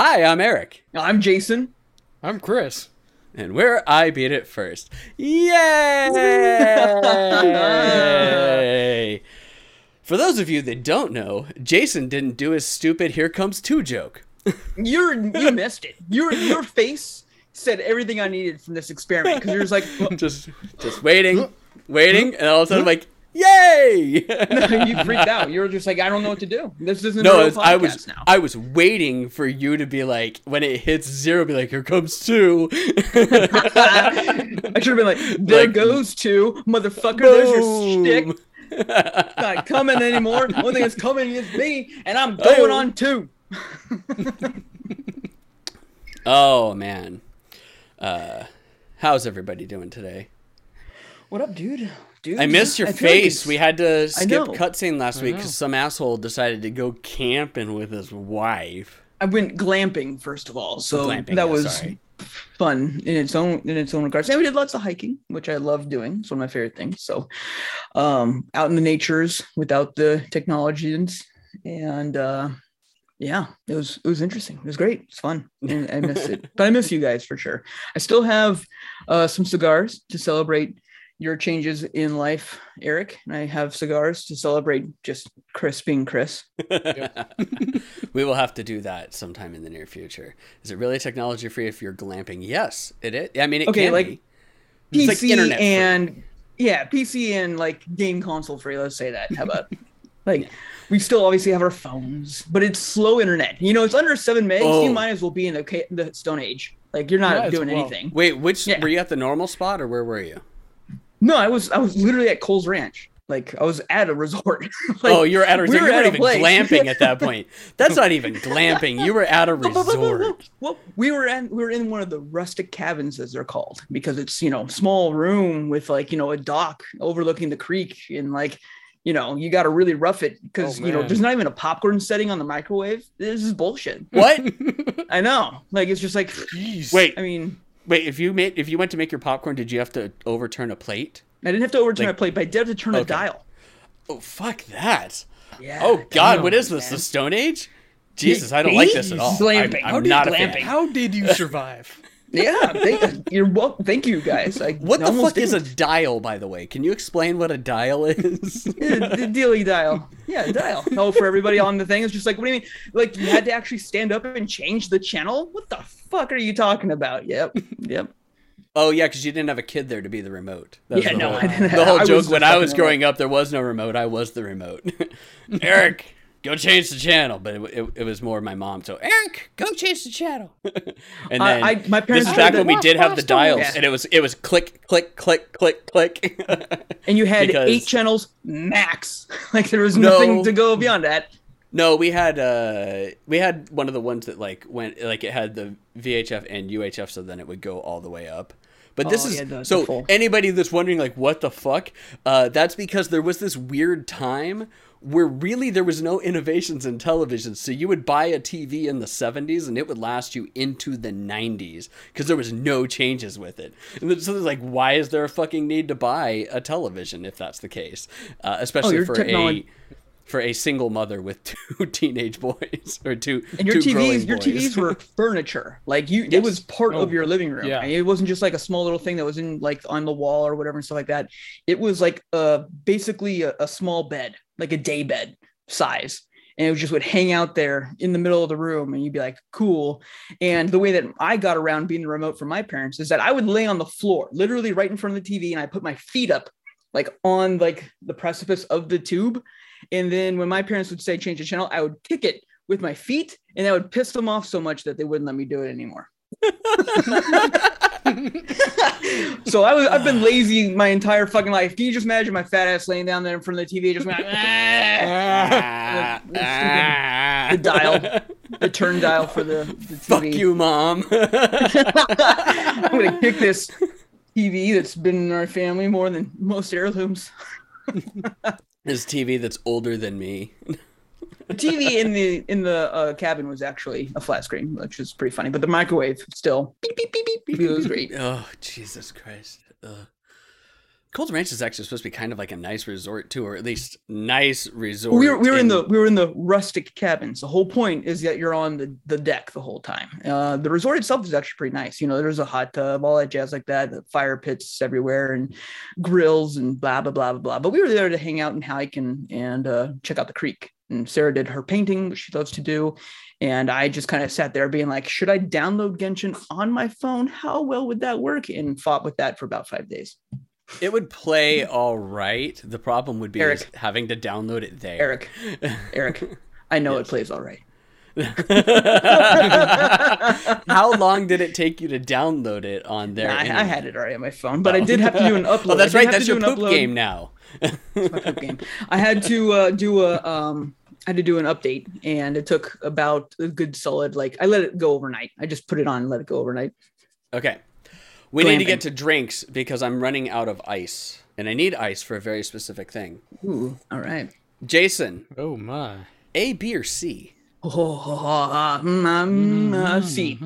Hi, I'm Eric. I'm Jason. I'm Chris. And we're I Beat It First. Yay! For those of you that don't know, Jason didn't do his stupid Here Comes Two joke. You're you missed it. Your your face said everything I needed from this experiment because you're just like just just waiting, waiting, and all of a sudden I'm like, Yay! you freaked out. You were just like, I don't know what to do. This isn't no, a real I was now. I was waiting for you to be like when it hits zero, be like, here comes two. I should have been like, there Like- goes two, motherfucker. There's your Boom. shtick. Not coming anymore. Only thing that's coming is me, and I'm going Oh. on two. oh man, uh, how's everybody doing today? What up, dude? Dude, I missed your I feel like face. we had to skip cutscene last week because some asshole decided to go camping with his wife. I went glamping first of all, so Glamping, that yeah, was sorry. fun in its own in its own regards. And we did lots of hiking, which I love doing. It's one of my favorite things. So, um, out in the natures without the technologies, and uh, yeah, it was it was interesting. It was great. It's fun. And I miss it, but I miss you guys for sure. I still have uh, some cigars to celebrate your changes in life, Eric, and I have cigars to celebrate just Chris being Chris. we will have to do that sometime in the near future. Is it really technology free if you're glamping? Yes, it is. I mean, it Okay, can like, be. It's like PC internet free. and yeah, PC and like game console free. Let's say that. How about like we still obviously have our phones, but it's slow internet. You know, it's under seven megs. Oh. You might as well be in the, the Stone Age. Like you're not Might as doing well. anything. Wait, which Yeah. were you at the normal spot or where were you? No, I was I was literally at Cole's Ranch. Like I was at a resort. Like, oh, you were at a we resort. were you at weren't even place. glamping at that point. That's not even glamping. You were at a resort. Well, we were in we were in one of the rustic cabins as they're called because it's you know small room with like you know a dock overlooking the creek and like you know you got to really rough it because Oh, you know there's not even a popcorn setting on the microwave. This is bullshit. What? I know. Like it's just like Jeez. Wait, I mean wait. If you made, if you went to make your popcorn, did you have to overturn a plate? I didn't have to overturn Like- my plate, but I did have to turn a dial. Oh, fuck that. Yeah. Oh God, damn, what is this? man. The Stone Age? Jesus, I don't like this at all. I'm, Glamping. I'm How did not a glamping- fan. How did you survive? Yeah. Thank, you're well. Thank you guys. I What the fuck is a dial, by the way? Can you explain what a dial is? Yeah, the dealy dial. Yeah, dial. Oh, for everybody on the thing, it's just like, what do you mean? Like you had to actually stand up and change the channel? What the fuck are you talking about? Yep, yep. oh yeah, because you didn't have a kid there to be the remote. That Yeah, the no, whole, I didn't. the whole I joke when I was growing up, there was no remote. I was the remote. Eric, go change the channel. But it, it, it was more my mom. So Eric, go change the channel. and then I, I my this is back when we did have the dials, Yeah. and it was it was click click click click click. and you had because- eight channels max. Like there was No. nothing to go beyond that. No, we had uh we had one of the ones that like went like it had the VHF and UHF, so then it would go all the way up. But this Oh, is yeah, so anybody that's wondering like what the fuck, uh, that's because there was this weird time where really there was no innovations in television. So you would buy a TV in the 70s and it would last you into the 90s because there was no changes with it. And then- so it's like, why is there a fucking need to buy a television if that's the case? Uh, especially your for technology- a for a single mother with two teenage boys or two And your two TVs, your boys. TVs were furniture. Like you, it was part Oh, of your living room. yeah. I it wasn't just like a small little thing that was in like on the wall or whatever and stuff like that. It was like uh basically a, a small bed, like a day bed size. And it just would hang out there in the middle of the room, and you'd be like, cool. And the way that I got around being the remote from my parents is that I would lay on the floor, literally right in front of the TV, and I put my feet up, like on like the precipice of the tube. And then when my parents would say change the channel, I would kick it with my feet, and that would piss them off so much that they wouldn't let me do it anymore. so I was I've been lazy my entire fucking life. Can you just imagine my fat ass laying down there in front of the TV, just went, "Ah." Ah, the dial, the turn dial for the, the TV. Fuck you, mom. I'm gonna kick this TV that's been in our family more than most heirlooms. this TV that's older than me. The TV in the in the uh, cabin was actually a flat screen, which is pretty funny. But the microwave still beep beep beep beep. beep it was great. Oh Jesus Christ. Ugh. Cold Ranch is actually supposed to be kind of like a nice resort too, or at least nice resort. we were we were in the we were in the rustic cabins. The whole point is that you're on the, the deck the whole time. Uh, the resort itself is actually pretty nice. You know, there's a hot tub, all that jazz like that, the fire pits everywhere, and grills and blah blah blah blah blah. But we were there to hang out and hike and and uh, check out the creek. And Sarah did her painting, which she loves to do. And I just kind of sat there being like, should I download Genshin on my phone? How well would that work? And fought with that for about five days. It would play all right. The problem would be Eric. having to download it there. Eric, Eric, I know it plays all right. How long did it take you to download it on there? Nah, I, I had it already on my phone, but I did have to do an upload. Oh, that's right. That's your poop upload. game now. Poop game. I had to uh, do a um, I had to do an update, and it took about a good solid like I let it go overnight. I just put it on, and let it go overnight. Okay. We need to get to drinks because I'm running out of ice. And I need ice for a very specific thing. Ooh, all right. Jason, Oh my. A, B, or C? Oh, uh, mm, uh, see.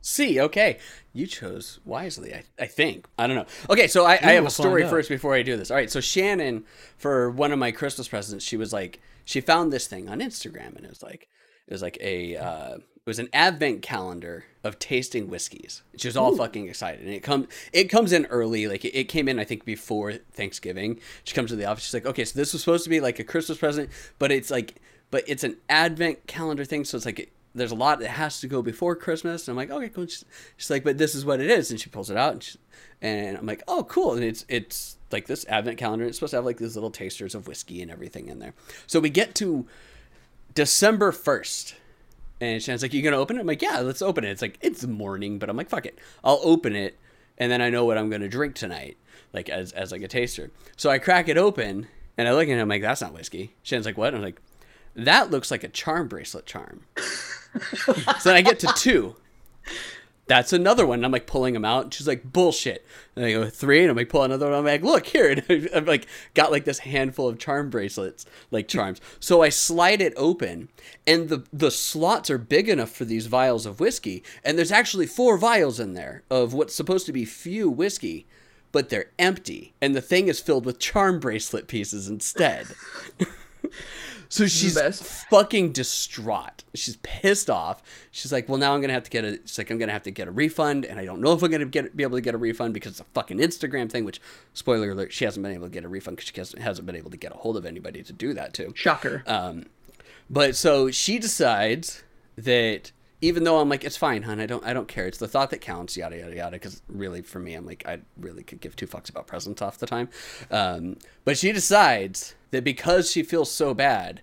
C, okay. You chose wisely, I, I think. I don't know. Okay, so I, I have a story first before I do this. All right, so Shannon, for one of my Christmas presents, she was like, she found this thing on Instagram, and it was like, it was like a, uh, it was an advent calendar of tasting whiskeys. She was all fucking excited, and it comes, it comes in early. Like it, it came in, I think, before Thanksgiving. She comes to the office. She's like, okay, so this was supposed to be like a Christmas present, but it's like, but it's an advent calendar thing, so it's like there's a lot that has to go before Christmas. And I'm like, okay, cool. She's, she's like, but this is what it is, and she pulls it out, and, she, and I'm like, oh, cool. And it's it's like this advent calendar. And It's supposed to have like these little tasters of whiskey and everything in there. So we get to December first. And Shannon's like, "You're gonna open it?" I'm like, "Yeah, let's open it." It's like it's morning, but I'm like, "Fuck it, I'll open it," and then I know what I'm gonna drink tonight, like as as like a taster. So I crack it open, and I look at it. I'm like, "That's not whiskey." Shannon's like, "What?" I'm like, "That looks like a charm bracelet charm." so I get to two. That's another one. And I'm like pulling them out. And she's like, bullshit. And I go, three. And I'm like, pull another one. I'm like, look here. And I've like got like this handful of charm bracelets, like charms. So I slide it open and the, the slots are big enough for these vials of whiskey. And there's actually four vials in there of what's supposed to be few whiskey, but they're empty. And the thing is filled with charm bracelet pieces instead. So she's fucking distraught. She's pissed off. She's like, "Well, now I'm gonna have to get a." She's like, "I'm gonna have to get a refund, and I don't know if I'm gonna get be able to get a refund because it's a fucking Instagram thing." Which, spoiler alert, she hasn't been able to get a refund because she hasn't, hasn't been able to get a hold of anybody to do that to. Shocker. Um, but so she decides that even though I'm like, it's fine, hon. I don't, I don't care. It's the thought that counts. Yada yada yada. Because really, for me, I'm like, I really could give two fucks about presents off the time. Um, but she decides that because she feels so bad,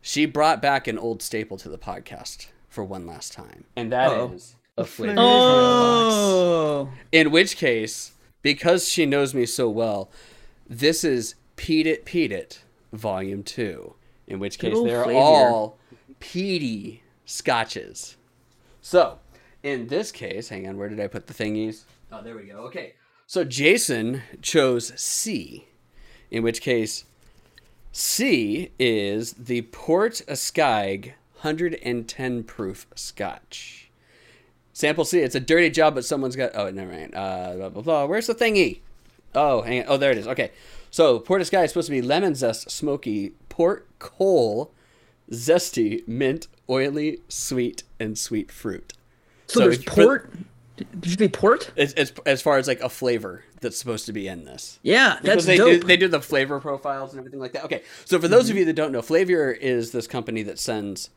she brought back an old staple to the podcast for one last time, and that is Uh-oh. a Flaviar. oh, In which case, because she knows me so well, this is Pete It Pete It Volume 2. In which case, they're all peaty scotches. So, in this case, hang on, where did I put the thingies? Oh, there we go. Okay. So, Jason chose C, in which case, C is the Port Askaig 110 proof scotch. Sample C, it's a dirty job, but someone's got. Oh, never mind. Uh, blah, blah, blah. Where's the thingy? Oh, hang on. Oh, there it is. Okay. So, Port Askaig is supposed to be lemon zest, smoky, port coal, zesty, mint, oily, sweet, and sweet fruit. so, So there's port. Did you say port? It's, it's as far as like a flavor that's supposed to be in this. Yeah, that's they dope. do, they do the flavor profiles and everything like that. Okay, so for those mm-hmm. of you that don't know, Flaviar is this company that sends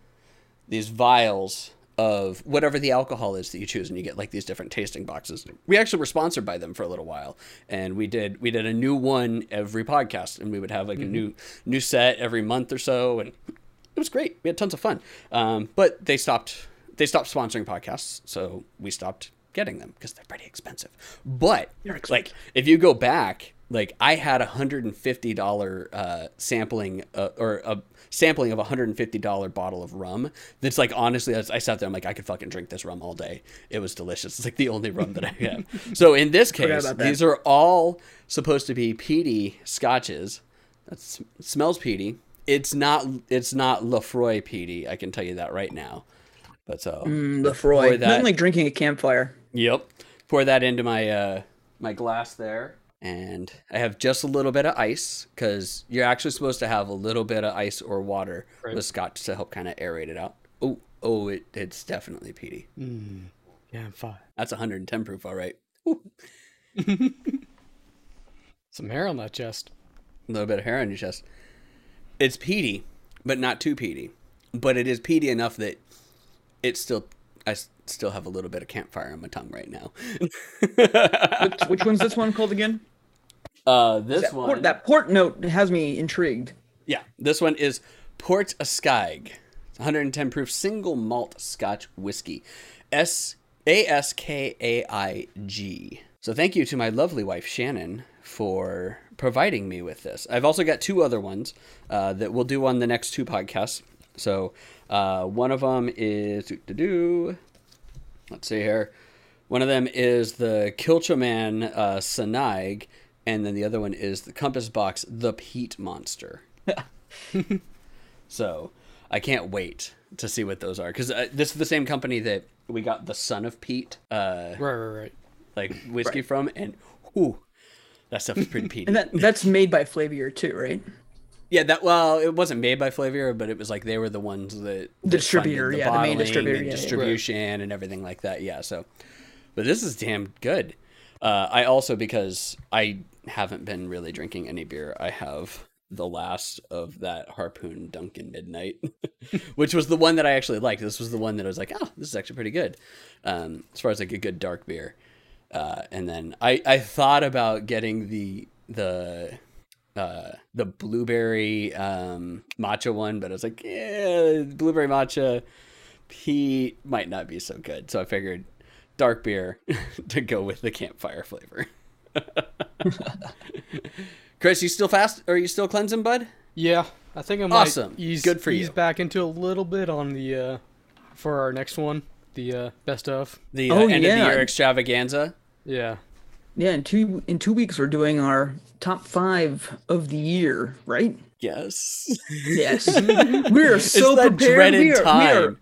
these vials of whatever the alcohol is that you choose, and you get like these different tasting boxes. We actually were sponsored by them for a little while, and we did we did a new one every podcast, and we would have like a mm-hmm. new new set every month or so, and it was great. We had tons of fun. Um, but they stopped they stopped sponsoring podcasts, so we stopped getting them because they're pretty expensive. But like if you go back, like I had a hundred and fifty dollar uh, sampling uh, or a sampling of a hundred and fifty dollar bottle of rum. That's like honestly, I, I sat there. I'm like, I could fucking drink this rum all day. It was delicious. It's like the only rum that I have. so in this case, these are all supposed to be peaty scotches. That smells peaty. It's not. It's not Laphroaig peaty. I can tell you that right now. But so Mm, pour Laphroaig. that- Nothing like drinking a campfire. Yep. Pour that into my uh my glass there. And I have just a little bit of ice because you're actually supposed to have a little bit of ice or water Right. with scotch to help kind of aerate it out. Oh, oh, it, it's definitely peaty. Mm. Yeah, I'm fine. That's 110 proof, all right. Some hair on that chest. A little bit of hair on your chest. It's peaty, but not too peaty. But it is peaty enough that it's still I still have a little bit of campfire on my tongue right now. Which, which one's this one called again? uh, this That one. port, that port note has me intrigued. Yeah, this one is Port Askaig. It's 110 proof single malt Scotch whiskey. S A S K A I G. So thank you to my lovely wife Shannon for providing me with this. I've also got two other ones uh, that we'll do on the next two podcasts. So uh, one of them is do let's see here. One of them is the Kilchoman uh, Sanaig, and then the other one is the Compass Box The Peat Monster. so I can't wait to see what those are because uh, this is the same company that we got the Son of Peat uh, Right, right, right. like whiskey from, and whew, that stuff is pretty peaty. And that that's made by Flaviar too, right? Yeah, that well, it wasn't made by Flaviar, but it was like they were the ones that that Distributor, funded yeah, the main distributor, yeah, yeah. distribution, and everything like that. Yeah, so, but this is damn good. Uh, I also because I haven't been really drinking any beer. I have the last of that Harpoon Dunkin' Midnight, which was the one that I actually liked. This was the one that I was like, oh, this is actually pretty good, um, as far as like a good dark beer. Uh, and then I I thought about getting the the uh, the blueberry um, matcha one, but I was like, yeah, blueberry matcha, he might not be so good. So I figured dark beer to go with the campfire flavor. Chris, you still fast? Or are you still cleansing, bud? Yeah, I think I'm Awesome. ease, Good for you. back into a little bit on the uh for our next one, the uh best of. The uh, Oh, end of the yeah. year extravaganza. Yeah. Yeah, in two in two weeks we're doing our top five of the year, right? Yes. Yes. we are so that prepared. we are, We are,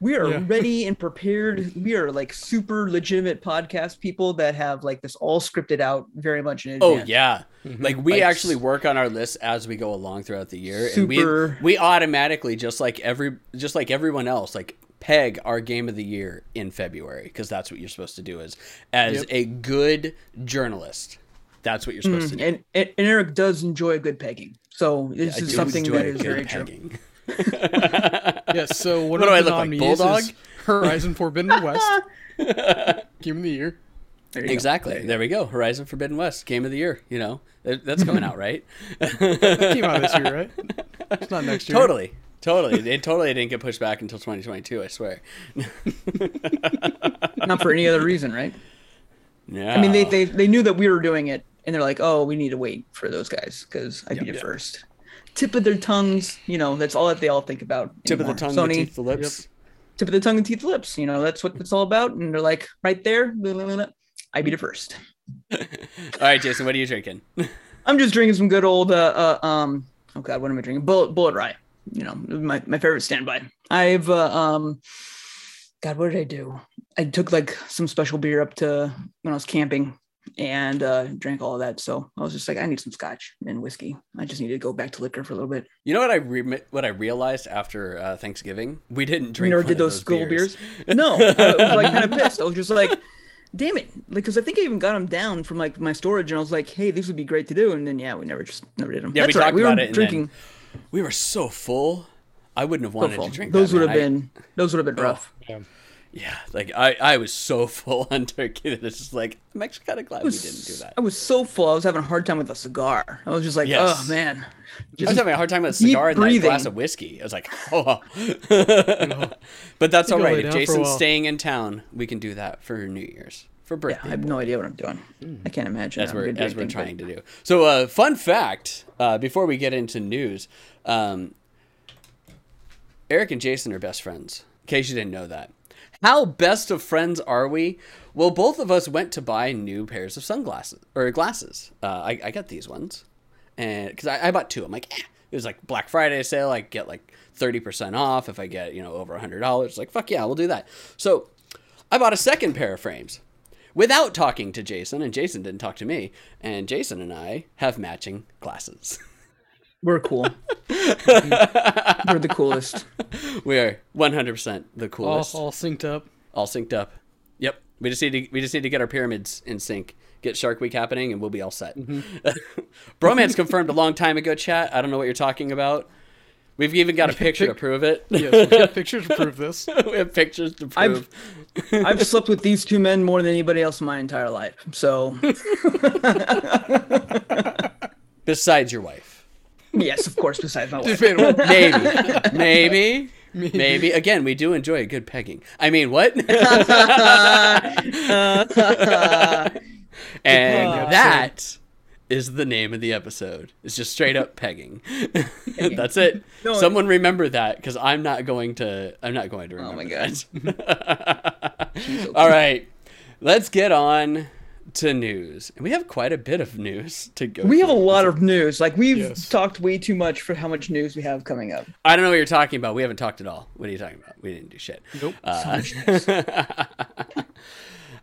we are Yeah. ready and prepared. We are like super legitimate podcast people that have like this all scripted out very much in Oh advance. yeah, like we Like, actually work on our list as we go along throughout the year, and Super- we we automatically just like every just like everyone else like peg our game of the year in February because that's what you're supposed to do as as Yep. a good journalist. That's what you're supposed mm, to do. And, and and Eric does enjoy good pegging. So this I is something that is good very true. pegging. Yes, so What what, do I look like, nominees Bulldog? Horizon Forbidden West. Game of the year. There you go. Exactly. There we go. Horizon Forbidden West, game of the year. You know, that's coming out, right? That came out this year, right? It's not next year. totally. Totally. It totally didn't get pushed back until 2022, I swear. Not for any other reason, right? Yeah. I mean, they, they they knew that we were doing it, and they're like, "Oh, we need to wait for those guys because I beat it Yep. first. Tip of their tongues, you know, that's all that they all think about. tip of the anymore. tongue, the teeth, the lips. tip of the tongue and teeth, lips. You know, that's what it's all about. And they're like, right there, blah, blah, blah. I beat it first. All right, Jason, what are you drinking? I'm just drinking some good old, uh, uh um, oh god, what am I drinking? Bulleit, Bulleit rye. You know, my my favorite standby. I've, uh, um, God, what did I do? I took like some special beer up to when I was camping and uh drank all of that. So I was just like, I need some scotch and whiskey. I just need to go back to liquor for a little bit. You know what I re- what I realized after uh, Thanksgiving? We didn't drink. One did of those school beers. beers? No, I was like kind of pissed. I was just like, damn it, because I think I even got them down from like my storage, and I was like, hey, this would be great to do. And then yeah, we never just never did them. Yeah, we That's all right. talked We about were it drinking. We were so full. I wouldn't have wanted full. to drink. Those that, would have man. I- been those would have been oh, rough. Yeah. Yeah, like I, I was so full on turkey that it's just like I'm actually kind of glad we didn't do that. I was so full. I was having a hard time with a cigar. I was just like, Yes. oh man. I was having a hard time with a cigar and that breathing. glass of whiskey. I was like, oh. but that's You all go right. lay If down for a Jason's staying in town, we can do that for New Year's for Yeah. I have no idea what I'm doing. I can't imagine. as we're we're trying to do. So, uh, fun fact uh, before we get into news, um, Eric and Jason are best friends. In case you didn't know that, how best of friends are we? Well, both of us went to buy new pairs of sunglasses or glasses. Uh, I, I got these ones, and because I, I bought two, I'm like, eh. it was like Black Friday sale. I get like thirty percent off if I get you know over a hundred dollars. Like fuck yeah, we'll do that. So I bought a second pair of frames. Without talking to Jason, and Jason didn't talk to me. And Jason and I have matching glasses. We're cool. We're the coolest. we are 100% the coolest. all synced up. all synced up. Yep. We just need to we just need to get our pyramids in sync. Get Shark Week happening, and we'll be all set. Mm-hmm. Bromance confirmed a long time ago. Chat. I don't know what you're talking about. We've even got a picture to prove it. Yes, we have pictures to prove this. we have pictures to prove. I've slept with these two men more than anybody else in my entire life. So Besides your wife, yes, of course, besides my wife. maybe, maybe, maybe. Again, we do enjoy a good pegging. I mean, what? and that is the name of the episode. It's just straight up pegging. That's it. No, Someone remember that because I'm not going to. I'm not going to remember. Oh my God. that. All right, let's get on to news, and we have quite a bit of news to go. We have a lot of news. Like we've Yes. talked way too much for how much news we have coming up. I don't know what you're talking about. We haven't talked at all. What are you talking about? We didn't do shit. Nope. Uh,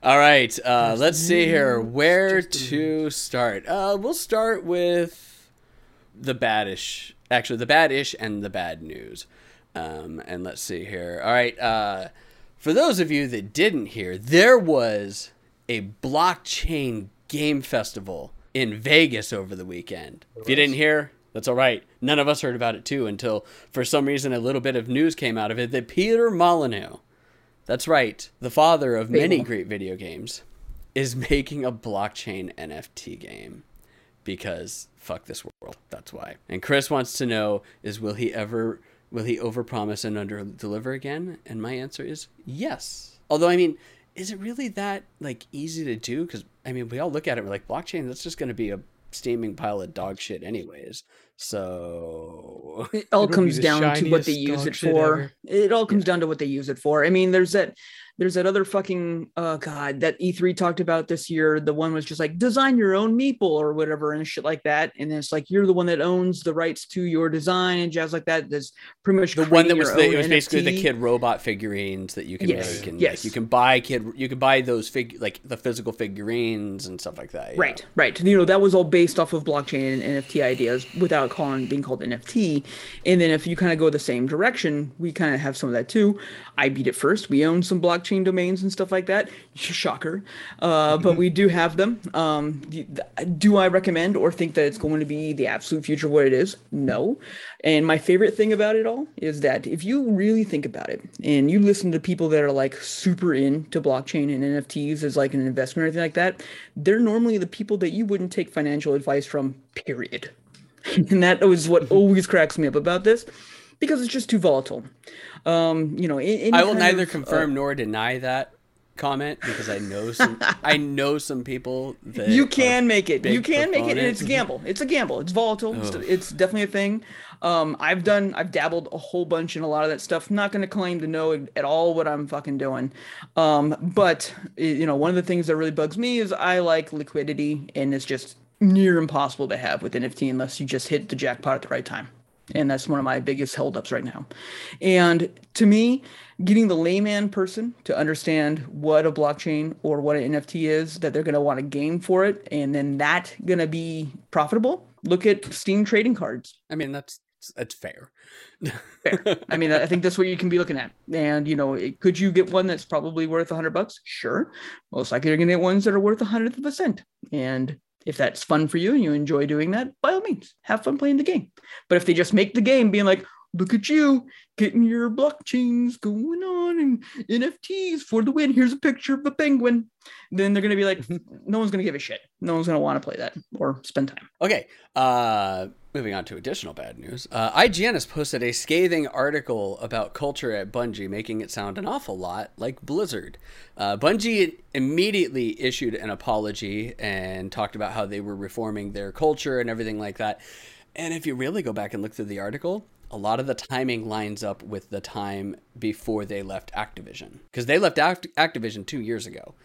all right. Uh, let's see here. Where to start? Uh, we'll start with the badish. Actually, the badish and the bad news. Um, and let's see here. All right. Uh, for those of you that didn't hear, there was a blockchain game festival in Vegas over the weekend. If you didn't hear, that's all right. None of us heard about it too until, for some reason, a little bit of news came out of it that Peter Molyneux, that's right, the father of many great video games, is making a blockchain NFT game because fuck this world. That's why. And Chris wants to know is will he ever will he overpromise and under deliver again? And my answer is yes. Although I mean, is it really that like easy to do? Because I mean, we all look at it we're like blockchain. That's just going to be a steaming pile of dog shit, anyways. So It all comes down to what they use it for. ever. It all comes down to what they use it for. I mean, there's that there's that other fucking uh god that E3 talked about this year. The one was just like design your own meeple or whatever and shit like that. And then it's like you're the one that owns the rights to your design and jazz like that. There's pretty much the one that was the, it was basically the kid robot figurines that you can Yes, make and yes. like, you can buy kid you can buy those fig like the physical figurines and stuff like that. Right, right. You know, that was all based off of blockchain and NFT ideas without calling being called NFT. And then if you kind of go the same direction, we kind of have some of that too. I beat it first. We own some blockchain domains and stuff like that. Shocker. Uh, but we do have them. Um, do I recommend or think that it's going to be the absolute future of what it is? No. And my favorite thing about it all is that if you really think about it and you listen to people that are like super into blockchain and NFTs as like an investment or anything like that, they're normally the people that you wouldn't take financial advice from, period. and that was what always cracks me up about this because it's just too volatile. Um, you know, any I will neither of, uh, confirm nor deny that comment because I know some I know some people that you can make it. You can make it. and It's a gamble. It's a gamble. It's volatile. It's, it's definitely a thing. Um, I've done. I've dabbled a whole bunch in a lot of that stuff. not going to claim to know at all what I'm fucking doing. Um, but you know, one of the things that really bugs me is I like liquidity, and it's just near impossible to have with NFT unless you just hit the jackpot at the right time. And that's one of my biggest holdups right now. And to me, getting the layman person to understand what a blockchain or what an NFT is, that they're going to want to game for it, and then that going to be profitable. Look at Steam trading cards. I mean that's that's fair. Fair. I mean, I think that's what you can be looking at. And you know, it- could you get one that's probably worth a hundred bucks? Sure. Most likely, you're going to get ones that are worth a hundredth of a cent. And if that's fun for you and you enjoy doing that, by all means, have fun playing the game. But if they just make the game being like, look at you getting your blockchains going on and NFTs for the win. Here's a picture of a penguin. Then they're going to be like, no one's going to give a shit. No one's going to want to play that or spend time. Okay, uh, moving on to additional bad news. Uh, IGN has posted a scathing article about culture at Bungie, making it sound an awful lot like Blizzard. Uh, Bungie immediately issued an apology and talked about how they were reforming their culture and everything like that. And if you really go back and look through the article, a lot of the timing lines up with the time before they left Activision. Because they left Act- Activision two years ago.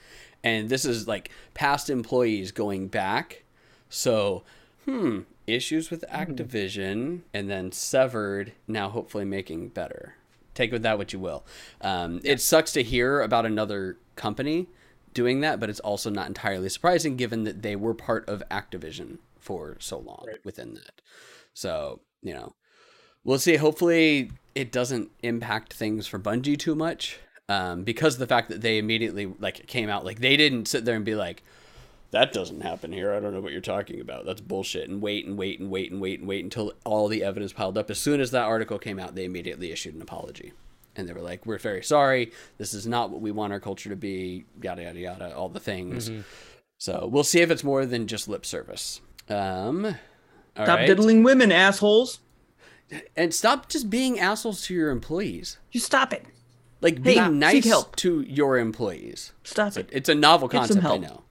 And this is like past employees going back. So, hmm, issues with Activision and then severed, now hopefully making better. Take with that what you will. Um, It sucks to hear about another company doing that, but it's also not entirely surprising given that they were part of Activision for so long Right. within that. So, you know, we'll see. Hopefully, it doesn't impact things for Bungie too much. Um, because of the fact that they immediately like came out like they didn't sit there and be like that doesn't happen here. I don't know what you're talking about. That's bullshit. And wait and wait and wait and wait and wait until all the evidence piled up. As soon as that article came out, they immediately issued an apology. And they were like, we're very sorry. This is not what we want our culture to be, yada, yada, yada, all the things. So we'll see if it's more than just lip service. Um, all Stop right. diddling women, assholes. And stop just being assholes to your employees. You stop it. Like, Hey, be nice help. to your employees. Stop it. It's a novel Get concept, I know.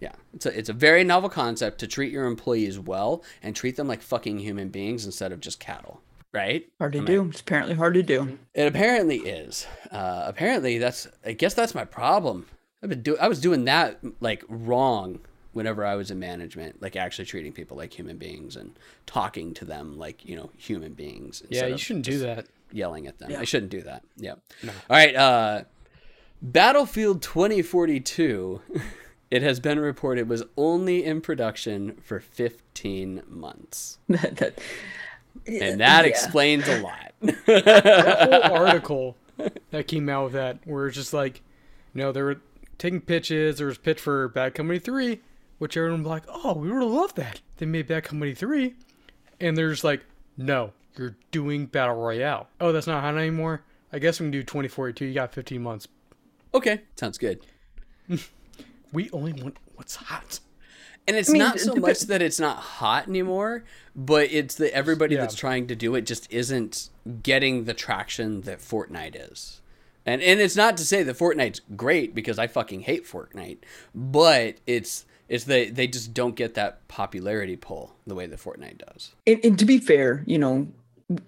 Yeah, it's a it's a very novel concept to treat your employees well and treat them like fucking human beings instead of just cattle, right? Hard to I- do. It's apparently hard to do. It apparently is. Uh, apparently, that's. I guess that's my problem. I've been do. I was doing that like wrong whenever I was in management, like actually treating people like human beings and talking to them like you know human beings. Yeah, you shouldn't do that. yelling at them. Yeah. I shouldn't do that. Yeah. All right. Uh, Battlefield 2042. It has been reported was only in production for 15 months, That- that- and that Yeah. explains a lot. That whole article that came out with that, where it's just like, you know, they were taking pitches. There was pitch for Bad Company Three, which everyone was like, "Oh, we would have loved that." They made Bad Company Three, and they're just like, "No, you're doing Battle Royale." Oh, that's not hot anymore. I guess we can do 2042. You got 15 months. okay, sounds good. We only want what's hot. And it's mean, not so much that it's not hot anymore, but it's that everybody Yeah. that's trying to do it just isn't getting the traction that Fortnite is. And and it's not to say that Fortnite's great because I fucking hate Fortnite, but it's it's they they just don't get that popularity pull the way that Fortnite does. and, and to be fair, you know,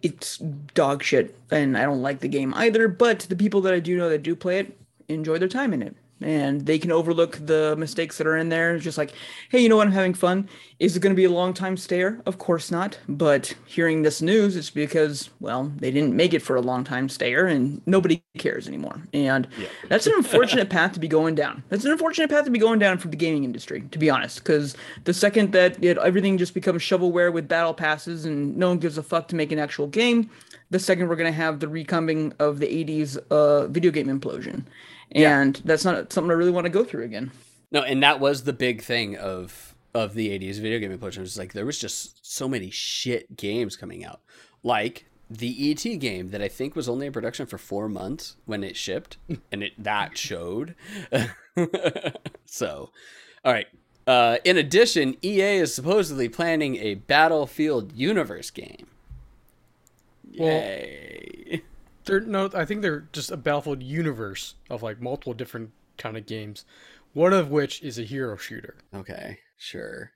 it's dog shit, and I don't like the game either. But the people that I do know that do play it enjoy their time in it, and they can overlook the mistakes that are in there. It's just like, hey, you know what? I'm having fun. Is it going to be a long time stayer? Of course not. But hearing this news, it's because well, they didn't make it for a long time stayer, and nobody cares anymore. And that's an unfortunate path to be going down. That's an unfortunate path to be going down for the gaming industry, to be honest. Because the second that it, everything just becomes shovelware with battle passes and no one gives a fuck to make an actual game, the second we're gonna have the recoming of the '80s uh, video game implosion, and that's not something I really want to go through again. No, and that was the big thing of of the 80s video gaming implosion. It was like there was just so many shit games coming out. Like the ET game that I think was only in production for 4 months when it shipped and it that showed. so, all right. Uh, in addition, EA is supposedly planning a Battlefield universe game. Well- Yay. They're no, I think they're just a baffled universe of like multiple different kind of games. One of which is a hero shooter. okay, sure.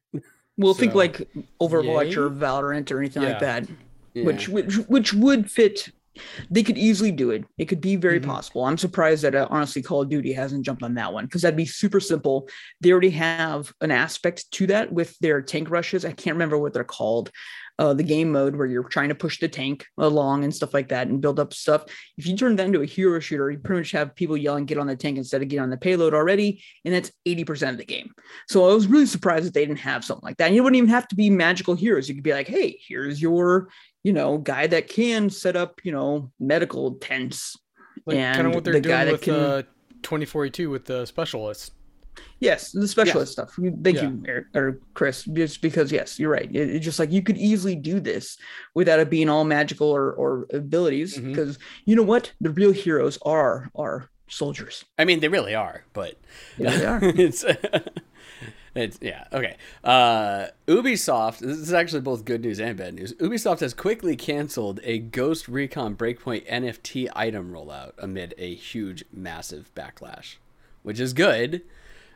We'll think like Overwatch yay? or Valorant or anything Yeah. like that, Yeah. which which which would fit. They could easily do it. It could be very possible. I'm surprised that uh, honestly Call of Duty hasn't jumped on that one because that'd be super simple. They already have an aspect to that with their tank rushes. I can't remember what they're called. Uh, the game mode where you're trying to push the tank along and stuff like that and build up stuff. If you turn that into a hero shooter, you pretty much have people yelling "get on the tank" instead of "get on the payload" already, and that's 80% of the game. So I was really surprised that they didn't have something like that. And you wouldn't even have to be magical heroes. You could be like, hey, here's your, you know, guy that can set up, you know, medical tents. Like kind of what they're the doing with can- uh, 2042 with the specialists. Yes, the specialist stuff. Thank Yeah. you, Eric, or Chris, just because yes, you're right. It- it's just like you could easily do this without it being all magical or, or abilities. Because you know what, the real heroes are are soldiers. I mean, they really are, but Yeah, they are. it's it's yeah okay. Uh, Ubisoft. This is actually both good news and bad news. Ubisoft has quickly canceled a Ghost Recon Breakpoint NFT item rollout amid a huge, massive backlash, which is good.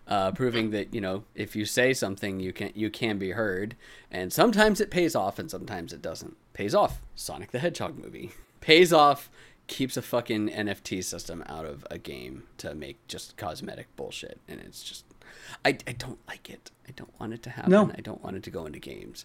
Uh, proving that you know if you say something you can you can be heard. And sometimes it pays off and sometimes it doesn't. Pays off. Sonic the hedgehog movie. Pays off. Keeps a fucking nft system out of a game to make just cosmetic bullshit. And it's just i, I don't like it. I don't want it to happen. No. i don't want it to go into games.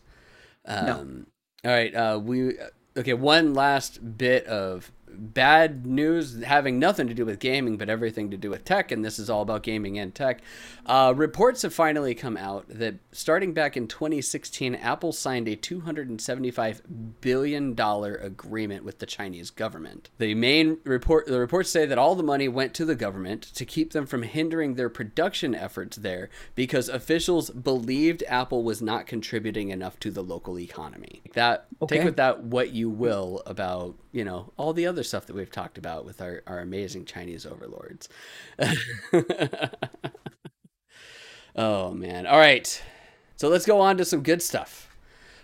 Um all right uh we Okay, one last bit of bad news having nothing to do with gaming but everything to do with tech and this is all about gaming and tech. Uh, reports have finally come out that starting back in 2016 apple signed a 275 billion dollar agreement with the chinese government. The main report the reports say that all the money went to the government to keep them from hindering their production efforts there because officials believed apple was not contributing enough to the local economy. That Okay. take with that what you will about you know all the other stuff that we've talked about with our, our amazing chinese overlords. Oh man. All right. So let's go on to some good stuff.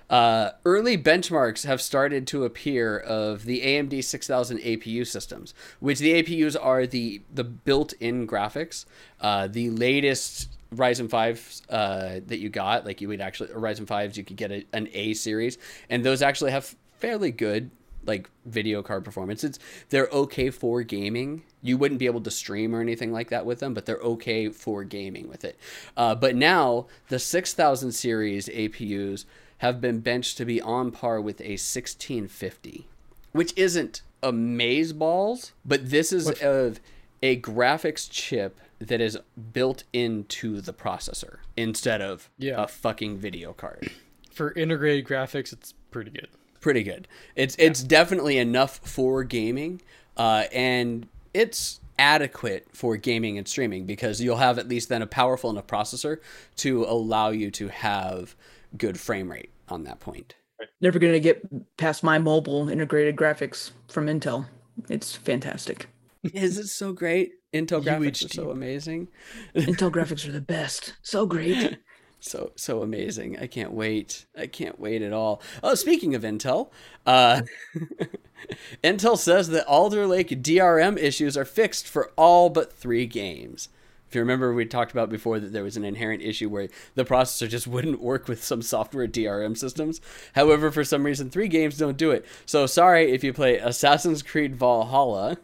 Uh, early benchmarks have started to appear of the AMD 6000 APU systems, which the APUs are the the built-in graphics. Uh, the latest Ryzen 5s uh, that you got, like you would actually Ryzen 5s, you could get a, an A series, and those actually have fairly good like video card performance. It's they're okay for gaming. You wouldn't be able to stream or anything like that with them, but they're okay for gaming with it. Uh, but now the 6000 series APUs have been benched to be on par with a 1650, which isn't amaze balls, but this is of a graphics chip that is built into the processor instead of Yeah. a fucking video card For integrated graphics, it's pretty good. Pretty good. It's it's definitely enough for gaming, uh, and it's adequate for gaming and streaming because you'll have at least then a powerful enough processor to allow you to have good frame rate on that point. Never gonna get past my mobile integrated graphics from Intel. It's fantastic. Is it so great? Intel graphics are so amazing, Intel graphics are the best. So great. so so amazing. I can't wait. I can't wait at all. Oh, speaking of Intel, uh, Intel says that Alder Lake DRM issues are fixed for all but three games. If you remember, we talked about before that there was an inherent issue where the processor just wouldn't work with some software DRM systems. However, for some reason, three games don't do it. So sorry if you play Assassin's Creed Valhalla.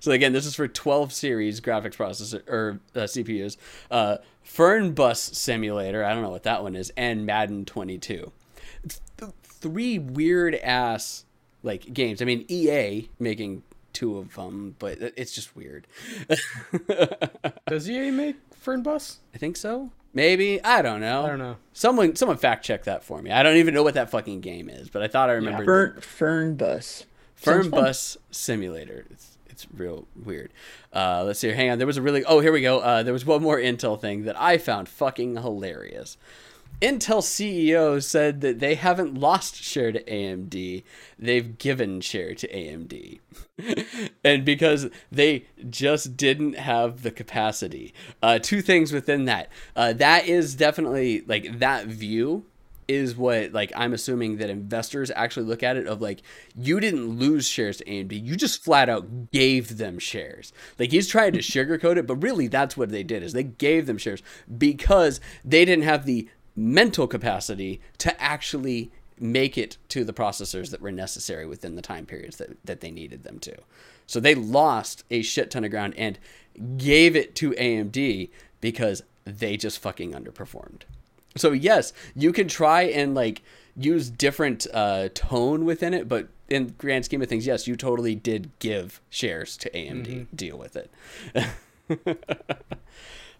So again, this is for 12 series graphics processor or uh, CPUs. Uh, Fernbus Simulator, I don't know what that one is, and Madden 22. Th- three weird ass like games. I mean, EA making two of them, but it's just weird. Does EA make Fernbus? I think so. Maybe I don't know. I don't know. Someone, someone fact check that for me. I don't even know what that fucking game is, but I thought I remembered. Fern Fern bus. Fern Sounds fun. Bus Simulator. It's, it's real weird. Uh, let's see. Hang on. There was a really. Oh, here we go. Uh, there was one more Intel thing that I found fucking hilarious. Intel CEO said that they haven't lost share to AMD, they've given share to AMD. and because they just didn't have the capacity. Uh, two things within that. Uh, that is definitely like that view is what like I'm assuming that investors actually look at it of like you didn't lose shares to AMD, you just flat out gave them shares. Like he's trying to sugarcoat it, but really that's what they did is they gave them shares because they didn't have the mental capacity to actually make it to the processors that were necessary within the time periods that, that they needed them to. So they lost a shit ton of ground and gave it to AMD because they just fucking underperformed. So yes, you can try and like use different uh, tone within it, but in grand scheme of things, yes, you totally did give shares to AMD. Deal with it.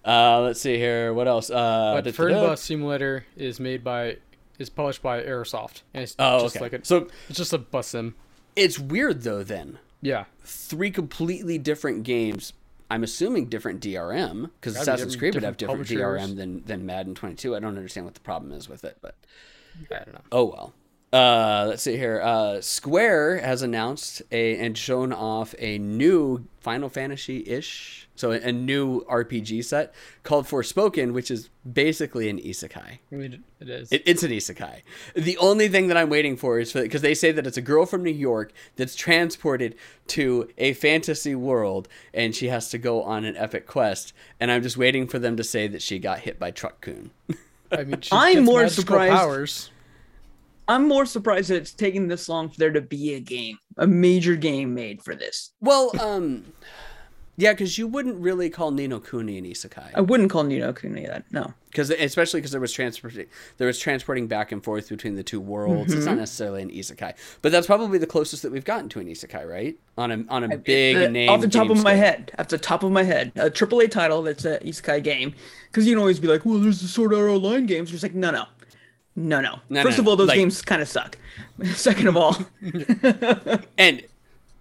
uh, let's see here. What else? Uh, But. Fernbus Simulator is made by is published by Aerosoft, and it's Oh, just okay. like a so it's just a bus sim. it's weird though. Then Yeah, three completely different games. I'm assuming different DRM because Assassin's Creed would have different different DRM than than Madden 22. I don't understand what the problem is with it, but I don't know. Oh well. Uh, let's see here. Uh, Square has announced a and shown off a new Final Fantasy ish, so a, a new RPG set called Forspoken, which is basically an isekai. It is. It, it's an isekai. The only thing that I'm waiting for is because they say that it's a girl from New York that's transported to a fantasy world and she has to go on an epic quest, and I'm just waiting for them to say that she got hit by Truck-kun. I mean, she I'm gets more surprised- Powers. I'm more surprised that it's taking this long for there to be a game, a major game made for this. Well, um, Yeah, because you wouldn't really call Ni no Kuni an isekai. I wouldn't call Ni no Kuni that. No. because especially because there was transporting there was transporting back and forth between the two worlds. It's Mm-hmm. not necessarily an isekai, but that's probably the closest that we've gotten to an isekai, right? On a on a big Uh, name. off the top of my head, off the top of my head, a AAA title that's an isekai game, because you can always be like, well, there's the Sword Art Online games. It's like, no, no, no, no. No, First no, of all, those like- games kind of suck. Second of all, And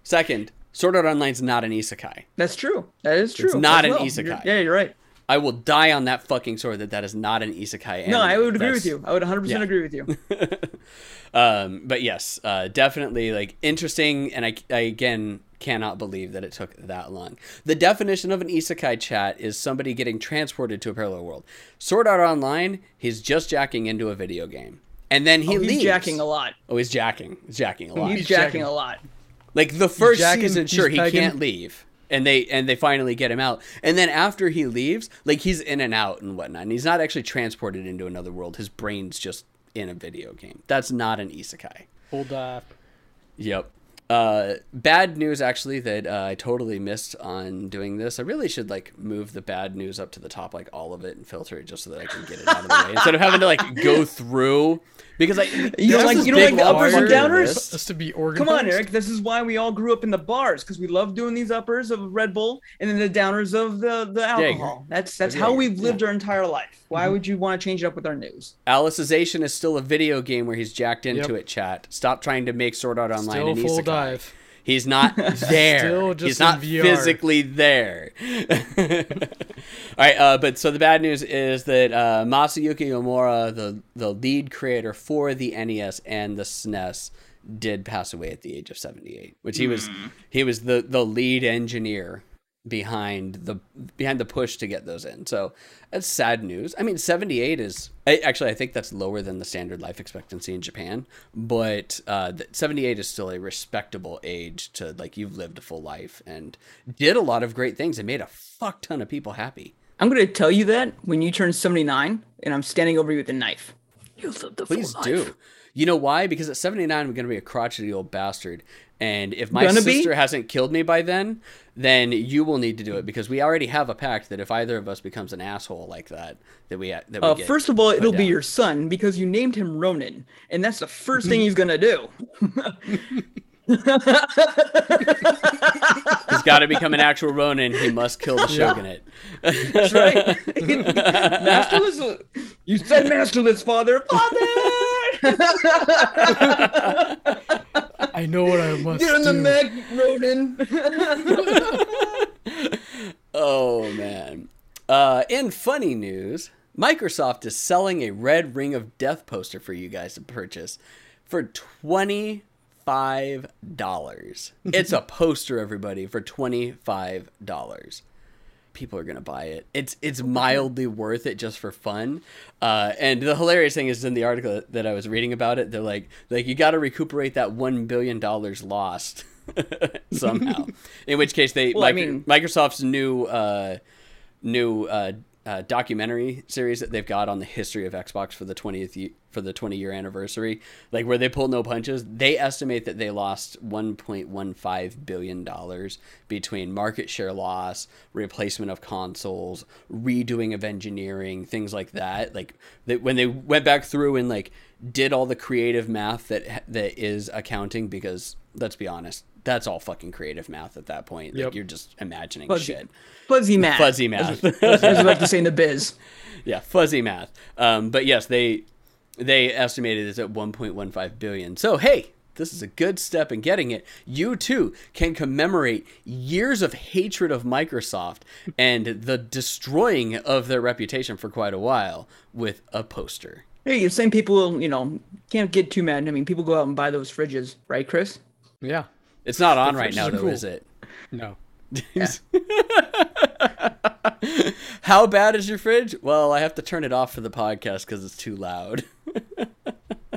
second, Sword Art Online's not an isekai. that's true. That is true. It's not as an isekai. You're- yeah, you're right. I will die on that fucking sword that that is not an isekai. No, I would agree That's- with you. I would 100% yeah. agree with you. Um, but yes, uh, definitely like interesting, and I, I again cannot believe that it took that long. The definition of an isekai chat is somebody getting transported to a parallel world. Sword Art Online, he's just jacking into a video game, and then he Oh, he's leaves. jacking a lot. Oh, he's jacking. He's jacking a lot. He's, He's jacking, jacking. a lot. Like the first jacking, season, he's sure he pegging. can't leave, and they and they finally get him out. And then after he leaves, like he's in and out and whatnot, and he's not actually transported into another world. His brain's just in a video game. That's not an isekai. Hold uh, Yep. Uh, bad news actually that uh, I totally missed on doing this. I really should like move the bad news up to the top, like all of it, and filter it just so that I can get it out of the way instead of having to like go through because I You don't like- you don't like the uppers and downers? list. just to be organized. Come on, Eric. This is why we all grew up in the bars because we love doing these uppers of Red Bull and then the downers of the, the alcohol. that's that's how we've lived our entire life. Why would you want to change it up with our news? Alicization is still a video game where he's jacked into Yep. it. Chat. Stop trying to make Sword Art Online Still an full isekai. Dive. He's not there. Still just He's not VR. physically there. All right, uh, but so the bad news is that uh, Masayuki Uemura, the the lead creator for the NES and the SNES, did pass away at the age of seventy eight. Which he was he was the the lead engineer behind the behind the push to get those in. So that's sad news. I mean, 78 is I, actually I think that's lower than the standard life expectancy in Japan, but uh, 78 is still a respectable age to like you've lived a full life and did a lot of great things and made a fuck ton of people happy. I'm going to tell you that when you turn 79 and I'm standing over you with a knife. You lived a full Please life. do. You know why? Because at 79 I'm going to be a crotchety old bastard. And if my Gonna be? sister hasn't killed me by then, then you will need to do it because we already have a pact that if either of us becomes an asshole like that, that we that we Uh, first of all, it'll be your son because you named him Ronan, and that's the first thing he's going to do. He's got to become an actual Ronin. He must kill the shogunate. That's right. masterless. You said masterless, father. Father! I know what I must Get in the do. mech, Ronan. Oh man. Uh, in funny news, Microsoft is selling a Red Ring of Death poster for you guys to purchase for twenty five dollars. it's a poster, everybody, for twenty five dollars. People are gonna buy it. It's it's mildly worth it just for fun. Uh, and the hilarious thing is in the article that I was reading about it, they're like like you got to recuperate that one billion dollars lost somehow. in which case they Well, I mean- Microsoft's new uh, new uh, uh, documentary series that they've got on the history of Xbox for the 20th ye- for the 20 year anniversary, like where they pull no punches, they estimate that they lost 1.15 billion dollars between market share loss, replacement of consoles, redoing of engineering, things like that. Like that when they went back through and like did all the creative math that that is accounting because let's be honest, that's all fucking creative math at that point. Like you're just imagining Fuzzy. shit. Fuzzy math. Fuzzy math. As we like to say in the biz. yeah, fuzzy math. Um, but yes, they they estimated it's at 1.15 billion. So hey, this is a good step in getting it. You too can commemorate years of hatred of Microsoft and the destroying of their reputation for quite a while with a poster. Hey, the same people, you know, can't get too mad. I mean, people go out and buy those fridges, right, Chris? Yeah. It's not on right now though, cool. is it? No. How bad is your fridge? Well, I have to turn it off for the podcast because it's too loud.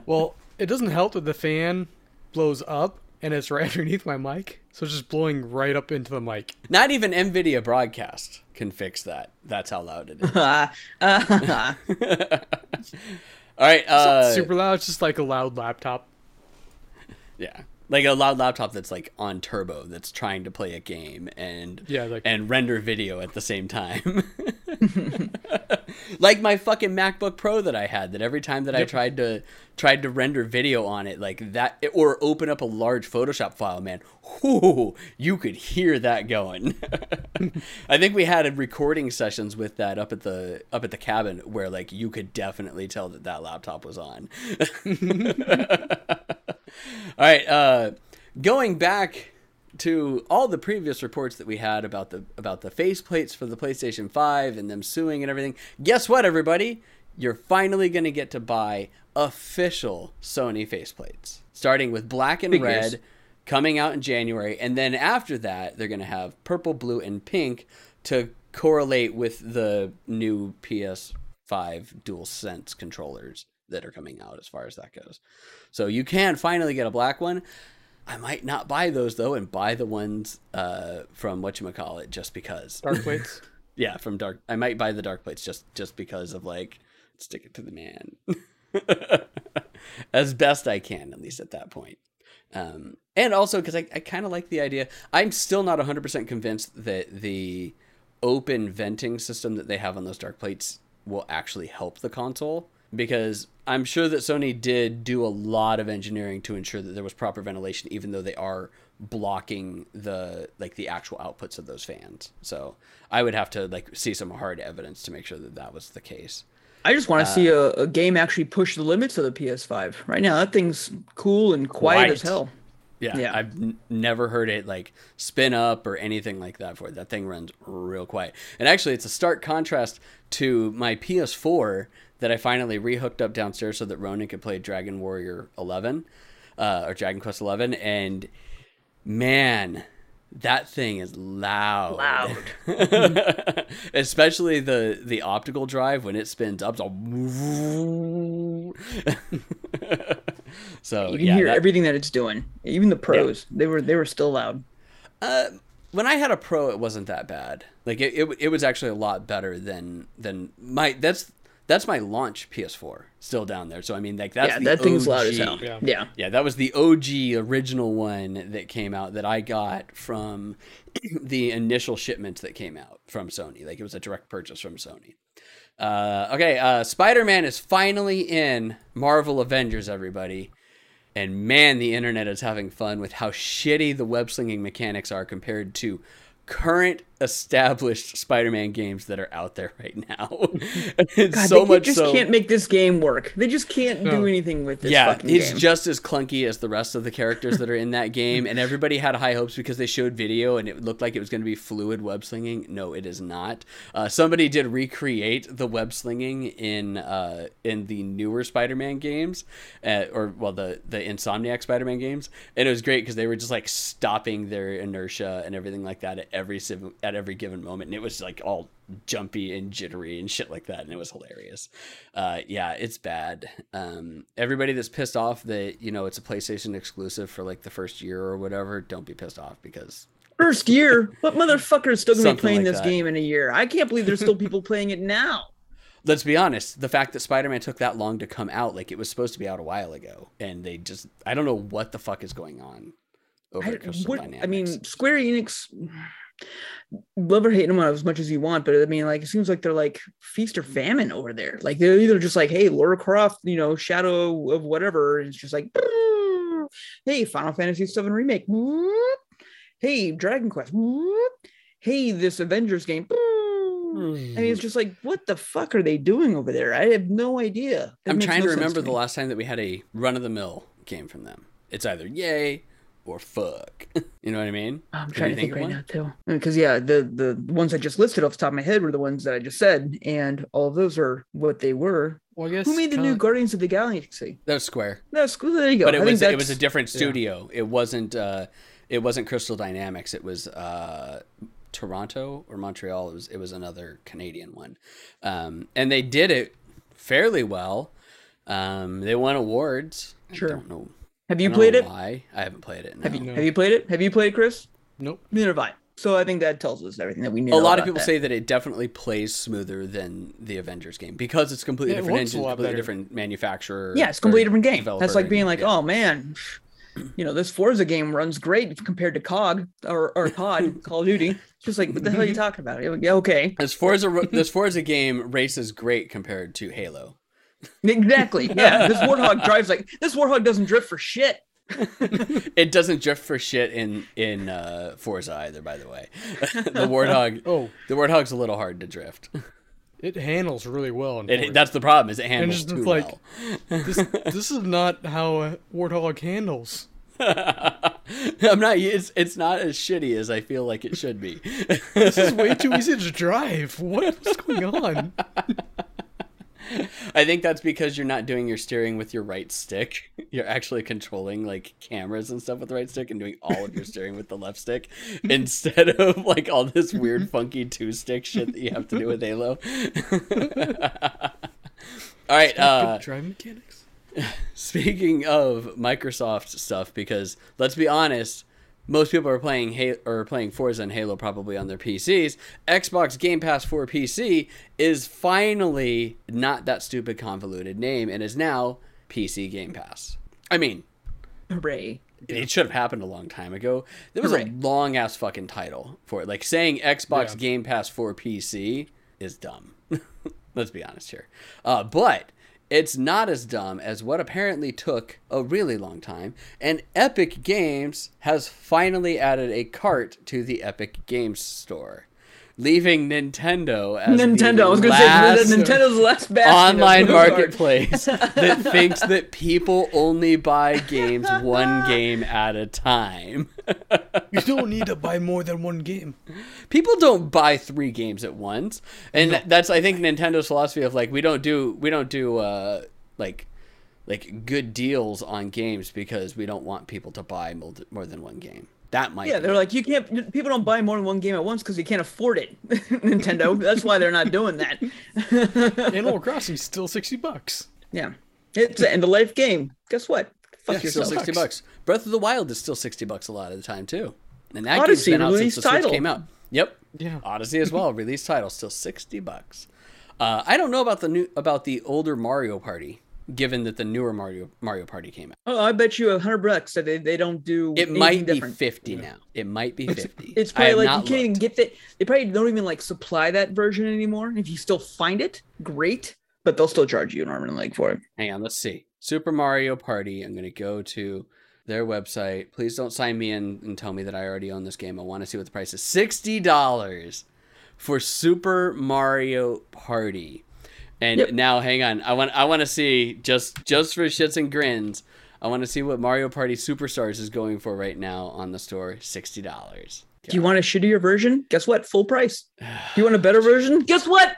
Well, it doesn't help that the fan blows up and it's right underneath my mic, so it's just blowing right up into the mic. Not even NVIDIA broadcast can fix that. That's how loud it is. All right. It's not Uh, super loud. It's just like a loud laptop. Yeah. Like a loud laptop that's like on turbo that's trying to play a game and Yeah, like- and render video at the same time. like my fucking MacBook Pro that I had that every time that I tried to tried to render video on it like that or open up a large Photoshop file, man, whoo, you could hear that going. I think we had recording sessions with that up at the up at the cabin where like you could definitely tell that that laptop was on. All right, uh, going back to all the previous reports that we had about the about the faceplates for the PlayStation 5 and them suing and everything. Guess what, everybody? You're finally going to get to buy official Sony faceplates, starting with black and Figures. red, coming out in January, and then after that, they're going to have purple, blue, and pink to correlate with the new PS5 Dual Sense controllers that are coming out as far as that goes. So you can finally get a black one. I might not buy those though, and buy the ones uh, from what you call it, just because. Dark plates. Yeah, from dark. I might buy the dark plates just just because of like stick it to the man, as best I can, at least at that point. Um, and also because I, I kind of like the idea. I'm still not 100 percent convinced that the open venting system that they have on those dark plates will actually help the console because I'm sure that Sony did do a lot of engineering to ensure that there was proper ventilation, even though they are blocking the like the actual outputs of those fans. So I would have to like see some hard evidence to make sure that that was the case. I just want to see Uh, a, a game actually push the limits of the PS5. Right now, that thing's cool and quiet as hell. Yeah, Yeah. I've n- never heard it like spin up or anything like that for it. That thing runs real quiet. And actually, it's a stark contrast to my PS4 that I finally rehooked up downstairs so that Ronan could play Dragon Warrior 11 uh, or Dragon Quest 11. And man, that thing is loud. Loud. Especially the the optical drive when it spins up. so You can yeah, hear that- everything that it's doing. Even the pros, they were they were still loud. Uh, when I had a pro, it wasn't that bad. Like it, it, it was actually a lot better than than my that's that's my launch PS4 still down there. So I mean, like that's the yeah, the that thing's loud as hell. Yeah. Yeah. Yeah, that was the OG original one that came out that I got from the initial shipment that came out from Sony. Like it was a direct purchase from Sony. Uh, okay, uh, Spider Man is finally in Marvel Avengers, everybody. And man, the internet is having fun with how shitty the web slinging mechanics are compared to current established Spider-Man games that are out there right now. God, so they much just so. can't make this game work. They just can't do anything with this yeah, fucking it's game. just as clunky as the rest of the characters that are in that game, and everybody had high hopes because they showed video and it looked like it was going to be fluid web slinging. No, it is not. Uh, somebody did recreate the web slinging in uh, in the newer Spider-Man games, uh, or well, the the Insomniac Spider-Man games, and it was great because they were just like stopping their inertia and everything like that at every civ- at every given moment, and it was like all jumpy and jittery and shit like that, and it was hilarious. Uh, yeah, it's bad. Um, everybody that's pissed off that you know it's a PlayStation exclusive for like the first year or whatever, don't be pissed off because First year, what motherfucker is still gonna be playing like this that. game in a year? I can't believe there's still people playing it now. let's be honest, the fact that Spider-Man took that long to come out, like it was supposed to be out a while ago, and they just I don't know what the fuck is going on over I, what, I mean, Square Enix, love or hate them as much as you want, but I mean, like, it seems like they're like feast or famine over there. Like, they're either just like, hey, Laura Croft, you know, Shadow of whatever, and it's just like, hey, Final Fantasy VII Remake, hey, Dragon Quest, hey, this Avengers game. I mean, it's just like, what the fuck are they doing over there? I have no idea. That I'm trying no to remember the last time that we had a run-of-the-mill game from them. It's either yay or fuck. you know what I mean? I'm trying you to think, of right one? now too, because yeah, the the ones I just listed off the top of my head were the ones that I just said, and all of those are what they were. Well, I guess Who made the new kinda- Guardians of the Galaxy? That was Square. That's cool. There you go. but it I was it was a that's- different yeah. studio. It wasn't uh, it wasn't Crystal Dynamics. It was uh, Toronto or Montreal. It was it was another Canadian one, um, and they did it fairly well. Um, they won awards. Sure. I don't know. Have I you don't played know it? Why I haven't played it. No. Have you No. Have you played it? Have you played it, Chris? Nope. Neither have I. So I think that tells us everything that we need. a lot of people say that it definitely plays smoother than the Avengers game because it's completely Yeah, it different engine, lot completely better. different manufacturer. Yeah, it's a completely different game. That's like being like, yeah. oh man, you know, this Forza game runs great compared to COG or, or COD, Call of Duty. It's Just like, what the hell are you talking about? Yeah, okay. This Forza this Forza game races great compared to Halo. Exactly. Yeah. This Warthog drives like this Warthog doesn't drift for shit. it doesn't drift for shit in in uh, Forza either. By the way, the Warthog. Oh, the Warthog's a little hard to drift. It handles really well. In it, that's the problem. Is it handles just too like- well. this, this is not how a Warthog handles. I'm not. It's it's not as shitty as I feel like it should be. This is way too easy to drive. What is going on? I think that's because you're not doing your steering with your right stick. You're actually controlling like cameras and stuff with the right stick and doing all of your steering with the left stick instead of like all this weird funky two stick shit that you have to do with Halo. all right, uh driving mechanics. speaking of Microsoft stuff because let's be honest, most people are playing Halo, or playing Forza and Halo probably on their PCs. Xbox Game Pass for PC is finally not that stupid convoluted name and is now PC Game Pass. I mean, Hooray. it should have happened a long time ago. There was a long ass fucking title for it. Like saying Xbox Yeah. Game Pass for PC is dumb. Let's be honest here. Uh, but it's not as dumb as what apparently took a really long time. And Epic Games has finally added a cart to the Epic Games Store, leaving Nintendo as Nintendo. the I was gonna say Nintendo's the last bastion online Blizzard. marketplace that thinks that people only buy games one game at a time. You don't need to buy more than one game. People don't buy three games at once, and that's I think Nintendo's philosophy of like we don't do we don't do uh like like good deals on games because we don't want people to buy more than one game. That might Yeah, be they're like you can't. People don't buy more than one game at once because you can't afford it. Nintendo. That's why they're not doing that. Animal Crossing's still sixty bucks. Yeah, it's an end of life game. Guess what? Fuck Yeah, still sixty bucks. Breath of the Wild is still sixty bucks a lot of the time too, and that Odyssey, game's been out since release the Switch title. came out. Yep. Yeah. Odyssey as well, release title, still sixty bucks. Uh, I don't know about the new about the older Mario Party, given that the newer Mario Mario Party came out. Oh, I bet you a hundred bucks that they, they don't do. It anything might be different. fifty now. It might be fifty. It's I have probably like you can't even get that. They probably don't even like supply that version anymore. If you still find it, great. But they'll still charge you an arm and a leg for it. Hang on, let's see. Super Mario Party. I'm gonna go to their website. Please don't sign me in and tell me that I already own this game. I want to see what the price is. Sixty dollars for Super Mario Party. And Yep. now, hang on. I want I want to see just just for shits and grins. I want to see what Mario Party Superstars is going for right now on the store. Sixty dollars. Do you want a shittier version? Guess what? Full price. Do you want a better version? Guess what?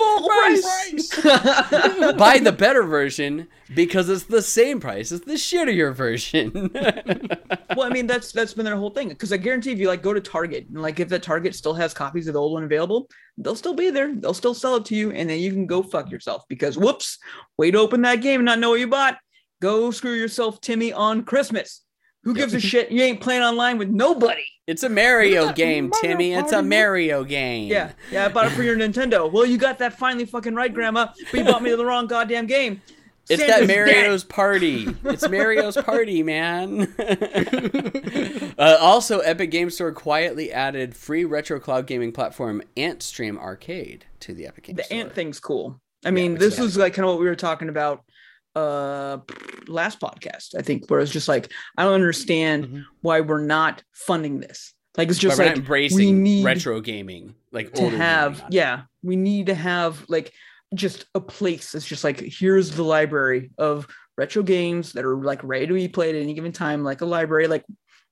Full price. buy the better version because it's the same price as the shittier version? well, I mean that's that's been their whole thing. Because I guarantee if you like go to Target and like if that Target still has copies of the old one available, they'll still be there. They'll still sell it to you, and then you can go fuck yourself. Because whoops, way to open that game and not know what you bought. Go screw yourself, Timmy, on Christmas. Who gives a shit? You ain't playing online with nobody. It's a Mario game, Mario Timmy. It's a Mario game. Yeah, yeah, I bought it for your Nintendo. Well, you got that finally fucking right, Grandma, but you bought me the wrong goddamn game. It's Santa's that dead. Mario's party. It's Mario's party, man. uh, also, Epic Game Store quietly added free retro cloud gaming platform AntStream Arcade to the Epic Game the Store. ant thing's cool. I mean, which this is- was like kind of what we were talking about uh last podcast, I think, where it's just like I don't understand Mhm. why we're not funding this. Like it's just like not we need retro gaming, like to have gaming yeah, we need to have like just a place it's just like here's the library of retro games that are like ready to be played at any given time, like a library, like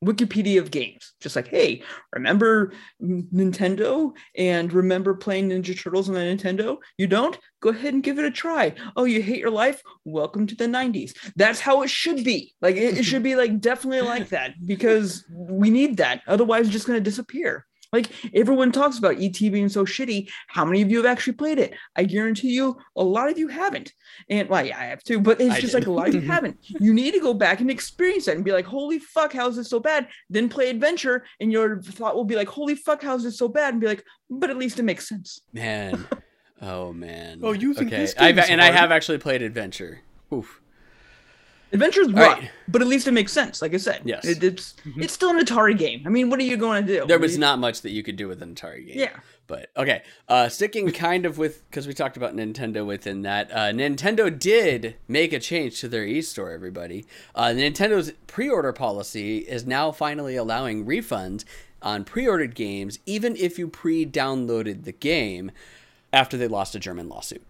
Wikipedia of games. Just like, hey, remember Nintendo and remember playing Ninja Turtles on the Nintendo? You don't? Go ahead and give it a try. Oh, you hate your life? Welcome to the 90s. That's how it should be. Like, it, it should be like definitely like that because we need that. Otherwise, it's just going to disappear. Like everyone talks about ET being so shitty. How many of you have actually played it? I guarantee you, a lot of you haven't. And well, yeah, I have too, but it's I just did. like a lot of you haven't. You need to go back and experience that and be like, holy fuck, how is this so bad? Then play adventure, and your thought will be like, holy fuck, how is this so bad? And be like, but at least it makes sense. Man. Oh man. Oh, you think okay. this I've, game's and I have actually played Adventure. Oof. Adventure's rough, right. but at least it makes sense. Like I said, Yes. it, it's it's still an Atari game. I mean, what are you going to do? There was not much that you could do with an Atari game. Yeah. But okay, uh, sticking kind of with because we talked about Nintendo within that. Uh, Nintendo did make a change to their e-store. Everybody, uh, Nintendo's pre-order policy is now finally allowing refunds on pre-ordered games, even if you pre-downloaded the game after they lost a German lawsuit.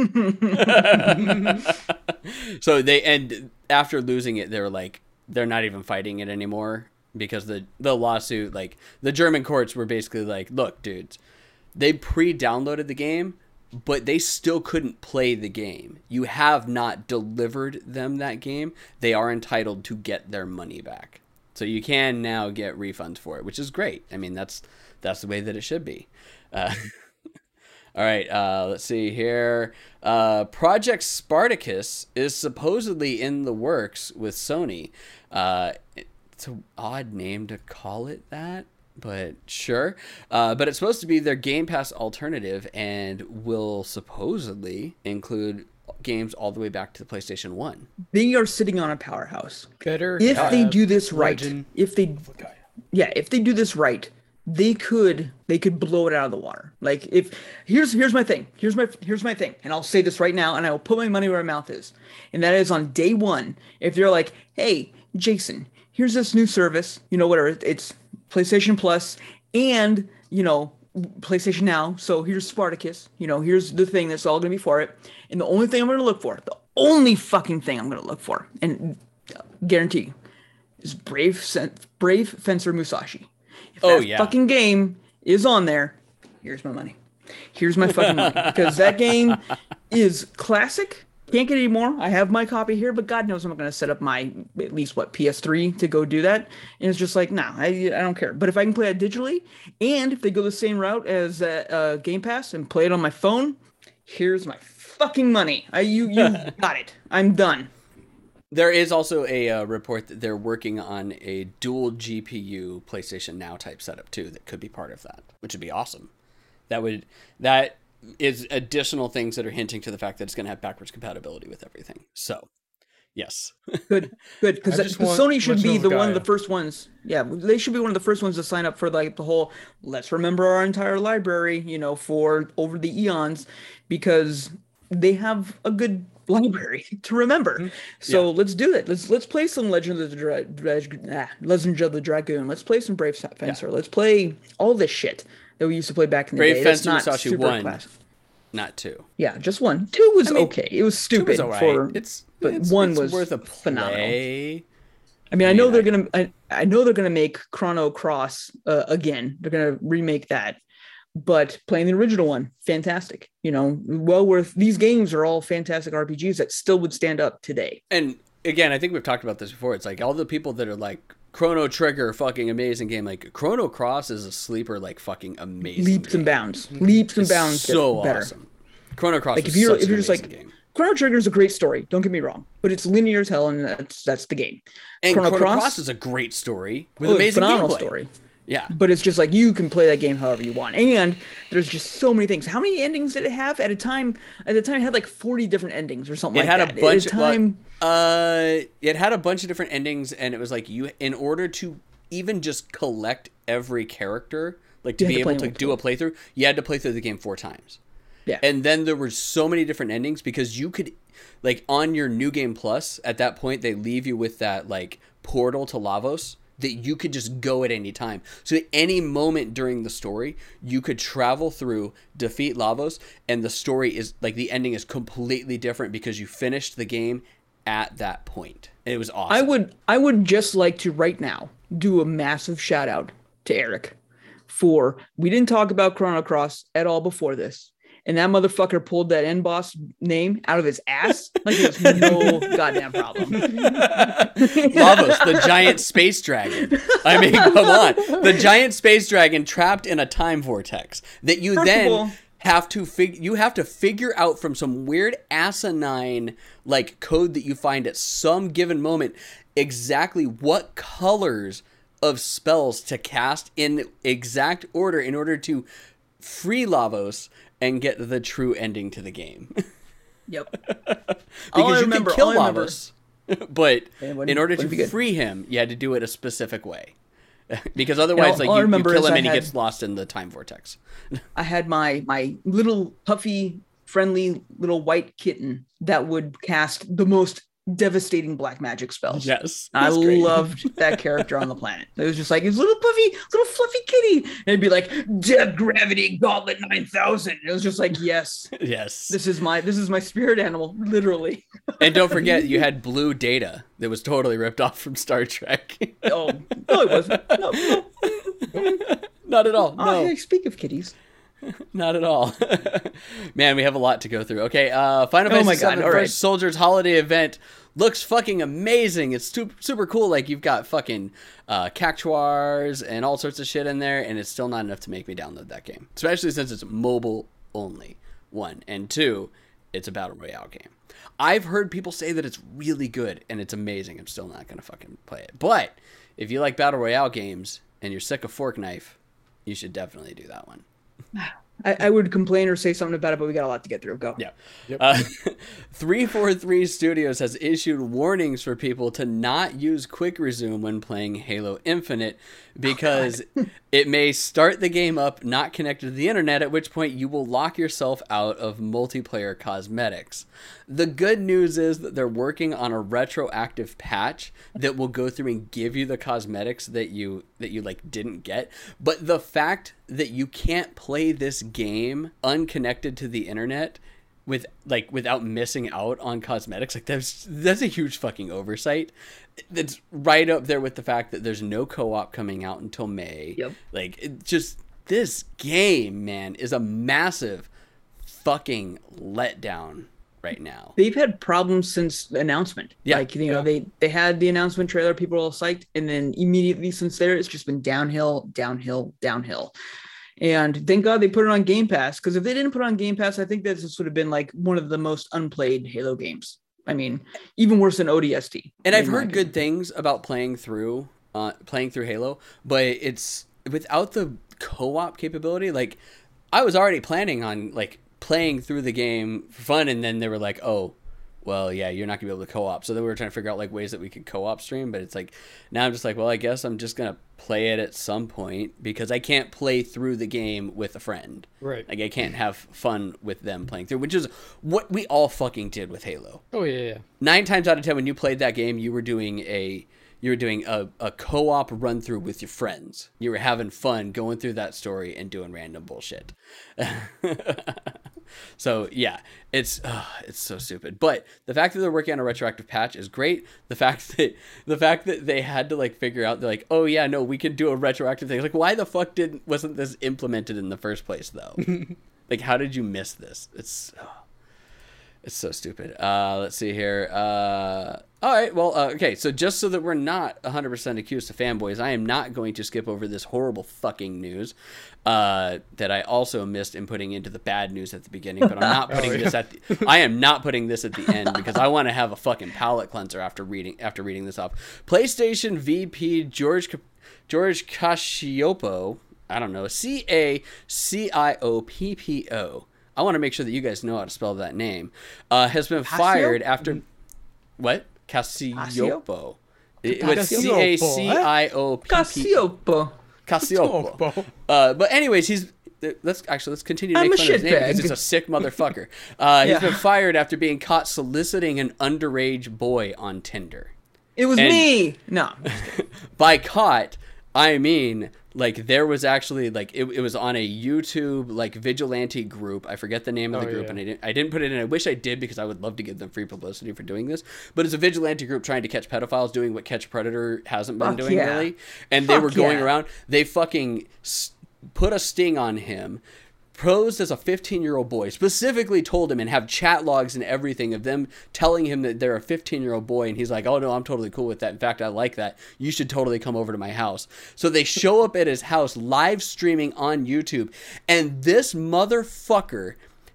so they and after losing it, they're like, they're not even fighting it anymore because the the lawsuit, like the German courts were basically like, look, dudes, they pre-downloaded the game, but they still couldn't play the game. You have not delivered them that game. They are entitled to get their money back. So you can now get refunds for it, which is great. I mean, that's that's the way that it should be. Uh, all right, uh, let's see here. Uh, Project Spartacus is supposedly in the works with Sony. Uh, it's an odd name to call it that, but sure. Uh, but it's supposed to be their Game Pass alternative and will supposedly include games all the way back to the PlayStation 1. They are sitting on a powerhouse. Better If they do this right, Legend if they, yeah, if they do this right, they could they could blow it out of the water. Like if here's here's my thing. Here's my here's my thing, and I'll say this right now, and I will put my money where my mouth is, and that is on day one. If they're like, hey, Jason, here's this new service, you know, whatever it's PlayStation Plus, and you know PlayStation Now. So here's Spartacus. You know, here's the thing that's all gonna be for it, and the only thing I'm gonna look for, the only fucking thing I'm gonna look for, and guarantee is Brave Brave Fencer Musashi. Oh, that yeah. fucking game is on there, here's my money. Here's my fucking money because that game is classic. Can't get any more. I have my copy here, but God knows I'm not going to set up my at least what PS3 to go do that. And it's just like, no, I, I don't care. But if I can play it digitally, and if they go the same route as uh, uh, Game Pass and play it on my phone, here's my fucking money. I, you you got it. I'm done. There is also a uh, report that they're working on a dual GPU PlayStation Now type setup too that could be part of that, which would be awesome. That would that is additional things that are hinting to the fact that it's going to have backwards compatibility with everything. So, yes. Good, good. Because I just want Sony should be the of one of the first ones. Yeah, they should be one of the first ones to sign up for like the whole. Let's remember our entire library, you know, for over the eons, because they have a good library to remember. So let's do it. Let's let's play some Legend of the Dra- Dra- ah, Legend of the Dragoon. Let's play some Brave Fencer. Let's play all this shit that we used to play back in the Brave day. That's Fencer not Musashi super one. classic. Not two. Yeah, just one. Two was mean, okay. It was stupid was all right. for. it's but it's, one it's was worth a phenomenal. play. I mean, I know mean, they're gonna. I, I know they're gonna make Chrono Cross uh, again. They're gonna remake that, but playing the original one, fantastic. You know, well worth. These games are all fantastic RPGs that still would stand up today. And again, I think we've talked about this before. It's like all the people that are like Chrono Trigger, fucking amazing game. Like Chrono Cross is a sleeper, like fucking amazing. Leaps and bounds, leaps and It's bounds. so better. awesome. Chrono Cross. Like if you're if you're just like game. Chrono Trigger is a great story. Don't get me wrong, but it's linear as hell, and that's that's the game. And Chrono Chrono, Cross? Cross? is a great story with Oh, amazing phenomenal gameplay. story. Yeah. But it's just like you can play that game however you want, and there's just so many things. How many endings did it have at a time? At the time, it had like 40 different endings or something It like had that. a bunch At a time. Of, uh, it had a bunch of different endings, and it was like you, in order to even just collect every character, like to You be to able to do a playthrough, you had to play through the game four times. Yeah. And then there were so many different endings because you could, like, on your new game plus, at that point they leave you with that like portal to Lavos that you could just go at any time. So at any moment during the story, you could travel through, defeat Lavos, and the story is like the ending is completely different because you finished the game at that point. It was awesome. I would I would just like to right now do a massive shout out to Eric for we didn't talk about Chrono Cross at all before this. And that motherfucker pulled that end boss name out of his ass like it was no goddamn problem. Lavos, the giant space dragon. I mean, come on. The giant space dragon trapped in a time vortex that you First then all- have to fig- you have to figure out from some weird asinine like code that you find at some given moment exactly what colors of spells to cast in exact order in order to free Lavos and get the true ending to the game. Yep. because all you remember, can kill all Lavos. but It wouldn't- in order to wouldn't be good. free him, you had to do it a specific way. because otherwise, all- like all you, you kill him I and he gets lost in the time vortex. I had my my little puffy, friendly little white kitten that would cast the most devastating black magic spells. Yes, I great. loved that character on the planet. It was just like his little puffy, little fluffy kitty. And it'd be like, Death Gravity Gauntlet 9000. It was just like, yes, yes. this is my this is my spirit animal, literally. and don't forget, you had Blue Data that was totally ripped off from Star Trek. Oh, no, it wasn't. No, no. Not at all. Oh, No. hey, speak of kitties. Not at all. Man, we have a lot to go through. Okay, uh Final Oh Fantasy my God, VII First right. Soldiers holiday event looks fucking amazing. It's super, super cool. Like you've got fucking uh cactuars and all sorts of shit in there, and it's still not enough to make me download that game. Especially since it's mobile only. One and two, it's a battle royale game. I've heard people say that it's really good and it's amazing. I'm still not gonna fucking play it. But if you like battle royale games and you're sick of Fork Knife, you should definitely do that one. I, I would complain or say something about it, but we got a lot to get through. Go. Yeah. Uh, 343 Studios has issued warnings for people to not use quick resume when playing Halo Infinite because it may start the game up not connected to the internet, at which point you will lock yourself out of multiplayer cosmetics. The good news is that they're working on a retroactive patch that will go through and give you the cosmetics that you that you like didn't get. But the fact that you can't play this game unconnected to the internet with like without missing out on cosmetics like that's that's a huge fucking oversight that's right up there with the fact that there's no co-op coming out until may Yep. like it just this game man is a massive fucking letdown right now They've had problems since the announcement. Yeah. Like, you know, Yeah. they they had the announcement trailer, people were all psyched, and then immediately since there, it's just been downhill, downhill, downhill. And thank God they put it on Game Pass, because if they didn't put it on Game Pass, I think this would have been like one of the most unplayed Halo games. I mean, even worse than ODST. and I've heard good things about playing through uh playing through Halo, but it's without the co-op capability like I was already planning on like playing through the game for fun and then they were like, "Oh, well, yeah, you're not going to be able to co-op." So then we were trying to figure out like ways that we could co-op stream, but it's like now I'm just like, "Well, I guess I'm just going to play it at some point because I can't play through the game with a friend." Right. Like I can't have fun with them playing through, which is what we all fucking did with Halo Oh yeah, yeah. nine times out of ten when you played that game you were doing a you were doing a, a co-op run through with your friends you were having fun going through that story and doing random bullshit so yeah it's uh, it's so stupid. But the fact that they're working on a retroactive patch is great. The fact that the fact that they had to like figure out they're like oh yeah no we could do a retroactive thing. Like why the fuck didn't wasn't this implemented in the first place though? Like how did you miss this? It's oh. It's so stupid. Uh, let's see here. Uh, all right. Well, uh, okay. So just so that we're not 100% accused of fanboys, I am not going to skip over this horrible fucking news uh, that I also missed in putting into the bad news at the beginning. But I'm not putting this at the. I am not putting this at the end because I want to have a fucking palate cleanser after reading after reading this off. PlayStation VP George George Cacioppo. I don't know. C A C I O P P O. I want to make sure that you guys know how to spell that name. Uh, has been fired after what? Cacioppo. It was C Cacioppo, A C I O P P Cassiopo. Cacioppo. Cacioppo. Uh, but anyways, he's let's actually let's continue to I'm make a fun of his name because he's a sick motherfucker. Uh, Yeah. He's been fired after being caught soliciting an underage boy on Tinder. It was And- me. No. By caught, I mean like there was actually like it, it was on a YouTube like vigilante group. I forget the name of the Oh, group, yeah. and I didn't I didn't put it in. I wish I did because I would love to give them free publicity for doing this. But it's a vigilante group trying to catch pedophiles, doing what Catch Predator hasn't been Fuck doing yeah. really. And they were going yeah. around. They fucking s- put a sting on him. Posed as a 15 year old boy, specifically told him and have chat logs and everything of them telling him that they're a 15 year old boy. And he's like, Oh, no, I'm totally cool with that. In fact, I like that. You should totally come over to my house. So they show up at his house live streaming on YouTube. And this motherfucker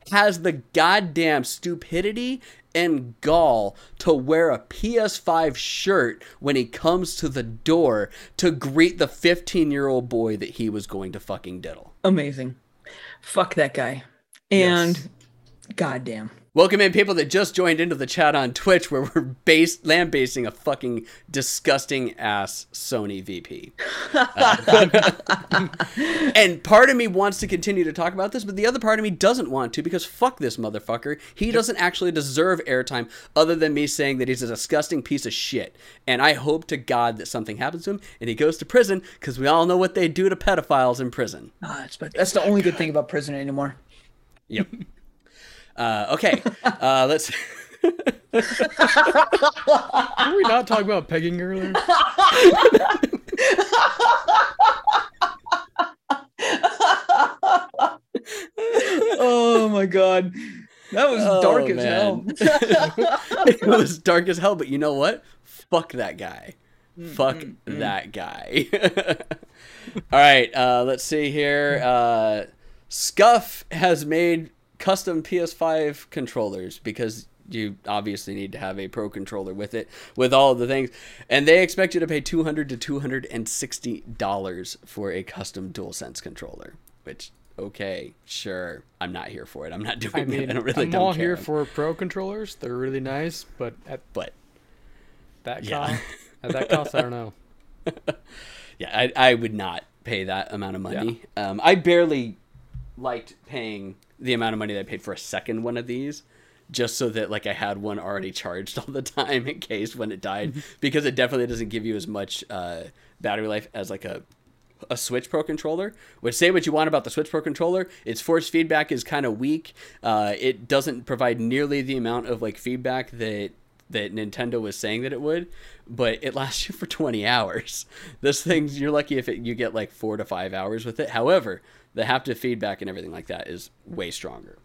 has the goddamn stupidity and gall to wear a PS5 shirt when he comes to the door to greet the 15 year old boy that he was going to fucking diddle. Amazing. Fuck that guy. And Yes. Goddamn. Welcome in people that just joined into the chat on Twitch where we're base land basing a fucking disgusting ass Sony VP. Uh, and part of me wants to continue to talk about this, but the other part of me doesn't want to because fuck this motherfucker. He doesn't actually deserve airtime other than me saying that he's a disgusting piece of shit. And I hope to God that something happens to him and he goes to prison because we all know what they do to pedophiles in prison. Ah, that's, that's the only good thing about prison anymore. Yep. Uh, okay, uh, let's. Were we not talking about pegging earlier? oh my god. That was Oh, dark as man. hell. it was dark as hell, but you know what? Fuck that guy. Fuck that guy. All right, uh, let's see here. Uh, Scuff has made custom PS5 controllers because you obviously need to have a pro controller with it, with all of the things, and they expect you to pay two hundred to two hundred and sixty dollars for a custom DualSense controller. Which, okay, sure, I'm not here for it. I'm not doing I it. I don't really I'm don't all care. here for pro controllers. They're really nice, but at but that Yeah. cost, at that cost, I don't know. yeah, I, I would not pay that amount of money. Um, I barely liked paying the amount of money that I paid for a second one of these, just so that like I had one already charged all the time in case when it died, because it definitely doesn't give you as much uh, battery life as like a a Switch Pro controller. Which say what you want about the Switch Pro controller, its force feedback is kind of weak. Uh, it doesn't provide nearly the amount of like feedback that that Nintendo was saying that it would, but it lasts you for 20 hours. This thing, you're lucky if it, you get like four to five hours with it. However, the haptic feedback and everything like that is way stronger.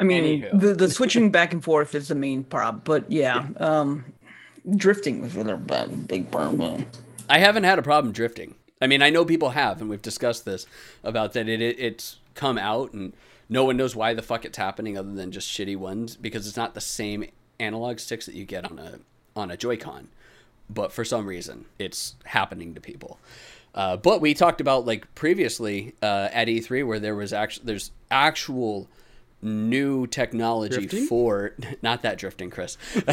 I mean, Anywho. the, the switching back and forth is the main problem, but yeah, um, drifting was really bad, big problem. I haven't had a problem drifting. I mean, I know people have, and we've discussed this about that. It, it it's come out, and no one knows why the fuck it's happening, other than just shitty ones, because it's not the same analog sticks that you get on a on a Joy-Con. But for some reason, it's happening to people. Uh, but we talked about like previously uh, at E3 where there was actually there's actual new technology Drifting? for not that drifting, Chris.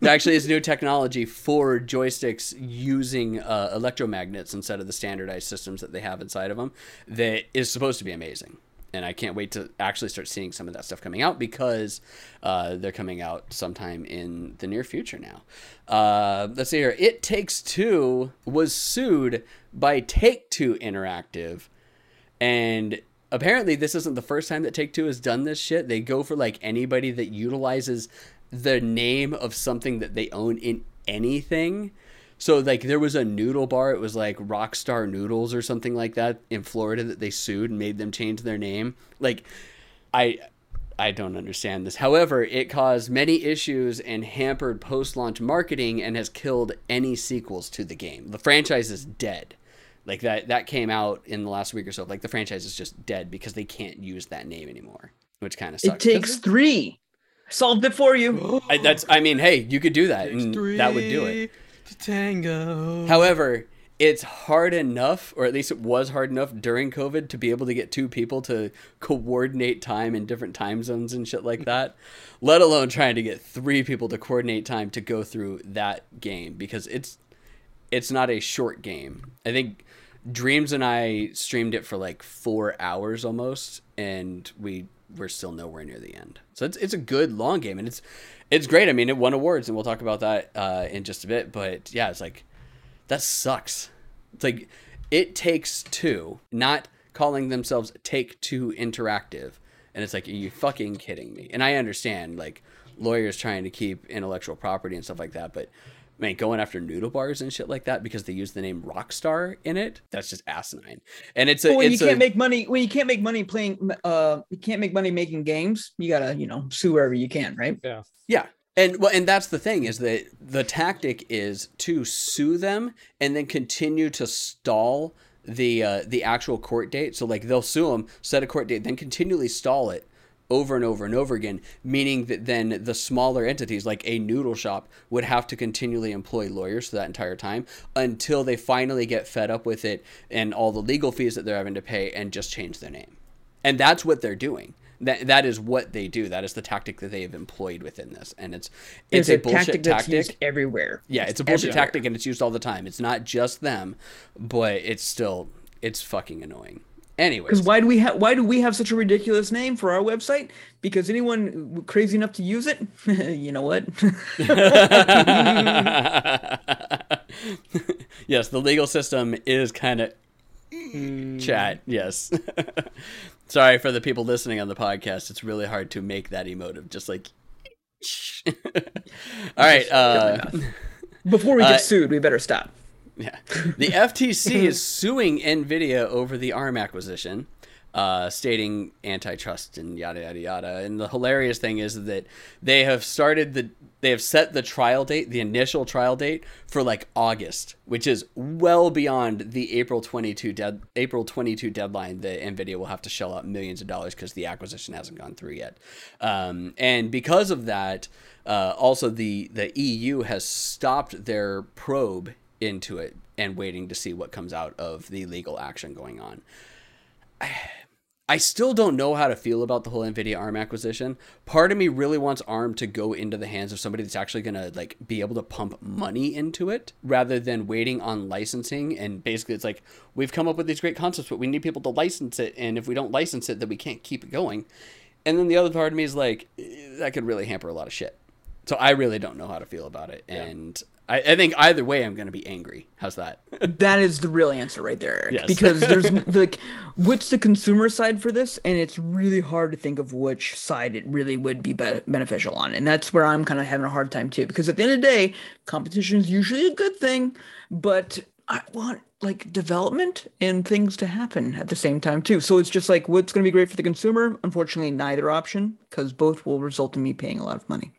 there actually is new technology for joysticks using uh, electromagnets instead of the standardized systems that they have inside of them. That is supposed to be amazing, and I can't wait to actually start seeing some of that stuff coming out because uh, they're coming out sometime in the near future now. Uh, let's see here. It Takes Two was sued by Take Two Interactive and apparently, this isn't the first time that Take Two has done this shit. They go for like anybody that utilizes the name of something that they own in anything. So like there was a noodle bar, it was like Rockstar Noodles or something like that in Florida that they sued and made them change their name. Like I I don't understand this. However, it caused many issues and hampered post-launch marketing and has killed any sequels to the game. The franchise is dead. Like that that came out in the last week or so. Like the franchise is just dead because they can't use that name anymore, which kind of sucks. It takes three. Solved it for you. I, that's I mean, hey, you could do that Takes and that would do it. To tango. However, it's hard enough, or at least it was hard enough during COVID to be able to get two people to coordinate time in different time zones and shit like that, let alone trying to get three people to coordinate time to go through that game because it's it's not a short game. I think Dreams and I streamed it for like four hours almost, and we were still nowhere near the end. So it's it's a good long game, and it's it's great. I mean, it won awards, and we'll talk about that uh, in just a bit. But yeah, it's like that sucks. It's like it takes two, not calling themselves Take Two Interactive, and it's like, are you fucking kidding me? And I understand like lawyers trying to keep intellectual property and stuff like that, but man, going after noodle bars and shit like that because they use the name Rockstar in it, that's just asinine. And it's a, when you can't a, make money, when you can't make money playing, uh, you can't make money making games. You gotta, you know, sue wherever you can, right? yeah. Yeah. And well, and that's the thing is that the tactic is to sue them and then continue to stall the uh, the actual court date. So like they'll sue them, set a court date, then continually stall it over and over and over again, meaning that then the smaller entities like a noodle shop would have to continually employ lawyers for that entire time until they finally get fed up with it and all the legal fees that they're having to pay and just change their name. And that's what they're doing. That that is what they do. That is the tactic that they have employed within this, and it's It's, it's, a, a, bullshit tactic tactic. used everywhere. yeah, it's a bullshit everywhere. tactic, and it's used all the time. It's not just them, but it's still it's fucking annoying. Anyways, Because why do we have why do we have such a ridiculous name for our website? Because anyone crazy enough to use it, you know what? yes, the legal system is kind of chat. Yes. Sorry for the people listening on the podcast. It's really hard to make that emotive, just like. All right. Uh, Before we get Uh, sued, we better stop. Yeah. The FTC is suing NVIDIA over the ARM acquisition, uh, stating antitrust and yada yada yada. And the hilarious thing is that they have started the they have set the trial date, the initial trial date for like August, which is well beyond the April 22 dead April 22 deadline that NVIDIA will have to shell out millions of dollars because the acquisition hasn't gone through yet. Um, and because of that, uh, also the the EU has stopped their probe into it and waiting to see what comes out of the legal action going on. I still don't know how to feel about the whole Nvidia ARM acquisition. Part of me really wants ARM to go into the hands of somebody that's actually going to like be able to pump money into it rather than waiting on licensing and basically it's like we've come up with these great concepts but we need people to license it and if we don't license it then we can't keep it going. And then the other part of me is like eh, that could really hamper a lot of shit. So I really don't know how to feel about it and I, I think either way I'm going to be angry. How's that? That is the real answer right there, Eric. Yes. Because there's like, what's the consumer side for this? And it's really hard to think of which side it really would be, be- beneficial on. And that's where I'm kind of having a hard time too. Because at the end of the day, competition is usually a good thing, but I want like development and things to happen at the same time too. So it's just like, what's going to be great for the consumer? Unfortunately, neither option, because both will result in me paying a lot of money.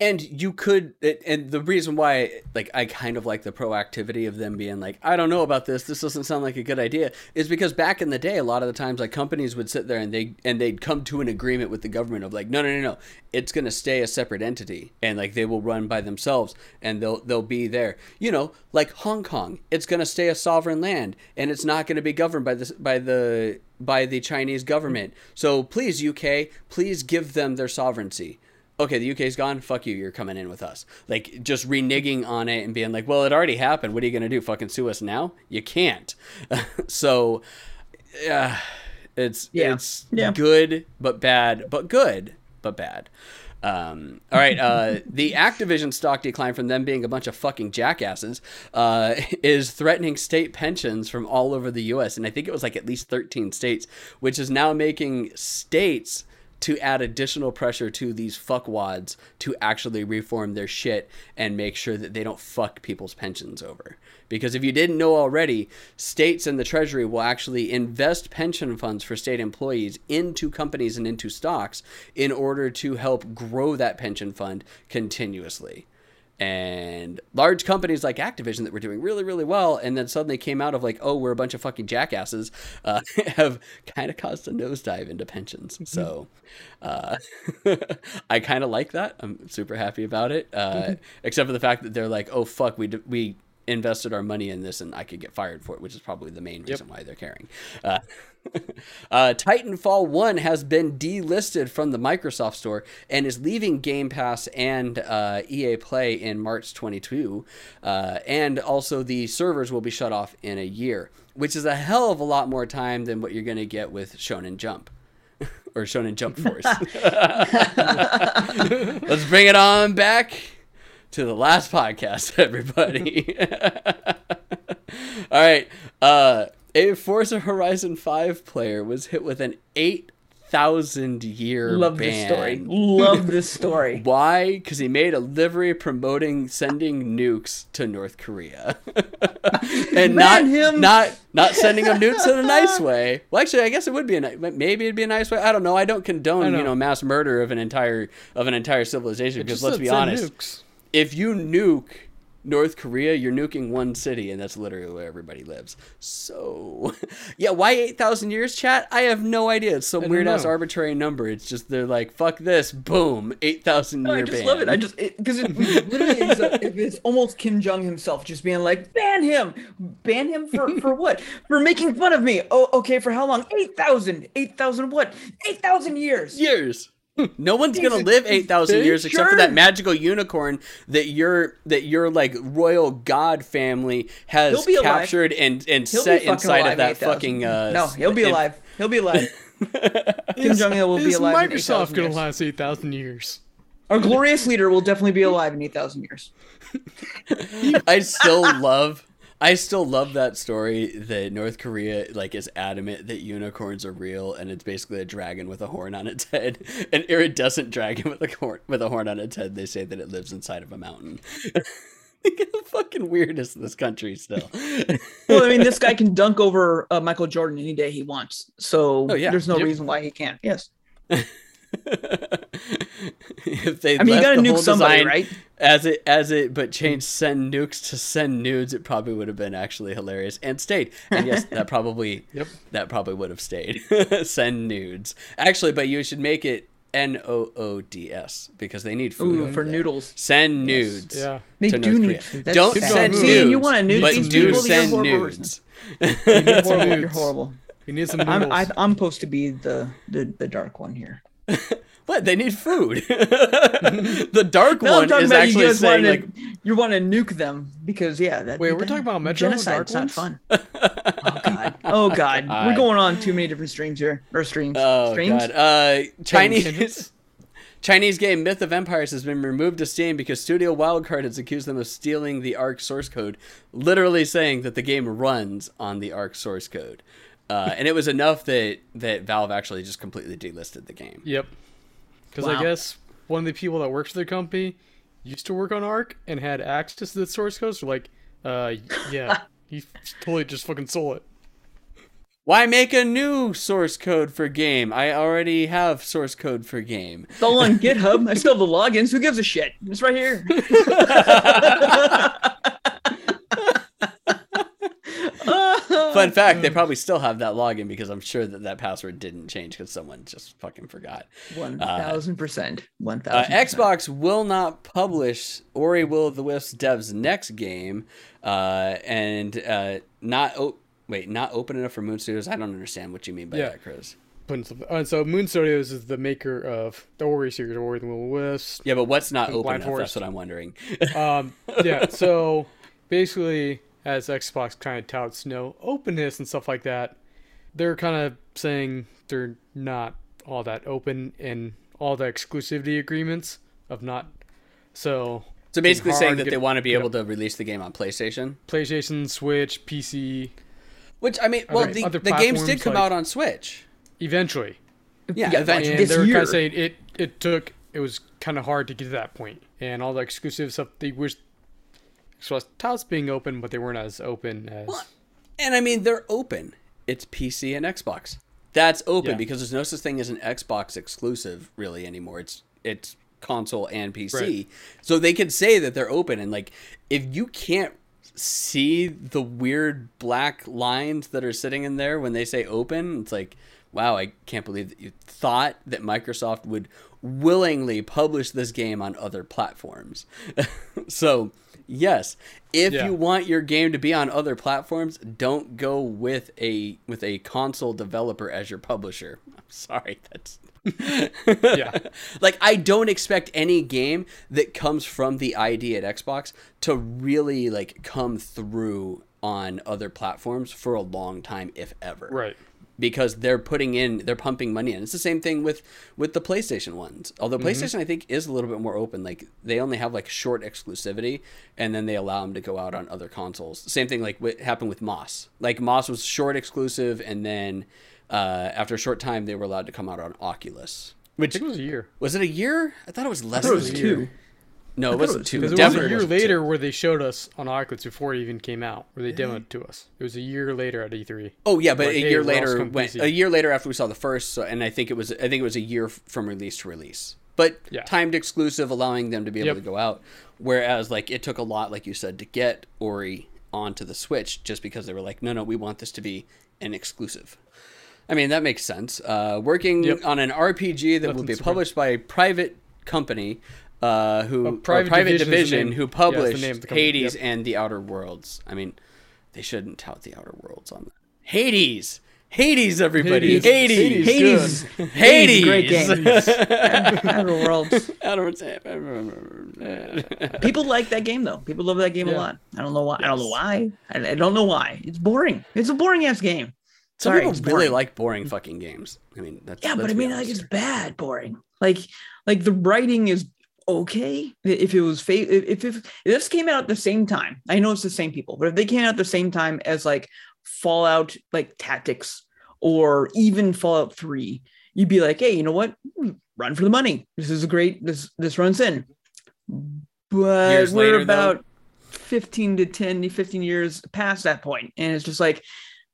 And you could, and the reason why, like, I kind of like the proactivity of them being like, I don't know about this. This doesn't sound like a good idea. Is because back in the day, a lot of the times, like, companies would sit there and they and they'd come to an agreement with the government of like, no, no, no, no, it's gonna stay a separate entity, and like they will run by themselves, and they'll they'll be there. You know, like Hong Kong, it's gonna stay a sovereign land, and it's not gonna be governed by this by the by the Chinese government. So please, UK, please give them their sovereignty okay, the UK's gone. Fuck you. You're coming in with us. Like just reneging on it and being like, well, it already happened. What are you gonna do? Fucking sue us now? You can't. so, yeah, it's Yeah. it's Yeah. good but bad, but good but bad. Um, all right, uh, the Activision stock decline from them being a bunch of fucking jackasses uh, is threatening state pensions from all over the U.S. and I think it was like at least 13 states, which is now making states to add additional pressure to these fuckwads to actually reform their shit and make sure that they don't fuck people's pensions over. Because if you didn't know already, states and the Treasury will actually invest pension funds for state employees into companies and into stocks in order to help grow that pension fund continuously and large companies like Activision that were doing really, really well, and then suddenly came out of like, oh, we're a bunch of fucking jackasses, uh, have kind of caused a nosedive into pensions. So, uh, I kind of like that. I'm super happy about it, uh, except for the fact that they're like, oh fuck, we d- we invested our money in this, and I could get fired for it, which is probably the main reason why they're caring. Uh, uh, Titanfall 1 has been delisted from the Microsoft Store and is leaving Game Pass and uh, EA Play in March 22. Uh, and also, the servers will be shut off in a year, which is a hell of a lot more time than what you're going to get with Shonen Jump. or Shonen Jump Force. Let's bring it on back to the last podcast, everybody. All right. Uh, a Forza Horizon 5 player was hit with an 8,000 year Love ban. this story. Love this story. Why? Because he made a livery promoting sending nukes to North Korea, and not him. not not sending them nukes in a nice way. Well, actually, I guess it would be a ni- maybe it'd be a nice way. I don't know. I don't condone I know. you know mass murder of an entire of an entire civilization because let's be honest, nukes. If you nuke North Korea, you're nuking one city, and that's literally where everybody lives. So, yeah, why 8,000 years, chat? I have no idea. It's some weird ass arbitrary number. It's just, they're like, fuck this, boom, 8,000 No, year I just ban. love it. I just because it, literally is a, it's almost Kim Jong himself just being like, ban him, ban him for for what? For making fun of me. Oh, okay. For how long? Eight thousand. Eight thousand what? Eight thousand years. years. No one's gonna Jesus, live eight thousand bitch, years except for that magical unicorn that your that your like royal god family has He'll be alive. captured and and He'll set inside alive of that in 8,000. fucking. Uh, no, he'll be in- alive. He'll be alive. Kim Jong Il will be Is alive. in Microsoft gonna years. last eight thousand years? Our glorious leader will definitely be alive in eight thousand years. I still love. I still love that story that North Korea like is adamant that unicorns are real and it's basically a dragon with a horn on its head, an iridescent dragon with a horn with a horn on its head. They say that it lives inside of a mountain. the fucking weirdest in this country still. Well, I mean, this guy can dunk over uh, Michael Jordan any day he wants. So Oh, yeah. there's no Yep. reason why he can't. Yes. If they I mean, you left gotta the nuke whole somebody, design right? as it as it but changed send nukes to send nudes it probably would have been actually hilarious and stayed and yes that probably Yep. that probably would have stayed send nudes actually but you should make it n-o-o-d-s because they need food Ooh, for there. noodles. send nudes Yeah. They do North need food. Don't sad. send See, nudes you wanna nuke but these do people, send nudes You're horrible. You're horrible. We need some I'm noodles. I, I'm supposed to be the, the the dark one here. what they need food the dark No, one is you actually guys saying wanting like you want to nuke them because yeah, that Wait, we're that- talking about Metro genocide's Dark not fun. oh god, oh god, God. we're going on too many different streams here or streams. Oh streams. god. Uh, Chinese? Chinese game Myth of Empires has been removed to Steam because Studio Wildcard has accused them of stealing the ARK source code, literally saying that the game runs on the ARK source code. Uh, and it was enough that that Valve actually just completely delisted the game. Yep. Because Wow. I guess one of the people that works for the company used to work on ARK and had access to the source code. So like, uh, yeah, he totally just fucking sold it. Why make a new source code for game? I already have source code for game. It's all on GitHub. I still have the logins. Who gives a shit? It's right here. Fun fact, they probably still have that login because I'm sure that that password didn't change because someone just fucking forgot. One thousand percent. Uh, thousand. Xbox will not publish Ori Will of the Wisps dev's next game, uh, and uh, not oh wait, not open enough for Moon Studios. I don't understand what you mean by Yeah. that, Chris. Putting something. Uh, so Moon Studios is the maker of the Ori series, Ori and the Will of the Wisps. Yeah, but what's not And open Blind enough? Forest. That's what I'm wondering. Um, yeah. So basically, as Xbox kind of touts no openness and stuff like that, they're kind of saying they're not all that open in all the exclusivity agreements of not. So So basically, saying that get- they want to be yeah. able to release the game on PlayStation. PlayStation, Switch, PC, Which I mean, well, Other- the, the games did come like- out on Switch. eventually. Yeah, Yeah, eventually. and this they were kind of saying it it took it was kind of hard to get to that point and all the exclusive stuff they wish Xbox touts being open but they weren't as open as Well, And I mean, they're open. It's PC and Xbox. That's open Yeah. because there's no such thing as an Xbox exclusive really anymore. It's it's console and PC. Right. So they could say that they're open and like if you can't see the weird black lines that are sitting in there when they say open, it's like wow, I can't believe that you thought that Microsoft would willingly publish this game on other platforms. so, yes, if Yeah. you want your game to be on other platforms, don't go with a with a console developer as your publisher. I'm sorry, that's yeah like I don't expect any game that comes from the ID at Xbox to really like come through on other platforms for a long time if ever right because they're putting in they're pumping money in. It's the same thing with with the playstation ones. Although Mm-hmm. playstation i think is a little bit more open. Like they only have like short exclusivity and then they allow them to go out on other consoles. Same thing like what happened with moss. Like moss was short exclusive and then uh, after a short time they were allowed to come out on oculus. I which think it was a year. Was it a year? I thought it was less I thought it than was a year. two. No it wasn't was two it was a year wasn't two. later where they showed us on Oculus before it even came out where they demoed it to us it was a year later at E E3 Oh yeah, but Like, a year we're later, when, a year later after we saw the first, so, and I think it was, I think it was a year from release to release. but Yeah. timed exclusive, allowing them to be able Yep. to go out. Whereas, like, it took a lot, like you said, to get Ori onto the Switch, just because they were like, no, no, we want this to be an exclusive. I mean, that makes sense. Uh, working Yep. on an RPG that will be published by a private company, uh, who or Private private Division division who yeah, it's the published name of the. Hades Yep. and the Outer Worlds. I mean, they shouldn't tout the Outer Worlds on that. Hades, Hades, everybody, Hades. Hades, Hades. Hades, Hades, great game. Hades. Outer Worlds. Outer Worlds. People like that game though. People love that game a lot. I don't know why. I don't know why. I, I don't know why. It's boring. It's a boring ass game. Some Sorry, people it's really boring. like boring fucking games. I mean, that's Yeah, but I mean, like it's bad boring. Like, like the writing is okay. If it was fa- if, if if this came out at the same time, I know it's the same people, but if they came out at the same time as like Fallout, like Tactics, or even Fallout Three, you'd be like, hey, you know what? Run for the money. This is a great. This this runs in. But Years we're later, though? about 15 to 10 15 years past that point and it's just like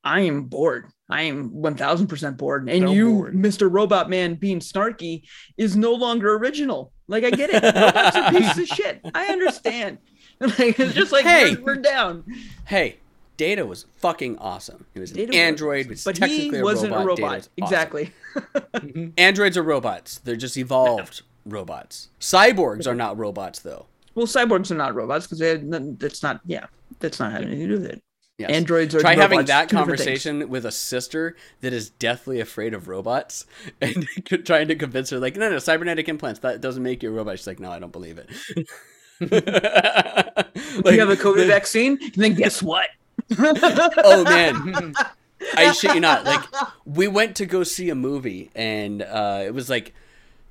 i am bored i am 1000% bored and So you bored. mr robot man being snarky is no longer original like i get it robots are pieces of shit i understand like it's just like Hey. we're, we're down Hey, Data was fucking awesome. He was Data was- android, was but technically he wasn't a robot. a robot was awesome. exactly Androids are robots. They're just evolved robots. Cyborgs are not robots, though. well cyborgs are not robots because that's not yeah that's not having anything to do with it Yes. androids are Try having that conversation with a sister that is deathly afraid of robots and trying to convince her, like, no, no, cybernetic implants, that doesn't make you a robot. She's like, no, I don't believe it. like, you have a covid vaccine? And then guess what? Oh man. I shit you not. Like we went to go see a movie and uh it was like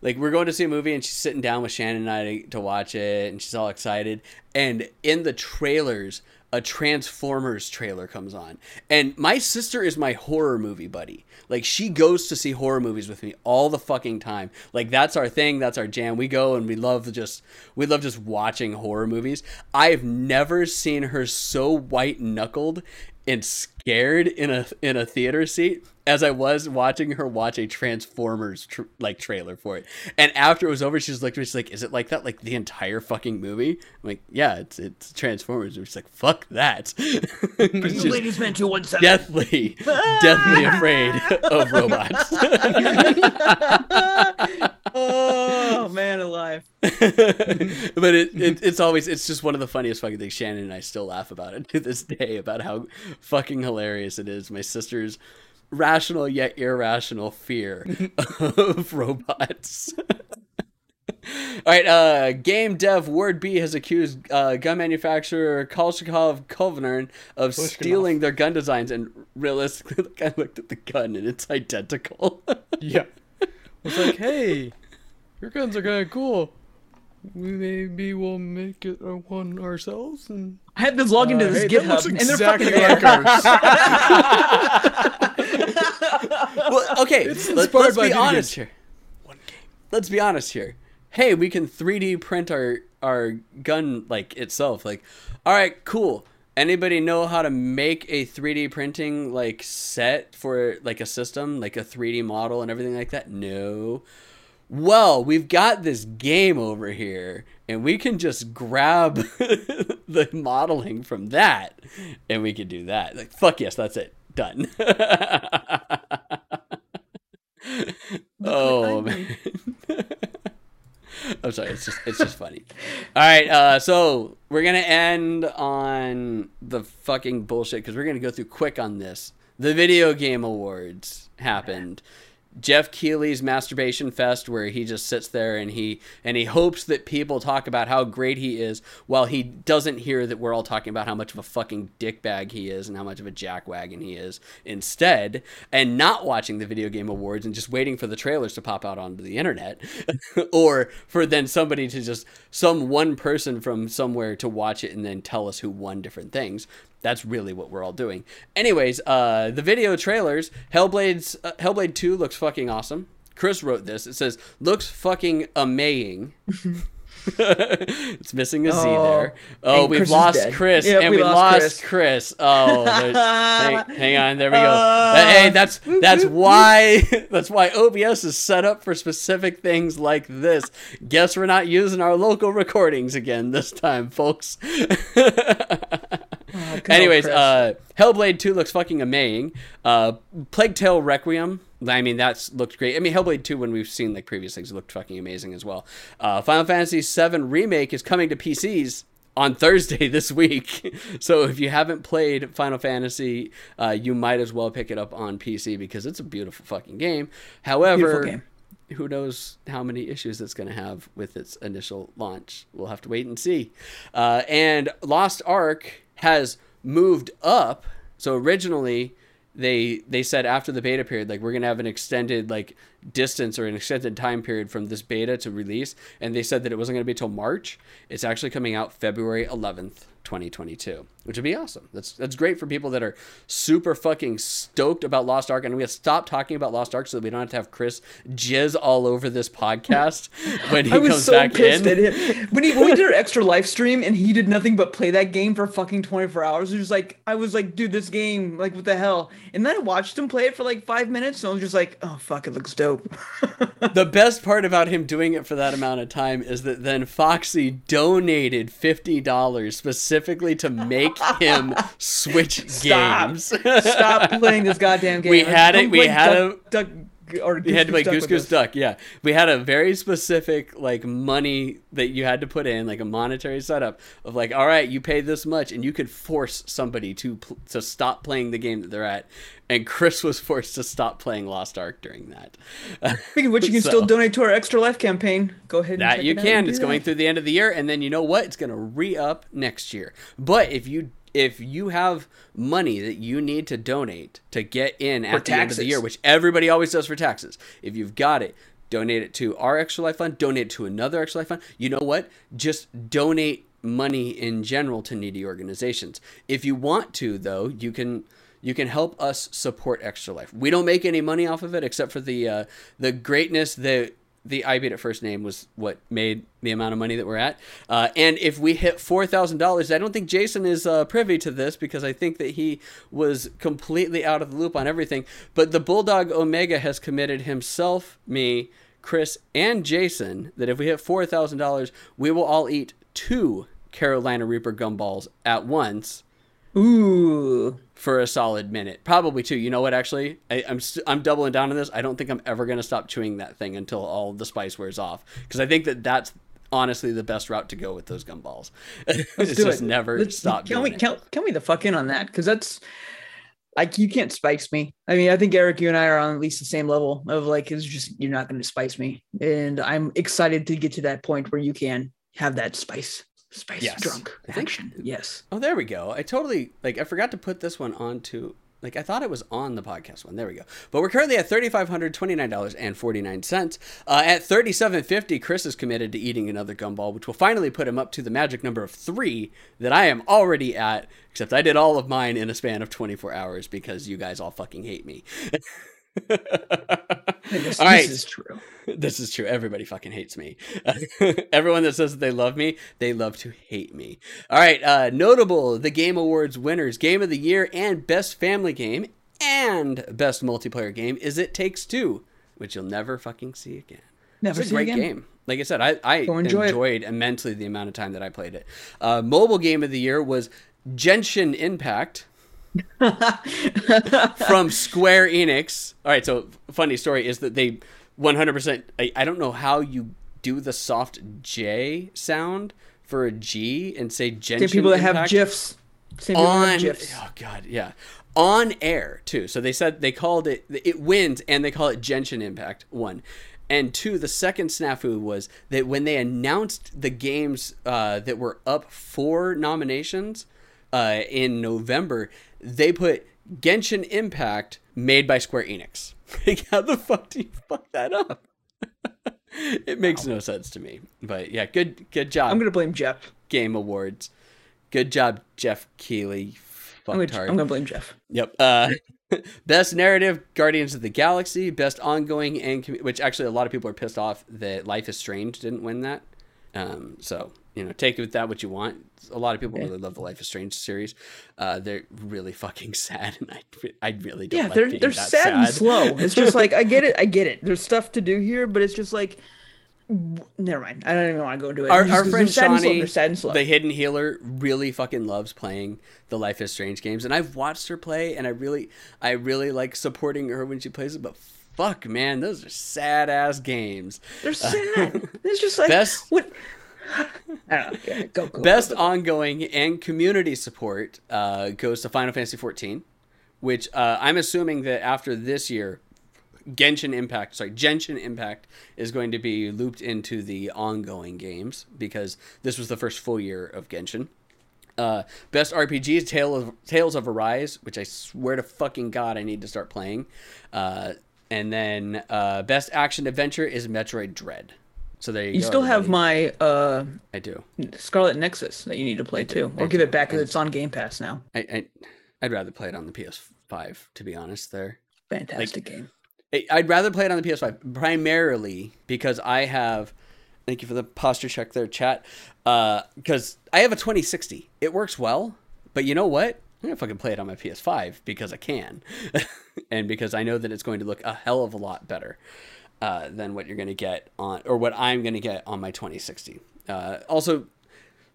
like we're going to see a movie and she's sitting down with shannon and i to watch it and she's all excited. And in the trailers a transformers trailer comes on. And my sister is my horror movie buddy. Like she goes to see horror movies with me all the fucking time. Like that's our thing that's our jam. We go and we love just we love just watching horror movies. I've never seen her so white knuckled and scared in a in a theater seat as I was watching her watch a Transformers tr- like trailer for it. And after it was over, she's like, she's like, "Is it like that? Like the entire fucking movie?" I'm like, "Yeah, it's it's Transformers." And she's like, "Fuck that." Ladies man 217 deathly, deathly afraid of robots. oh man alive but it, it it's always it's just one of the funniest fucking things. Shannon and I still laugh about it to this day about how fucking hilarious it is. My sister's rational yet irrational fear of robots. All right, uh, game dev Word B has accused uh, gun manufacturer Kalashnikov Concern of Kalashnikov. stealing their gun designs, and realistically, I looked at the gun and it's identical. Yeah. It's like, hey, your guns are kind of cool. We maybe we'll make it one ourselves and I have this log into Uh, this hey, that GitHub, looks and they're fucking like ours. well, okay, It's let, us be video honest games. here. Let's be honest here. Hey, we can 3D print our our gun like itself. Like, all right, cool. Anybody know how to make a 3D printing like set for like a system, like a 3D model and everything like that? No. Well, we've got this game over here, and we can just grab the modeling from that, and we can do that. Like, fuck yes, that's it. Done. oh man. I'm sorry. It's just it's just funny. All right. Uh, so we're gonna end on the fucking bullshit because we're gonna go through quick on this. The video game awards happened. Geoff Keighley's masturbation fest where he just sits there and he and he hopes that people talk about how great he is while he doesn't hear that we're all talking about how much of a fucking dickbag he is and how much of a jackwagon he is instead. And not watching the video game awards and just waiting for the trailers to pop out onto the internet or for then somebody to just some one person from somewhere to watch it and then tell us who won different things that's really what we're all doing. Anyways, uh, the video trailers, Hellblade's uh, Hellblade 2 looks fucking awesome. Chris wrote this. It says looks fucking amazing. it's missing a Z Oh, there. Oh, we've Chris lost. Chris, Yep, and we we, lost lost Chris. Chris. Oh, hang, hang on, there we go. Uh, hey, that's that's why that's why OBS is set up for specific things like this. Guess we're not using our local recordings again this time, folks. Anyways, uh, Hellblade 2 looks fucking amazing. Uh, Plague Tale Requiem, I mean, that's looked great. I mean, Hellblade 2, when we've seen like previous things, looked fucking amazing as well. Uh, Final Fantasy 7 Remake is coming to PCs on Thursday this week. so if you haven't played Final Fantasy, uh, you might as well pick it up on PC because it's a beautiful fucking game. However, game. who knows how many issues it's going to have with its initial launch. We'll have to wait and see. Uh, and Lost Ark has moved up. So originally, they they said after the beta period, like we're going to have an extended like distance or an extended time period from this beta to release, and they said that it wasn't going to be till March. It's actually coming out February 11th. 2022, which would be awesome. That's that's great for people that are super fucking stoked about Lost Ark, and we have to stop talking about Lost Ark so that we don't have to have Chris jizz all over this podcast when he I was comes so back in. at him when he when we did our extra live stream and he did nothing but play that game for fucking 24 hours. It was like I was like, dude, this game, like what the hell? And then I watched him play it for like five minutes, and I was just like, oh fuck, it looks dope. The best part about him doing it for that amount of time is that then Foxy donated fifty dollars specifically to make him switch Stop. games. Stop playing this goddamn game. We had it, we had duck, duck, or You had to play Duck Goose with Goose. Duck, yeah. We had a very specific like money that you had to put in, like a monetary setup of like, all right, you pay this much, and you could force somebody to pl- to stop playing the game that they're at. And Chris was forced to stop playing Lost Ark during that. Speaking of which, you can So- still donate to our extra life campaign. Go ahead. And That you it can. It's going through the end of the year, and then you know what? It's going to re up next year. But if you if you have money that you need to donate to get in at the end of the year, which everybody always does for taxes, if you've got it, donate it to our extra life fund. Donate it to another extra life fund. You know what? Just donate money in general to needy organizations. If you want to, though, you can you can help us support Extra Life. We don't make any money off of it except for the uh, the greatness that the I beat at first name was what made the amount of money that we're at. Uh, and if we hit four thousand dollars, I don't think Jason is uh, privy to this because I think that he was completely out of the loop on everything. But the Bulldog Omega has committed himself, me, Chris, and Jason that if we hit four thousand dollars, we will all eat two Carolina Reaper gumballs at once Ooh. for a solid minute, probably two. You know what? Actually, I, I'm st- I'm doubling down on this. I don't think I'm ever gonna stop chewing that thing until all the spice wears off, because I think that that's honestly the best route to go with those gumballs. it's Let's do just it. never Let's- stop me, doing it. count, count the fuck in on that because that's like you can't spice me. I mean, I think Eric, you and I are on at least the same level of like it's just you're not going to spice me, and I'm excited to get to that point where you can have that spice, spice Yes. drunk I think- action. Yes. Oh, there we go. I totally like. I forgot to put this one onto. Like I thought it was on the podcast one. There we go. But we're currently at thirty five hundred twenty nine dollars and forty nine cents. Uh, at thirty seven fifty, Chris is committed to eating another gumball, which will finally put him up to the magic number of three that I am already at. Except I did all of mine in a span of twenty four hours because you guys all fucking hate me. This, All right. this is true. this is true. Everybody fucking hates me. Everyone that says that they love me, they love to hate me. All right, uh, notable the Game Awards winners, Game of the Year, and Best Family Game, and Best Multiplayer Game is It Takes Two, which you'll never fucking see again. Never it's a see great again. game. Like I said, I, I Go enjoy it. enjoyed immensely the amount of time that I played it. Uh, mobile Game of the Year was Genshin Impact from Square Enix. All right, so funny story is that they 100%. I, I don't know how you do the soft J sound for a G and say Genshin Same people that have gifs. Same on have gifs. oh god yeah on air too so they said they called it it wins and they call it genshin impact one and two the second snafu was that when they announced the games uh, that were up for nominations uh, in november they put genshin impact made by square enix like how the fuck do you fuck that up it makes no sense to me but yeah good good job I'm gonna blame Geoff. game awards good job geoff keighley I'm gonna. I'm gonna blame Geoff. Yep. Uh, best narrative, Guardians of the Galaxy. Best ongoing and com- which actually a lot of people are pissed off that Life is Strange didn't win that. Um, so you know, take it with that what you want. A lot of people really love the Life is Strange series. Uh, they're really fucking sad, and I, I really don't. Yeah, like they're being they're that sad, and slow. It's just like I get it, I get it. There's stuff to do here, but it's just like, never mind. I don't even want to go into it. our, Just our friend they're sad and slow. Shawnee, They're sad and slow. the hidden healer, really fucking loves playing the Life is Strange games, and I've watched her play, and I really, I really like supporting her when she plays it. But fuck, man, those are sad ass games. They're sad. it's just like Best- what. Go, go. Best ongoing and community support uh, goes to Final Fantasy XIV, which uh, I'm assuming that after this year, Genshin Impact, sorry, Genshin Impact is going to be looped into the ongoing games because this was the first full year of Genshin. Uh, best RPG is Tale of, Tales of Arise, which I swear to fucking god I need to start playing. Uh, and then uh, best action adventure is Metroid Dread. So there you, You still have my uh, I do. Scarlet Nexus that you need to play too, I or give it back because it's on Game Pass now. I, I I'd rather play it on the PS5 to be honest. There, Fantastic game. I- I'd rather play it on the PS5 primarily because I have. Thank you for the posture check there, chat. Because I have a 2060, it works well. But you know what? I'm gonna fucking play it on my PS5 because I can, and because I know that it's going to look a hell of a lot better uh, than what you're gonna get on, or what I'm gonna get on my 2060. Uh, also,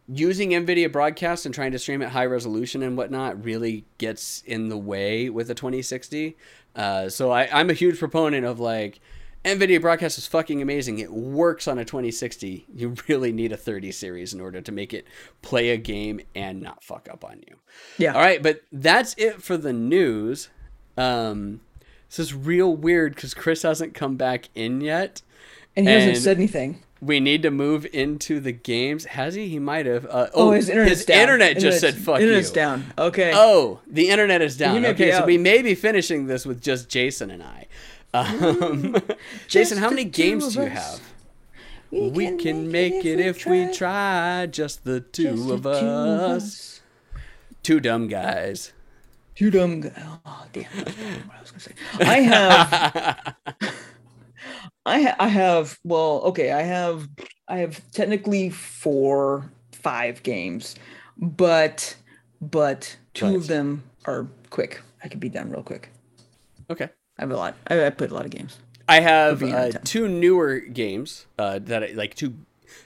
using NVIDIA broadcast and trying to stream at high resolution and whatnot really gets in the way with a 2060. Uh, so I, I'm a huge proponent of like NVIDIA broadcast is fucking amazing. It works on a 2060. You really need a 30 series in order to make it play a game and not fuck up on you. Yeah. All right, but that's it for the news. Um, this is real weird because Chris hasn't come back in yet. And he hasn't said anything. We need to move into the games. Has he? He might have. Uh, Oh, his internet's his down. internet just said "fuck internet's you." down. Okay. Oh, the internet is down. Okay, so out. we may be finishing this with just Jason and I. Um, Jason, how many games do you us. have? We, can make it if we try. Just the two of us. Two dumb guys. Two dumb. G- oh damn! What I was gonna say. I have. I ha- I have. Well, okay. I have. I have technically four, five games, but but two of them are quick. I can be done real quick. Okay. I have a lot. I, I played a lot of games. I have being out of uh, two newer games uh, that I, like two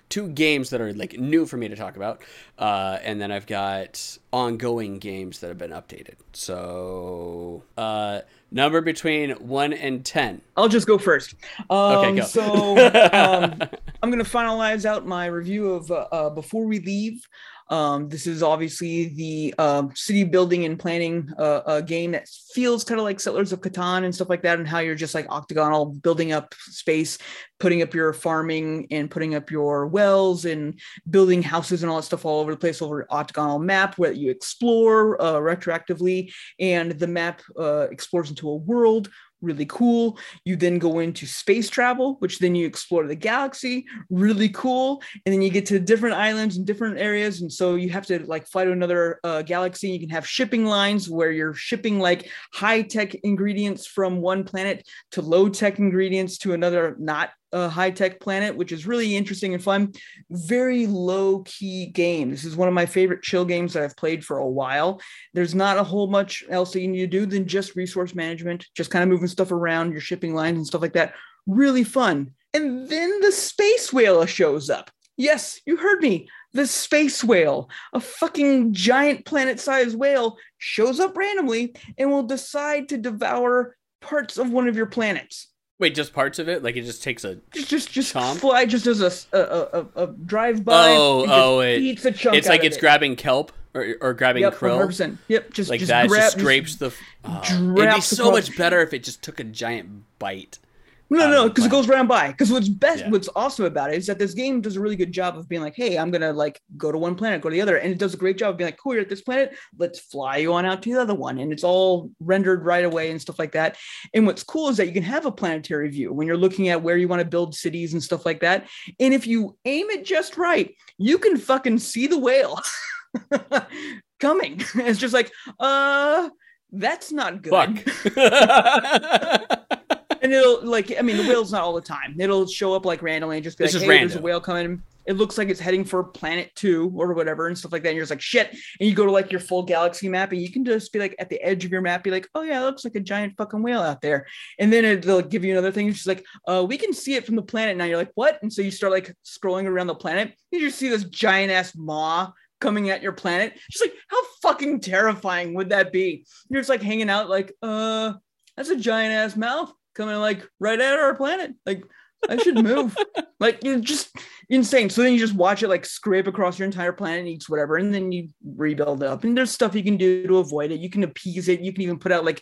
two games that are like new for me to talk about, uh, and then I've got ongoing games that have been updated. So uh, number between one and ten. I'll just go first. Um, go. so um, I'm gonna finalize out my review of uh, uh, before we leave. Um, this is obviously the um, city building and planning uh, uh, game that feels kind of like Settlers of Catan and stuff like that, and how you're just like octagonal building up space, putting up your farming and putting up your wells and building houses and all that stuff all over the place over octagonal map where you explore uh, retroactively, and the map uh, explores into a world really cool. You then go into space travel, which then you explore the galaxy, really cool. And then you get to different islands and different areas. And so you have to like fly to another uh, galaxy. You can have shipping lines where you're shipping like high tech ingredients from one planet to low tech ingredients to another not a high tech planet, which is really interesting and fun. Very low key game. This is one of my favorite chill games that I've played for a while. There's not a whole much else that you need to do than just resource management, just kind of moving stuff around, your shipping lines and stuff like that. Really fun. And then the space whale shows up. Yes, you heard me. The space whale, a fucking giant planet sized whale, shows up randomly and will decide to devour parts of one of your planets. Wait, just parts of it? Like it just takes a. Just, just, just Chomp? fly. Just as a, a, a, a drive by. Oh, just oh, it- eats a chunk. It's like it's it. grabbing kelp or, or grabbing Yep, krill. 100%. Yep, just Like just that grab, just scrapes the. Oh, it'd be so much better if it just took a giant bite. No, no, because it goes round by. Because what's best, Yeah. what's awesome about it is that this game does a really good job of being like, hey, I'm gonna like go to one planet, go to the other, and it does a great job of being like, cool, you're at this planet, let's fly you on out to the other one, and it's all rendered right away and stuff like that. And what's cool is that you can have a planetary view when you're looking at where you want to build cities and stuff like that. And if you aim it just right, you can fucking see the whale coming. it's just like, uh, that's not good. And it'll like I mean the whale's not all the time. It'll show up like randomly and just be It's like, hey, there's a whale coming. it looks like it's heading for planet two or whatever and stuff like that. And you're just like, shit. And you go to like your full galaxy map and you can just be like at the edge of your map, be like, oh yeah, it looks like a giant fucking whale out there. And then it, they'll give you another thing. Just like, uh, we can see it from the planet now. You're like, what? And so you start like scrolling around the planet. You just see this giant ass maw coming at your planet. Just like, how fucking terrifying would that be? You're just like hanging out, like, uh, that's a giant ass mouth coming like right at our planet. Like, I should move. like, you're just insane. So then you just watch it like scrape across your entire planet and eats whatever, and then you rebuild it up. And there's stuff you can do to avoid it. You can appease it. You can even put out like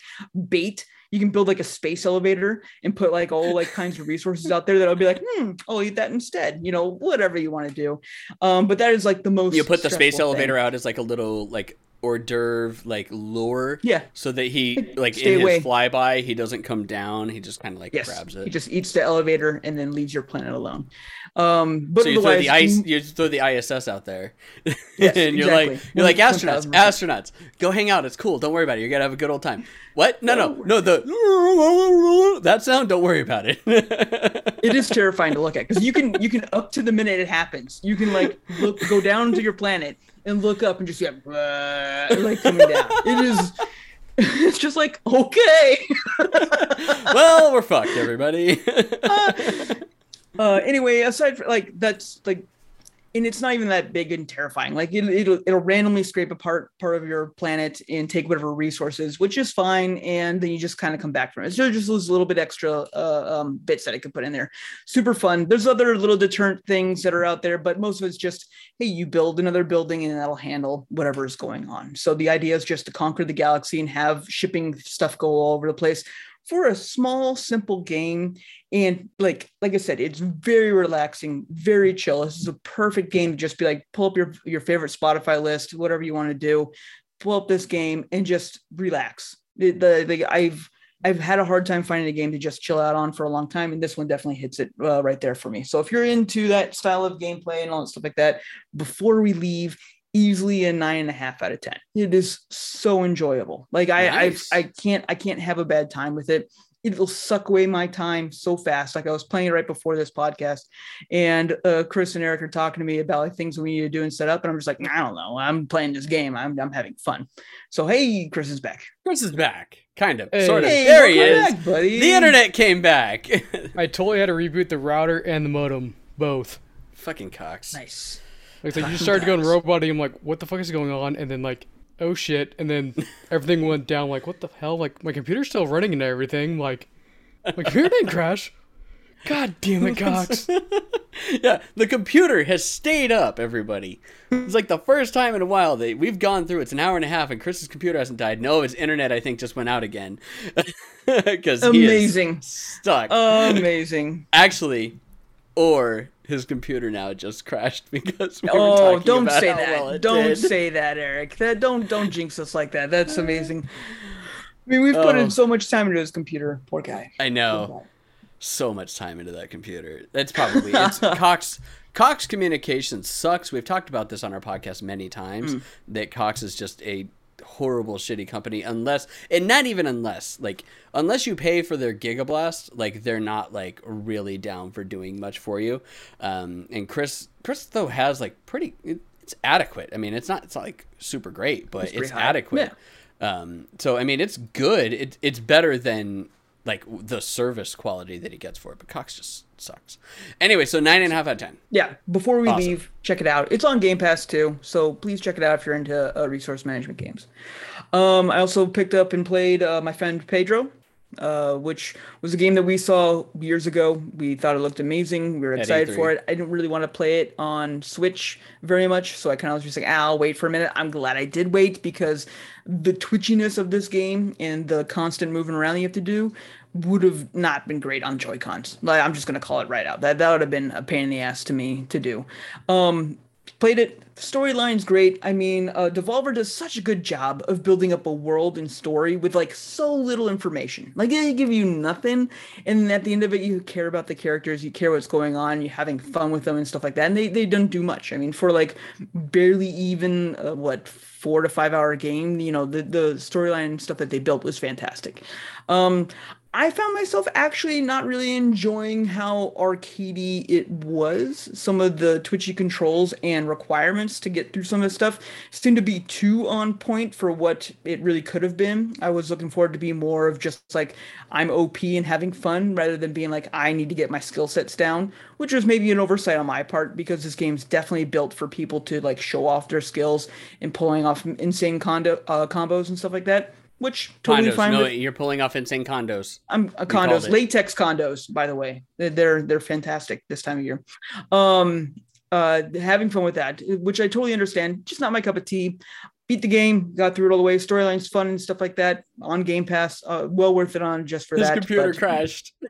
bait. You can build like a space elevator and put like all like kinds of resources out there that'll be like, hmm, I'll eat that instead. You know, whatever you want to do. Um, but that is like the most. You put the space stressful elevator thing. out as like a little like hors d'oeuvre like lure. Yeah. So that he like Stay in away. his flyby he doesn't come down. He just kind of like Yes, grabs it. he just eats the elevator and then leaves your planet alone. Um, but so you throw the ice, you throw the ISS out there, Yes, and you're exactly. like, you're like astronauts, astronauts, go hang out. It's cool. Don't worry about it. You're gonna have a good old time. What? No, no, no. The that sound. Don't worry about it. it is terrifying to look at because you can you can up to the minute it happens. You can like look go down to your planet and look up and just get like coming down. It is. It's just like okay. well, we're fucked, everybody. uh anyway aside from like that's like and it's not even that big and terrifying. Like it, it'll it'll randomly scrape apart part of your planet and take whatever resources which is fine and then you just kind of come back from it. So just those little bit extra uh, um, bits that i could put in there. Super fun. There's other little deterrent things that are out there but most of it's just hey you build another building and that'll handle whatever is going on. So the idea is just to conquer the galaxy and have shipping stuff go all over the place for a small simple game. And like like i said it's very relaxing very chill. This is a perfect game to just be like pull up your your favorite spotify list whatever you want to do pull up this game and just relax. The, the, the i've i've had a hard time finding a game to just chill out on for a long time and this one definitely hits it uh, right there for me. So if you're into that style of gameplay and all that stuff like that before we leave easily a nine and a half out of ten it is so enjoyable like i Nice. i i can't i can't have a bad time with it it'll suck away my time so fast. Like I was playing it right before this podcast, and uh, Chris and Eric are talking to me about like things we need to do and set up, and I'm just like, I don't know. I'm playing this game. I'm I'm having fun. So hey, Chris is back. Chris is back, kind of, Hey. sort of. Hey, there he is. back, buddy. The internet came back. I totally had to reboot the router and the modem, both. Fucking cocks. Nice. Like, like you just started going robot, I'm like, what the fuck is going on? And then like, oh shit, and then everything went down. Like, what the hell? Like, my computer's still running and everything. Like, my computer didn't crash. God damn it, Cox. yeah, the computer has stayed up, everybody. It's like the first time in a while that we've gone through. It's an hour and a half, and Chris's computer hasn't died. No, his internet, I think, just went out again. Because Amazing. stuck. Amazing. Actually, or his computer now just crashed because we were oh, talking don't about say that. well don't did. say that, Eric. That don't don't jinx us like that. That's amazing. I mean, we've put Oh. in so much time into his computer. Poor guy. I know. guy. so much time into that computer. That's probably it's Cox. Cox communication sucks. We've talked about this on our podcast many times. Mm. That Cox is just a horrible, shitty company. Unless, and not even unless, like unless you pay for their Gigablast, like they're not like really down for doing much for you. Um, and Chris, Chris though has like pretty. It's adequate. I mean, it's not. It's not like super great, but it's high. adequate. Um, so I mean, it's good. It, it's better than like the service quality that he gets for it. But Cox just sucks. Anyway, so nine and a half out of ten. Yeah, before we Awesome. leave, check it out. It's on Game Pass too, so please check it out if you're into uh, resource management games. Um, I also picked up and played uh, my friend Pedro, uh, which was a game that we saw years ago. We thought it looked amazing. We were excited for it. I didn't really want to play it on Switch very much, so I kind of was just like, ah, I'll wait for a minute. I'm glad I did wait because the twitchiness of this game and the constant moving around that you have to do would have not been great on Joy Cons. Like, I'm just gonna call it right out. That that would have been a pain in the ass to me to do. Um, played it. Storyline's great. I mean, uh, Devolver does such a good job of building up a world and story with like so little information. Like they give you nothing, and at the end of it, you care about the characters, you care what's going on, you're having fun with them and stuff like that. And they they don't do much. I mean, for like barely even uh, what four to five hour game, you know, the the storyline stuff that they built was fantastic. Um, I found myself actually not really enjoying how arcadey it was. Some of the twitchy controls and requirements to get through some of the stuff seemed to be too on point for what it really could have been. I was looking forward to be more of just like I'm OP and having fun rather than being like I need to get my skill sets down, which was maybe an oversight on my part because this game's definitely built for people to like show off their skills and pulling off insane condo uh, combos and stuff like that which totally condos. fine. No, with, you're pulling off insane condos. I'm uh, condos, latex condos, by the way. They're they're fantastic this time of year. Um, uh, having fun with that, which I totally understand. Just not my cup of tea. Beat the game, got through it all the way. Storyline's fun and stuff like that on Game Pass. Uh, well worth it on just for His that. computer but- crashed.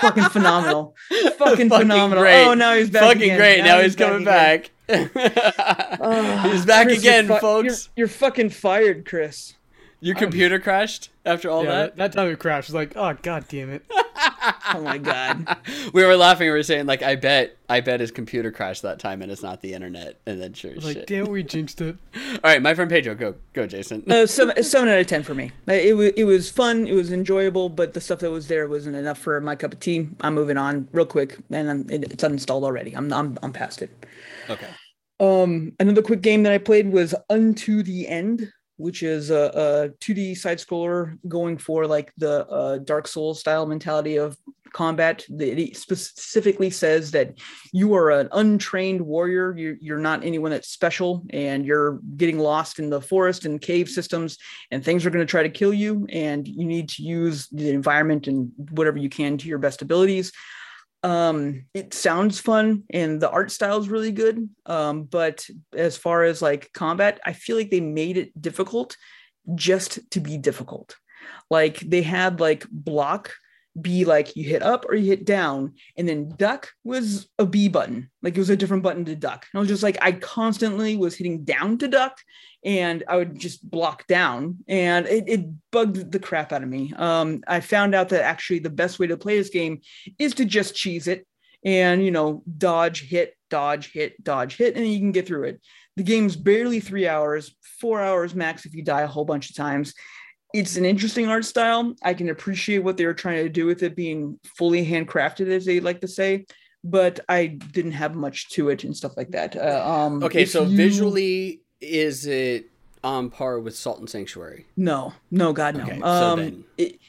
fucking phenomenal. Fucking, Fucking phenomenal. great. Oh, now he's back. Fucking again. great. Now, he's, back coming again. back. Ah, he's back Chris, you're again, fu- folks. You're, you're fucking fired, Chris. Your computer crashed after all yeah, that? that, that time it crashed. I was like, oh god damn it. Oh my god. we were laughing. We were saying like, I bet, I bet his computer crashed that time, and it's not the internet. And then sure I as was like, shit. damn we jinxed it. All right, my friend Pedro, go, go, Jason. Uh, seven, seven out of ten for me. Uh, It was it was fun. It was enjoyable, but the stuff that was there wasn't enough for my cup of tea. I'm moving on real quick, and I'm, it, it's uninstalled already. I'm I'm I'm past it. okay. Um, another quick game that I played was Unto the End, which is a, a 2D side scroller going for like the uh, Dark Souls style mentality of combat. It specifically says that you are an untrained warrior. You're, you're not anyone that's special, and you're getting lost in the forest and cave systems, and things are going to try to kill you. And you need to use the environment and whatever you can to your best abilities um it sounds fun and the art style is really good. Um but as far as like combat i feel like they made it difficult just to be difficult. Like they had like block be like you hit up or you hit down and then duck was a b button. Like it was a different button to duck. And i was just like i constantly was hitting down to duck and i would just block down and it, it bugged the crap out of me. Um i found out that actually the best way to play this game is to just cheese it and you know dodge hit dodge hit dodge hit and you can get through it. The game's barely three hours four hours max if you die a whole bunch of times it's an interesting art style. I can appreciate what they were trying to do with it being fully handcrafted as they like to say but i didn't have much to it and stuff like that. Uh, um Okay, so you- visually, is it on par with Salt and Sanctuary? no no god no. Okay, so um then- it,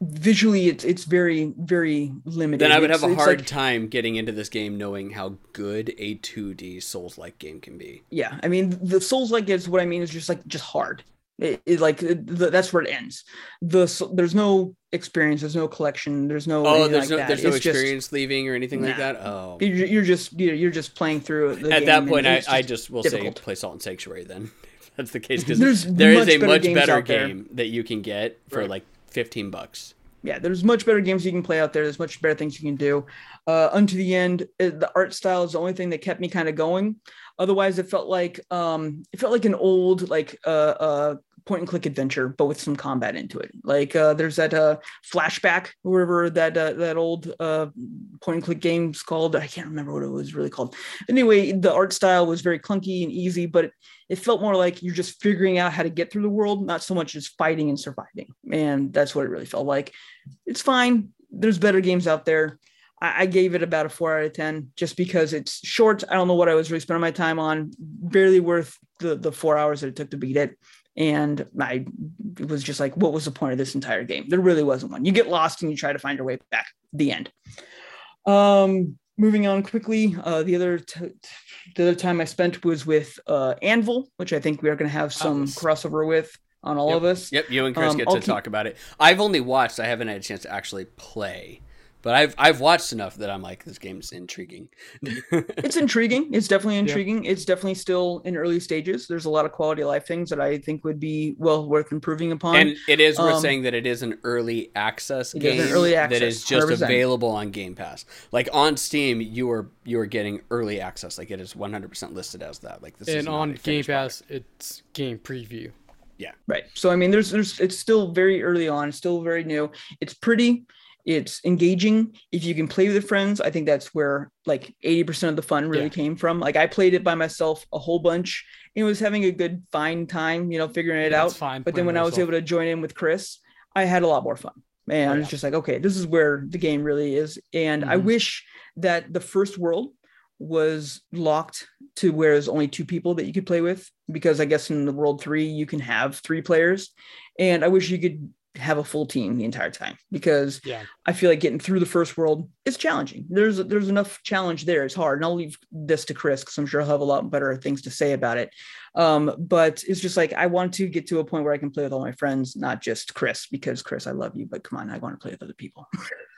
visually it's it's very very limited. Then I would It's- have a hard like- time getting into this game knowing how good a 2D Souls-like game can be. yeah i mean the souls like is what i mean is just like just hard it, it like it, the, that's where it ends the s- there's no experience there's no collection there's no Oh, there's like no that. there's no It's just- experience leaving or anything like that. Oh, you're, you're just you're, you're just playing through the at game that point, I, it's I just will difficult. say play Salt and Sanctuary then. If That's the case because There's there is a better much better out there. game that you can get for Right. like 15 bucks. yeah there's much better games you can play out there there's much better things you can do uh unto the end the art style is the only thing that kept me kind of going otherwise it felt like um it felt like an old like uh uh point and click adventure but with some combat into it. Like uh there's that uh flashback wherever that uh, that old uh point and click game's called. I can't remember what it was really called. Anyway the art style was very clunky and easy but it, it felt more like you're just figuring out how to get through the world not so much as fighting and surviving. And that's what it really felt like. It's fine. There's better games out there. I, I gave it about a four out of ten just because it's short. I don't know what I was really spending my time on. Barely worth the the four hours that it took to beat it. And I it was just like, what was the point of this entire game? There really wasn't one. You get lost and you try to find your way back. The end. Um, moving on quickly. Uh, the other t- the other time I spent was with uh, Anvil, which I think we are going to have some crossover with on all Yep. of us. Yep, you and Chris Um, get to keep- talk about it. I've only watched. I haven't had a chance to actually play, but I've I've watched enough that I'm like, this game's intriguing. it's intriguing. It's definitely intriguing. It's definitely still in early stages. There's a lot of quality of life things that I think would be well worth improving upon. and it is worth um, saying that it is an early access It is game an early access, is just 100%. available on Game Pass. Like on Steam, you are you are getting early access. Like it is 100% listed as that. Like this and not on Game finished Pass, it's game preview. Yeah. Right. So I mean, there's there's it's still very early on. It's still very new. It's pretty. It's engaging. If you can play with friends, I think that's where like 80% of the fun really Yeah. came from. Like I played it by myself a whole bunch and was having a good fine time, you know, figuring it That's out. fine. But then when I was yourself. able to join in with Chris, I had a lot more fun. and Oh, it's yeah. just like okay this is where the game really is and i Mhm. wish that the first world was locked to where there's only two people that you could play with because i guess in the world three you can have three players and i wish you could have a full team the entire time because Yeah. I feel like getting through the first world is challenging. There's there's enough challenge there. It's hard, and I'll leave this to Chris because I'm sure he'll have a lot better things to say about it. Um, but it's just like I want to get to a point where I can play with all my friends, not just Chris, because Chris, I love you, but come on, I want to play with other people.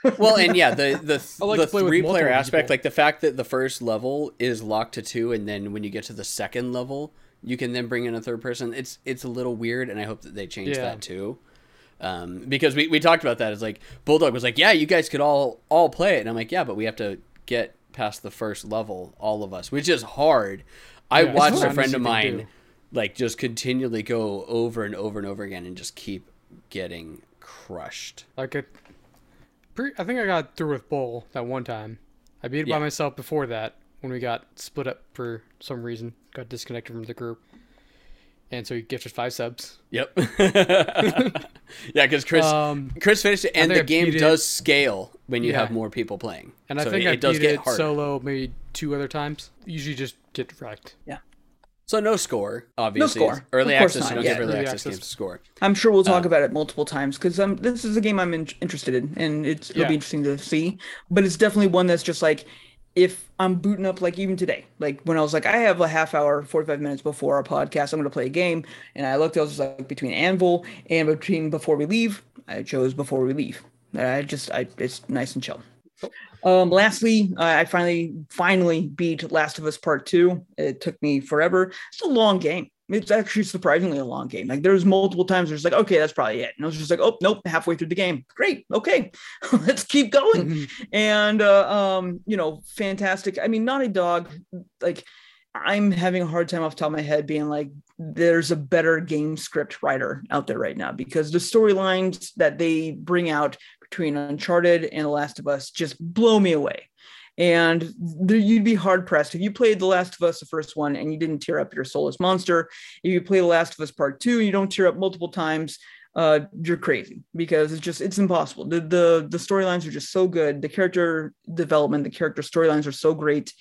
well, and yeah, the the like the to play three player aspect, people. like the fact that the first level is locked to two, and then when you get to the second level, you can then bring in a third person. It's it's a little weird, and I hope that they change Yeah. that too. Um, because we, we talked about that. It's like Bulldog was like, yeah, you guys could all all play it, and I'm like, yeah, but we have to get past the first level, all of us, which is hard. I Yeah, watched a friend of mine do. like just continually go over and over and over again and just keep getting crushed. Like pre- I think I got through with Bull that one time. I beat it Yeah. by myself before that when we got split up for some reason, got disconnected from the group, and so he gifted five subs. Yep. yeah, because Chris Um, Chris finished it, and the I game beat it- does scale when you Yeah. have more people playing. and I So think it, I it does beat get it harder. solo maybe two other times. Usually just get wrecked. Yeah. So no score, obviously. No score. Early Of access, you not, don't yeah. give early, Early access, access. games to score. I'm sure we'll Uh, talk about it multiple times because um, this is a game I'm in- interested in, and it's it'll Yeah. be interesting to see. But it's definitely one that's just like if I'm booting up, like even today, like when I was like, I have a half hour, 45 minutes before our podcast, I'm going to play a game, and I looked, I was like between Anvil and between Before We Leave, I chose Before We Leave. I just, I it's nice and chill. Um, lastly, I finally finally beat Last of Us Part Two. It took me forever. It's a long game. It's actually surprisingly a long game. Like there's multiple times there's like, okay, that's probably it. And I was just like, oh nope, halfway through the game. Great, okay, let's keep going. and uh, um, you know, fantastic. I mean, Naughty Dog, like I'm having a hard time off the top of my head being like, there's a better game script writer out there right now because the storylines that they bring out between Uncharted and The Last of Us just blow me away. And there, you'd be hard pressed if you played The Last of Us, the first one, and you didn't tear up your soulless monster. If you play The Last of Us Part Two you don't tear up multiple times, uh, you're crazy because it's just it's impossible. The the the storylines are just so good. The character development, the character storylines are so great.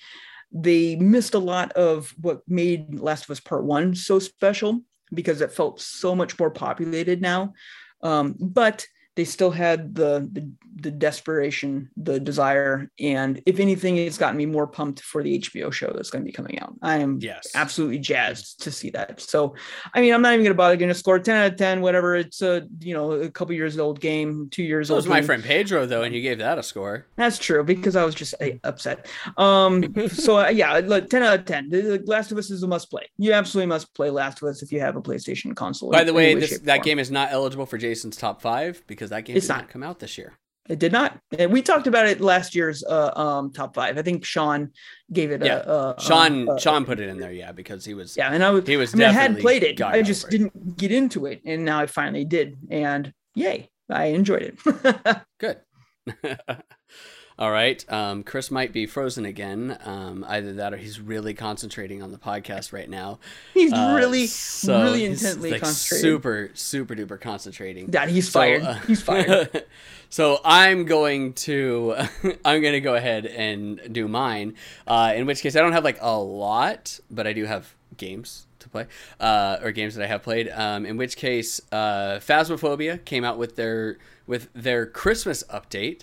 They missed a lot of what made Last of Us Part One so special because it felt so much more populated now. Um, but they still had the, the the desperation, the desire, and if anything, it's gotten me more pumped for the HBO show that's going to be coming out. I am Yes. absolutely jazzed to see that. So, I mean, I'm not even going to bother getting a score 10 out of 10, whatever. It's a you know a couple years old game, two years So old. was my game. friend Pedro though, and you gave that a score. That's true because I was just uh, upset. Um, so uh, yeah, like, 10 out of 10. The- the Last of Us is a must play. You absolutely must play Last of Us if you have a PlayStation console. By the way, way, this, that game is not eligible for Jason's top five because that game It's did not come out this year. It did not. And we talked about it last year's uh, um, top five. I think Sean gave it Yeah. a, a Sean a- a- Sean put it in there, yeah, because he was yeah, and I was he was I mean, I had played it. I just it. didn't get into it, and now I finally did, and yay, I enjoyed it. Good. All right. Um, Chris might be frozen again. Um, either that or he's really concentrating on the podcast right now. He's Uh, really, so really intently like, concentrating. Super, super duper concentrating. Dad, he's So, fired. uh, he's fired. so I'm going to I'm going to go ahead and do mine. Uh, in which case I don't have like a lot, but I do have games to play uh, or games that I have played. Um, in which case, uh, Phasmophobia came out with their with their Christmas update.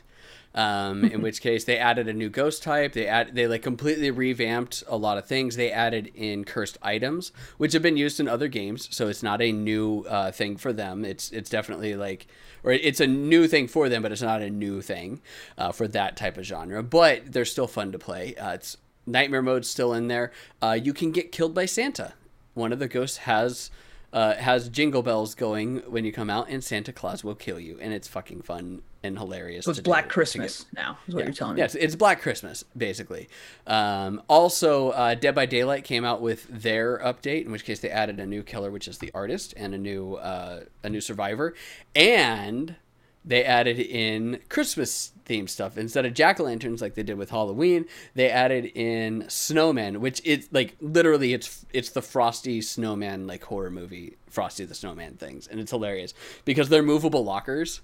Um, in which case they added a new ghost type. They add they like completely revamped a lot of things. They added in cursed items, which have been used in other games, so it's not a new uh, thing for them. It's it's definitely like or it's a new thing for them, but it's not a new thing uh, for that type of genre. But they're still fun to play. Uh, it's nightmare mode's still in there. Uh, you can get killed by Santa. One of the ghosts has uh, has jingle bells going when you come out, and Santa Claus will kill you, and it's fucking fun and hilarious. So it's Black do, Christmas now, is what you're telling me. Yes, it's Black Christmas basically. Um, also, uh, Dead by Daylight came out with their update, in which case they added a new killer, which is the artist, and a new uh, a new survivor, and they added in Christmas themed stuff instead of jack o' lanterns like they did with Halloween. They added in snowmen, which is like literally it's it's the Frosty Snowman like horror movie, Frosty the Snowman things, and it's hilarious because they're movable lockers.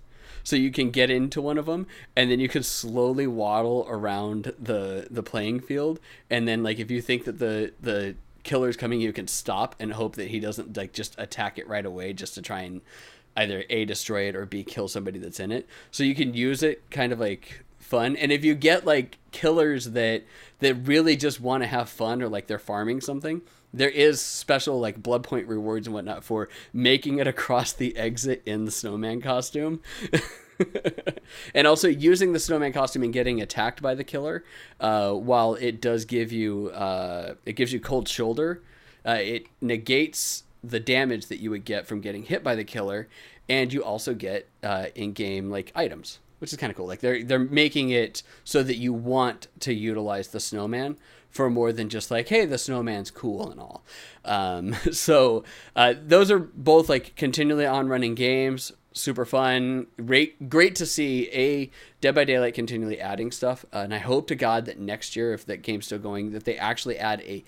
So you can get into one of them and then you can slowly waddle around the the playing field. And then like if you think that the the killer's coming you can stop and hope that he doesn't like just attack it right away just to try and either a destroy it or b kill somebody that's in it. So you can use it kind of like fun. And if you get like killers that that really just want to have fun or like they're farming something there is special like blood point rewards and whatnot for making it across the exit in the snowman costume. And also using the snowman costume and getting attacked by the killer uh, while it does give you uh, it gives you cold shoulder uh, it negates the damage that you would get from getting hit by the killer and you also get uh, in-game like items which is kind of cool. Like they're they're making it so that you want to utilize the snowman for more than just like, hey, the snowman's cool and all. Um, so uh, those are both like continually on running games, super fun. Great, great to see a Dead by Daylight continually adding stuff, uh, and I hope to God that next year, if that game's still going, that they actually add a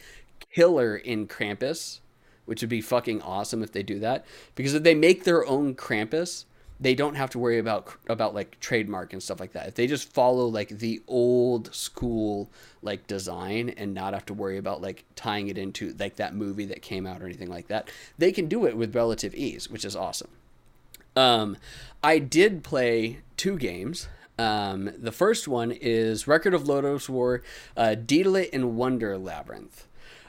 killer in Krampus, which would be fucking awesome if they do that. Because if they make their own Krampus, they don't have to worry about about like trademark and stuff like that. If they just follow like the old school like design and not have to worry about like tying it into like that movie that came out or anything like that, they can do it with relative ease, which is awesome. Um, I did play two games. Um, the first one is Record of Lodoss War, uh, Deedlit and Wonder Labyrinth.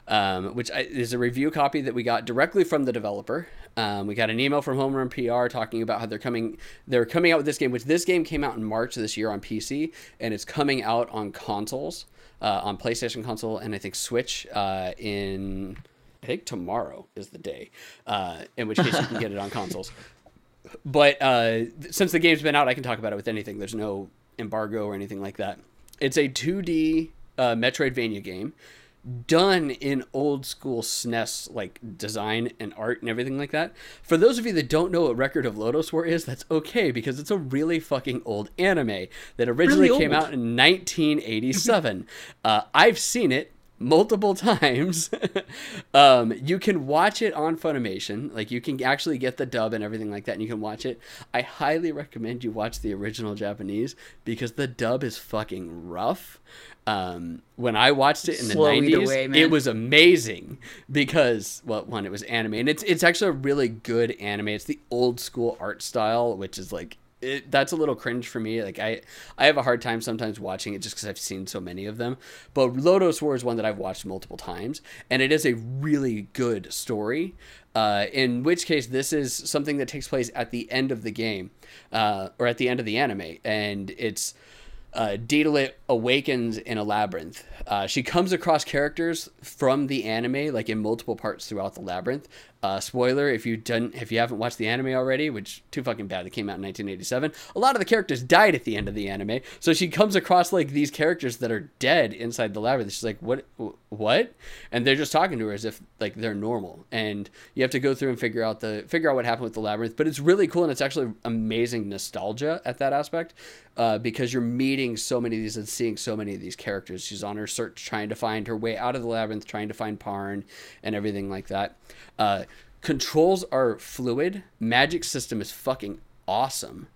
Um, which is a review copy that we got directly from the developer. Um, we got an email from Home Run PR talking about how they're coming they're coming out with this game, which this game came out in March this year on PC, and it's coming out on consoles, uh, on PlayStation console, and I think Switch uh, in I think tomorrow is the day, uh, in which case you can get it on consoles. But uh, since the game's been out, I can talk about it with anything. There's no embargo or anything like that. It's a 2D uh, Metroidvania game done in old school SNES like design and art and everything like that. For those of you that don't know what Record of Lodoss War is, that's okay because it's a really fucking old anime that originally really came out in 1987. uh, I've seen it multiple times. um, you can watch it on Funimation. Like you can actually get the dub and everything like that, and you can watch it. I highly recommend you watch the original Japanese because the dub is fucking rough. Um, when I watched it in the nineties, it was amazing because well, one, it was anime, and it's it's actually a really good anime. It's the old school art style, which is like it, that's a little cringe for me. Like I, I have a hard time sometimes watching it just because I've seen so many of them. But Lodoss War is one that I've watched multiple times, and it is a really good story. Uh, in which case, this is something that takes place at the end of the game, uh, or at the end of the anime, and it's uh, awakens in a labyrinth. Uh, she comes across characters from the anime, like in multiple parts throughout the labyrinth. Uh, spoiler: if you didn't, if you haven't watched the anime already, which too fucking bad, it came out in 1987. A lot of the characters died at the end of the anime, so she comes across like these characters that are dead inside the labyrinth. She's like, "What? What?" And they're just talking to her as if like they're normal. And you have to go through and figure out the figure out what happened with the labyrinth. But it's really cool, and it's actually amazing nostalgia at that aspect uh, because you're meeting so many of these and seeing so many of these characters. She's on her search, trying to find her way out of the labyrinth, trying to find Parn and everything like that. Uh, controls are fluid. Magic system is fucking awesome.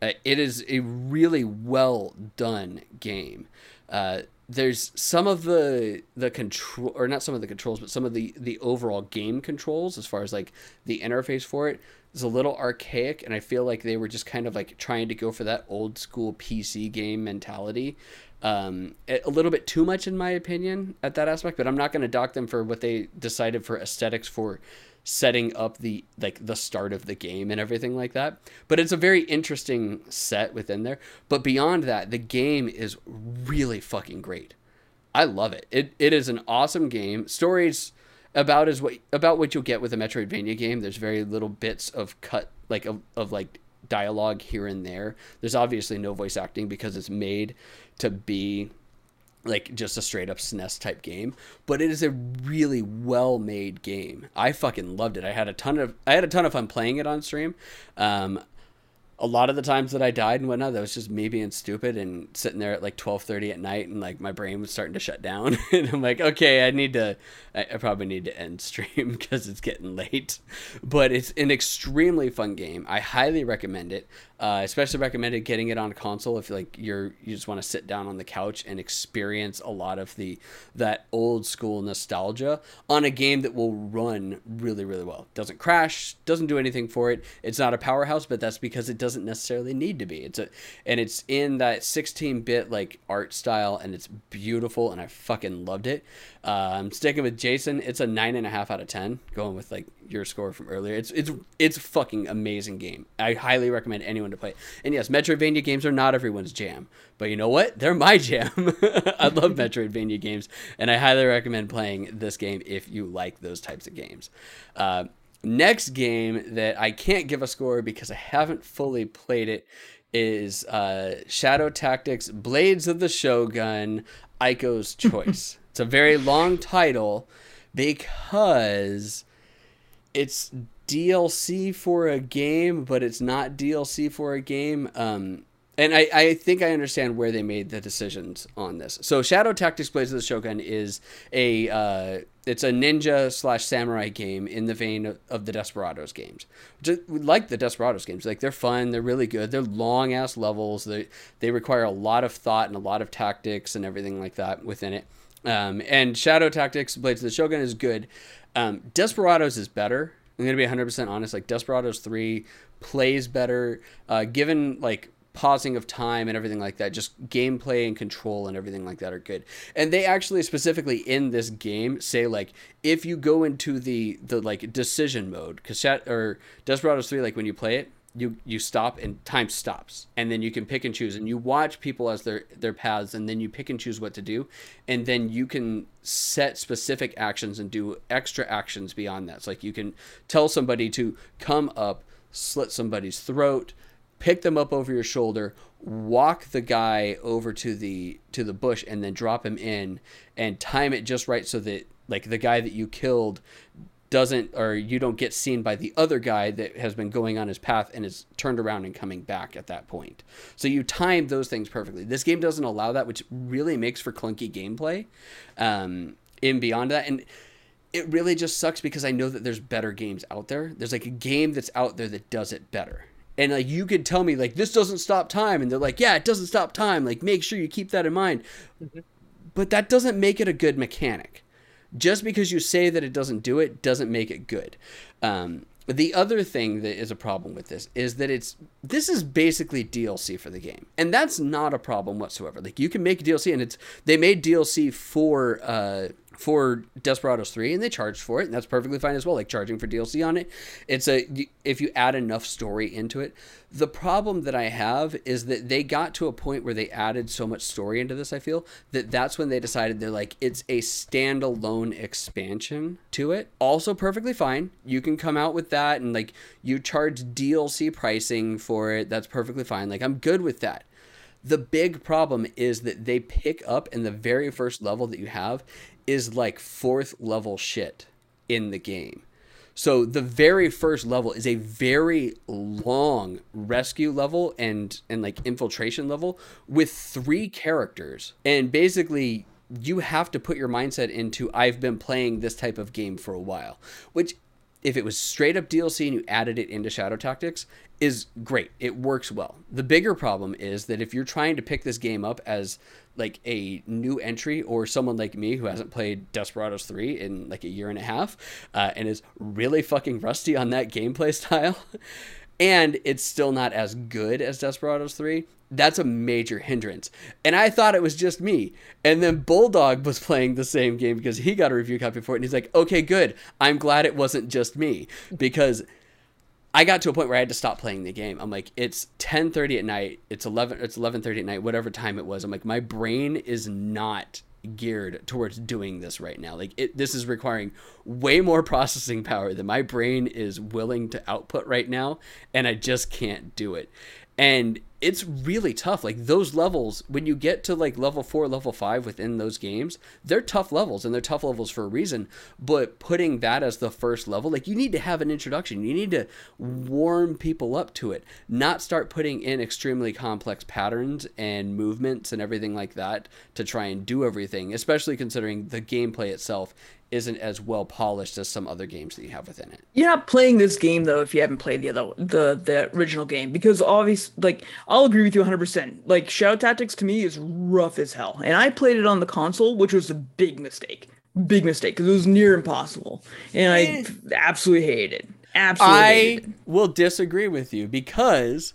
Uh, it is a really well done game. Uh, there's some of the the control or not some of the controls but some of the the overall game controls as far as like the interface for it is a little archaic and i feel like they were just kind of like trying to go for that old school pc game mentality um, a little bit too much in my opinion at that aspect but i'm not going to dock them for what they decided for aesthetics for setting up the like the start of the game and everything like that. But it's a very interesting set within there. But beyond that the game is really fucking great. I love it. It, it is an awesome game. Stories about as what about what you'll get with a metroidvania game. There's very little bits of cut like of, of like dialogue here and there. There's obviously no voice acting because it's made to be like just a straight up SNES type game, but it is a really well made game. I fucking loved it. I had a ton of I had a ton of fun playing it on stream. Um, a lot of the times that I died and whatnot, that was just me being stupid and sitting there at like twelve thirty at night, and like my brain was starting to shut down, and I'm like, okay, I need to, I, I probably need to end stream because it's getting late. But it's an extremely fun game. I highly recommend it. Uh, especially recommended getting it on console if like you're you just want to sit down on the couch and experience a lot of the that old school nostalgia on a game that will run really really well. Doesn't crash, doesn't do anything for it. It's not a powerhouse, but that's because it doesn't necessarily need to be. It's a and it's in that 16-bit like art style and it's beautiful and I fucking loved it. Uh, I'm sticking with Jason. It's a nine and a half out of ten. Going with like your score from earlier. It's it's it's fucking amazing game. I highly recommend anyone to play. And yes, Metroidvania games are not everyone's jam, but you know what? They're my jam. I love Metroidvania games, and I highly recommend playing this game if you like those types of games. Uh, next game that I can't give a score because I haven't fully played it is uh, Shadow Tactics: Blades of the Shogun. Aiko's Choice. it's a very long title because it's DLC for a game, but it's not DLC for a game. Um, and I, I think I understand where they made the decisions on this. So Shadow Tactics Blades of the Shogun is a uh, it's a ninja slash samurai game in the vein of, of the Desperados games. Just, like the Desperados games, like they're fun, they're really good, they're long ass levels. They they require a lot of thought and a lot of tactics and everything like that within it. Um, and Shadow Tactics Blades of the Shogun is good. Um, Desperados is better. I'm gonna be 100% honest. Like Desperados 3 plays better, uh, given like pausing of time and everything like that. Just gameplay and control and everything like that are good. And they actually specifically in this game say like if you go into the the like decision mode, cassette or Desperados 3, like when you play it, you you stop and time stops. And then you can pick and choose. And you watch people as their their paths and then you pick and choose what to do. And then you can set specific actions and do extra actions beyond that. So like you can tell somebody to come up slit somebody's throat pick them up over your shoulder walk the guy over to the to the bush and then drop him in and time it just right so that like the guy that you killed doesn't or you don't get seen by the other guy that has been going on his path and is turned around and coming back at that point. So you time those things perfectly. This game doesn't allow that, which really makes for clunky gameplay. Um, in beyond that, and it really just sucks because I know that there's better games out there. There's like a game that's out there that does it better. And like you could tell me like this doesn't stop time, and they're like, yeah, it doesn't stop time. Like make sure you keep that in mind. Mm-hmm. But that doesn't make it a good mechanic just because you say that it doesn't do it doesn't make it good. Um, the other thing that is a problem with this is that it's this is basically DLC for the game, and that's not a problem whatsoever. Like you can make DLC, and it's they made DLC for uh, for Desperados 3 and they charged for it and that's perfectly fine as well like charging for DLC on it. It's a if you add enough story into it. The problem that I have is that they got to a point where they added so much story into this I feel that that's when they decided they're like it's a standalone expansion to it. Also perfectly fine. You can come out with that and like you charge DLC pricing for it. That's perfectly fine. Like I'm good with that the big problem is that they pick up in the very first level that you have is like fourth level shit in the game. So the very first level is a very long rescue level and and like infiltration level with three characters. And basically you have to put your mindset into I've been playing this type of game for a while, which if it was straight up DLC and you added it into Shadow Tactics, is great. It works well. The bigger problem is that if you're trying to pick this game up as like a new entry or someone like me who hasn't played Desperados 3 in like a year and a half uh, and is really fucking rusty on that gameplay style, and it's still not as good as Desperados 3, that's a major hindrance. And I thought it was just me. And then Bulldog was playing the same game because he got a review copy for it. And he's like, okay, good. I'm glad it wasn't just me because I got to a point where I had to stop playing the game. I'm like, it's 10:30 at night. It's 11. It's 11:30 at night. Whatever time it was. I'm like, my brain is not geared towards doing this right now. Like, it, this is requiring way more processing power than my brain is willing to output right now, and I just can't do it. And it's really tough. Like those levels when you get to like level 4 level 5 within those games they're tough levels and they're tough levels for a reason. But putting that as the first level like you need to have an introduction. You need to warm people up to it. Not start putting in extremely complex patterns and movements and everything like that to try and do everything especially considering the gameplay itself isn't as well polished as some other games that you have within it. You're not playing this game though if you haven't played the other the the original game because obviously like I'll agree with you 100%. Like Shadow Tactics to me is rough as hell. And I played it on the console, which was a big mistake. Big mistake because it was near impossible. And I Eh. absolutely hated it. Absolutely I hated it. will disagree with you because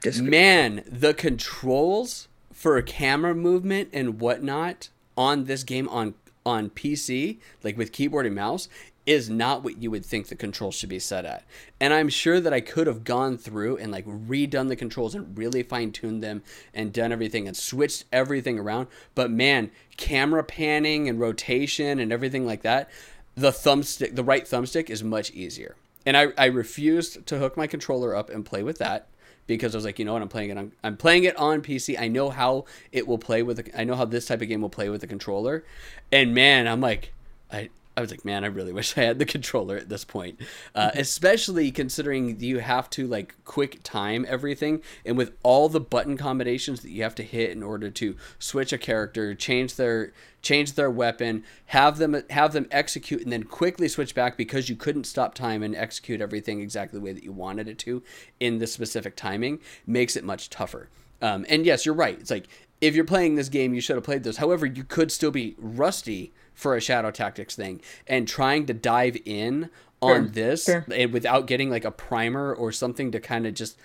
Disagree. man, the controls for camera movement and whatnot on this game on on PC, like with keyboard and mouse, is not what you would think the controls should be set at. And I'm sure that I could have gone through and like redone the controls and really fine tuned them and done everything and switched everything around. But man, camera panning and rotation and everything like that, the thumbstick, the right thumbstick is much easier. And I, I refused to hook my controller up and play with that because I was like, you know what, I'm playing it on I'm playing it on PC. I know how it will play with the, I know how this type of game will play with the controller. And man, I'm like I I was like, man, I really wish I had the controller at this point, uh, especially considering you have to like quick time everything, and with all the button combinations that you have to hit in order to switch a character, change their change their weapon, have them have them execute, and then quickly switch back because you couldn't stop time and execute everything exactly the way that you wanted it to in the specific timing, makes it much tougher. Um, and yes, you're right. It's like if you're playing this game, you should have played this. However, you could still be rusty for a Shadow Tactics thing, and trying to dive in on Fair, this fair. and without getting like a primer or something to kind of just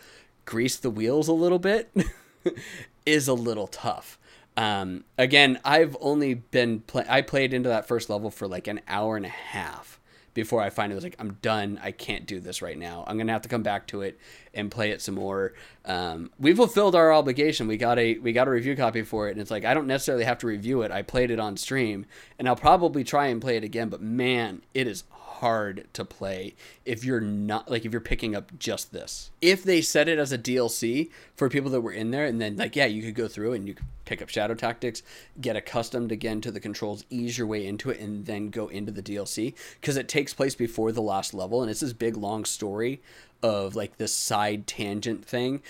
grease the wheels a little bit is a little tough. Um, again, I've only been play- I played into that first level for like an hour and a half before I finally was like, I'm done. I can't do this right now. I'm gonna have to come back to it and play it some more. Um, we fulfilled our obligation. We got a we got a review copy for it, and it's like I don't necessarily have to review it. I played it on stream, and I'll probably try and play it again. But man, it is hard to play if you're not like if you're picking up just this. If they set it as a DLC for people that were in there, and then like yeah, you could go through and you could pick up Shadow Tactics, get accustomed again to the controls, ease your way into it, and then go into the DLC because it takes place before the last level, and it's this big long story of like this side tangent thing,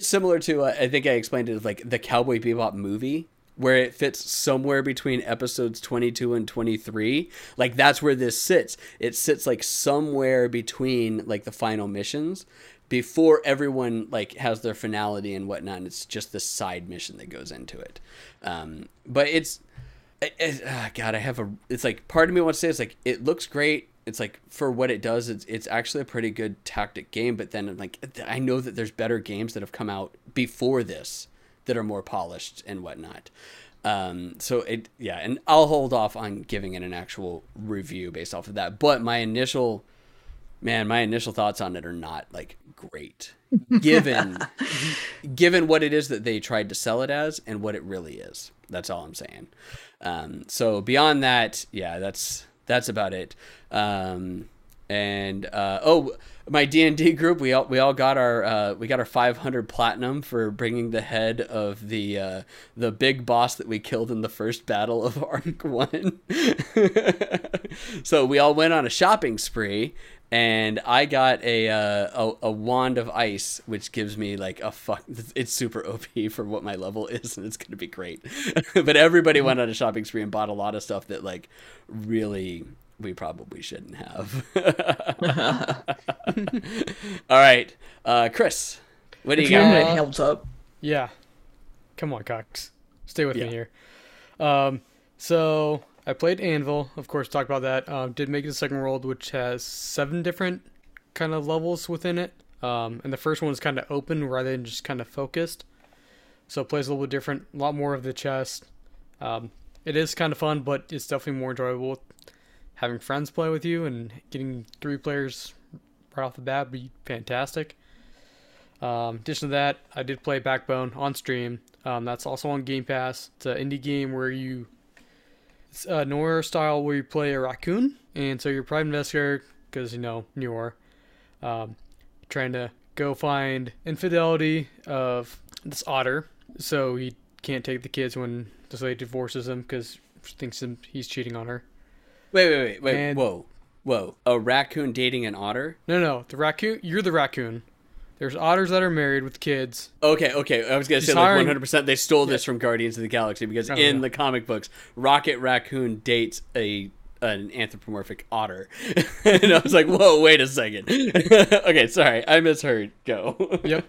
similar to uh, I think I explained it like the Cowboy Bebop movie where it fits somewhere between episodes 22 and 23 like that's where this sits. It sits like somewhere between like the final missions before everyone like has their finality and whatnot it's just the side mission that goes into it. Um, but it's it, it, ah, god i have a it's like part of me wants to say it's like it looks great. It's like for what it does it's, it's actually a pretty good tactic game but then like i know that there's better games that have come out before this that are more polished and whatnot. Um, so it, yeah, and I'll hold off on giving it an actual review based off of that. But my initial, man, my initial thoughts on it are not like great, given, given what it is that they tried to sell it as and what it really is. That's all I'm saying. Um, so beyond that, yeah, that's that's about it. Um, and uh, oh, my D and D group, we all we all got our uh, we got our 500 platinum for bringing the head of the uh, the big boss that we killed in the first battle of Arc One. so we all went on a shopping spree. And I got a, uh, a a wand of ice, which gives me like a fuck. It's super OP for what my level is, and it's gonna be great. but everybody went on a shopping spree and bought a lot of stuff that like really we probably shouldn't have. All right, uh, Chris, what do you If your got? internet holds up. Yeah. Come on, Cox. Stay with Yeah. me here. Um, so I played Anvil, of course, talked about that. Um, did make it to Second World, which has seven different kind of levels within it. Um, and the first one is kind of open rather than just kind of focused. So it plays a little bit different, a lot more of the chest. Um, it is kind of fun, but it's definitely more enjoyable having friends play with you and getting three players right off the bat would be fantastic. Um, addition to that, I did play Backbone on stream. Um, that's also on Game Pass. It's an indie game where you, it's a noir style where you play a raccoon, and so you're a private investigator because you know noir, um, trying to go find infidelity of this otter. So he can't take the kids when this lady divorces him because thinks he's cheating on her. Wait, wait, wait, wait. And- Whoa, whoa. A raccoon dating an otter? No, no, the raccoon. You're the raccoon. There's otters that are married with kids. Okay, okay. I was gonna She's say like 100. percent They stole this from Guardians of the Galaxy because Oh, in yeah. the comic books, Rocket Raccoon dates a an anthropomorphic otter, and I was like, whoa, wait a second. okay, sorry, I misheard. Go. Yep.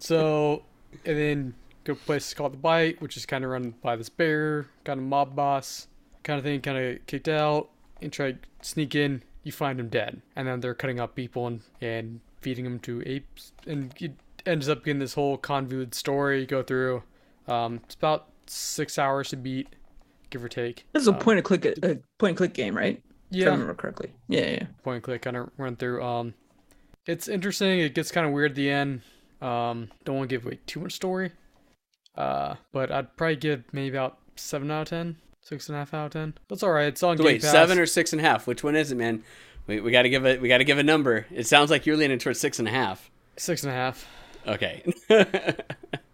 so, and then go place called the Bite, which is kind of run by this bear, kind of mob boss kind of thing. Kind of kicked out and try to sneak in. You find him dead, and then they're cutting up people and and feeding them to apes, and it ends up getting this whole convoluted story you go through. Um, it's about six hours to beat, give or take. This is a Um, point and click a point and click game, right? If I Yeah, remember correctly. Yeah, yeah. point and click kind of run through. Um, it's interesting. It gets kind of weird at the end. Um, don't want to give away too much story. Uh, but I'd probably give maybe about seven out of ten, six and a half out of ten. That's all right. It's on So Game wait, Pass. seven or six and a half? Which one is it, man? We, we got to give it. We got to give a number. It sounds like you're leaning towards six and a half. six and a half. Okay.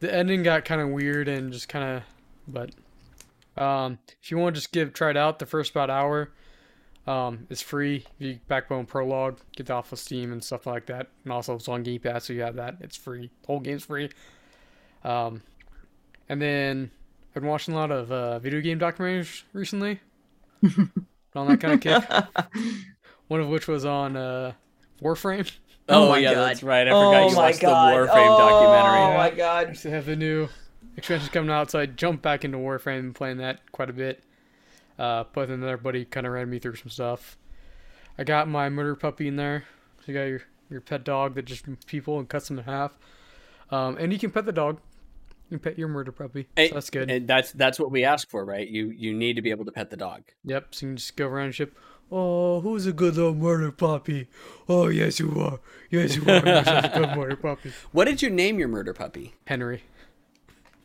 The ending got kind of weird and just kind of, but um, if you want to just give try it out, the first about hour, um, is free. You Backbone Prologue, get that off of Steam and stuff like that, and also it's on Game Pass, so you have that. It's free. The whole game's free. Um, and then been watching a lot of uh, video game documentaries recently. on that kind of kick. One of which was on uh, Warframe. oh, Oh my yeah, God. that's right. I forgot oh you my watched god. the Warframe documentary. Oh my god. They have the new expansions coming out, so I jumped back into Warframe and playing that quite a bit. Uh, but then another buddy kind of ran me through some stuff. I got my murder puppy in there. So you got your, your pet dog that just people and cuts them in half. Um, and you can pet the dog. You pet your murder puppy. Hey, so that's good. And that's that's what we ask for, right? You you need to be able to pet the dog. Yep, so you can just go around and ship. Oh, who's a good little murder puppy? Oh, yes, you are. Yes, you are. You're such a good murder puppy. What did you name your murder puppy? Henry.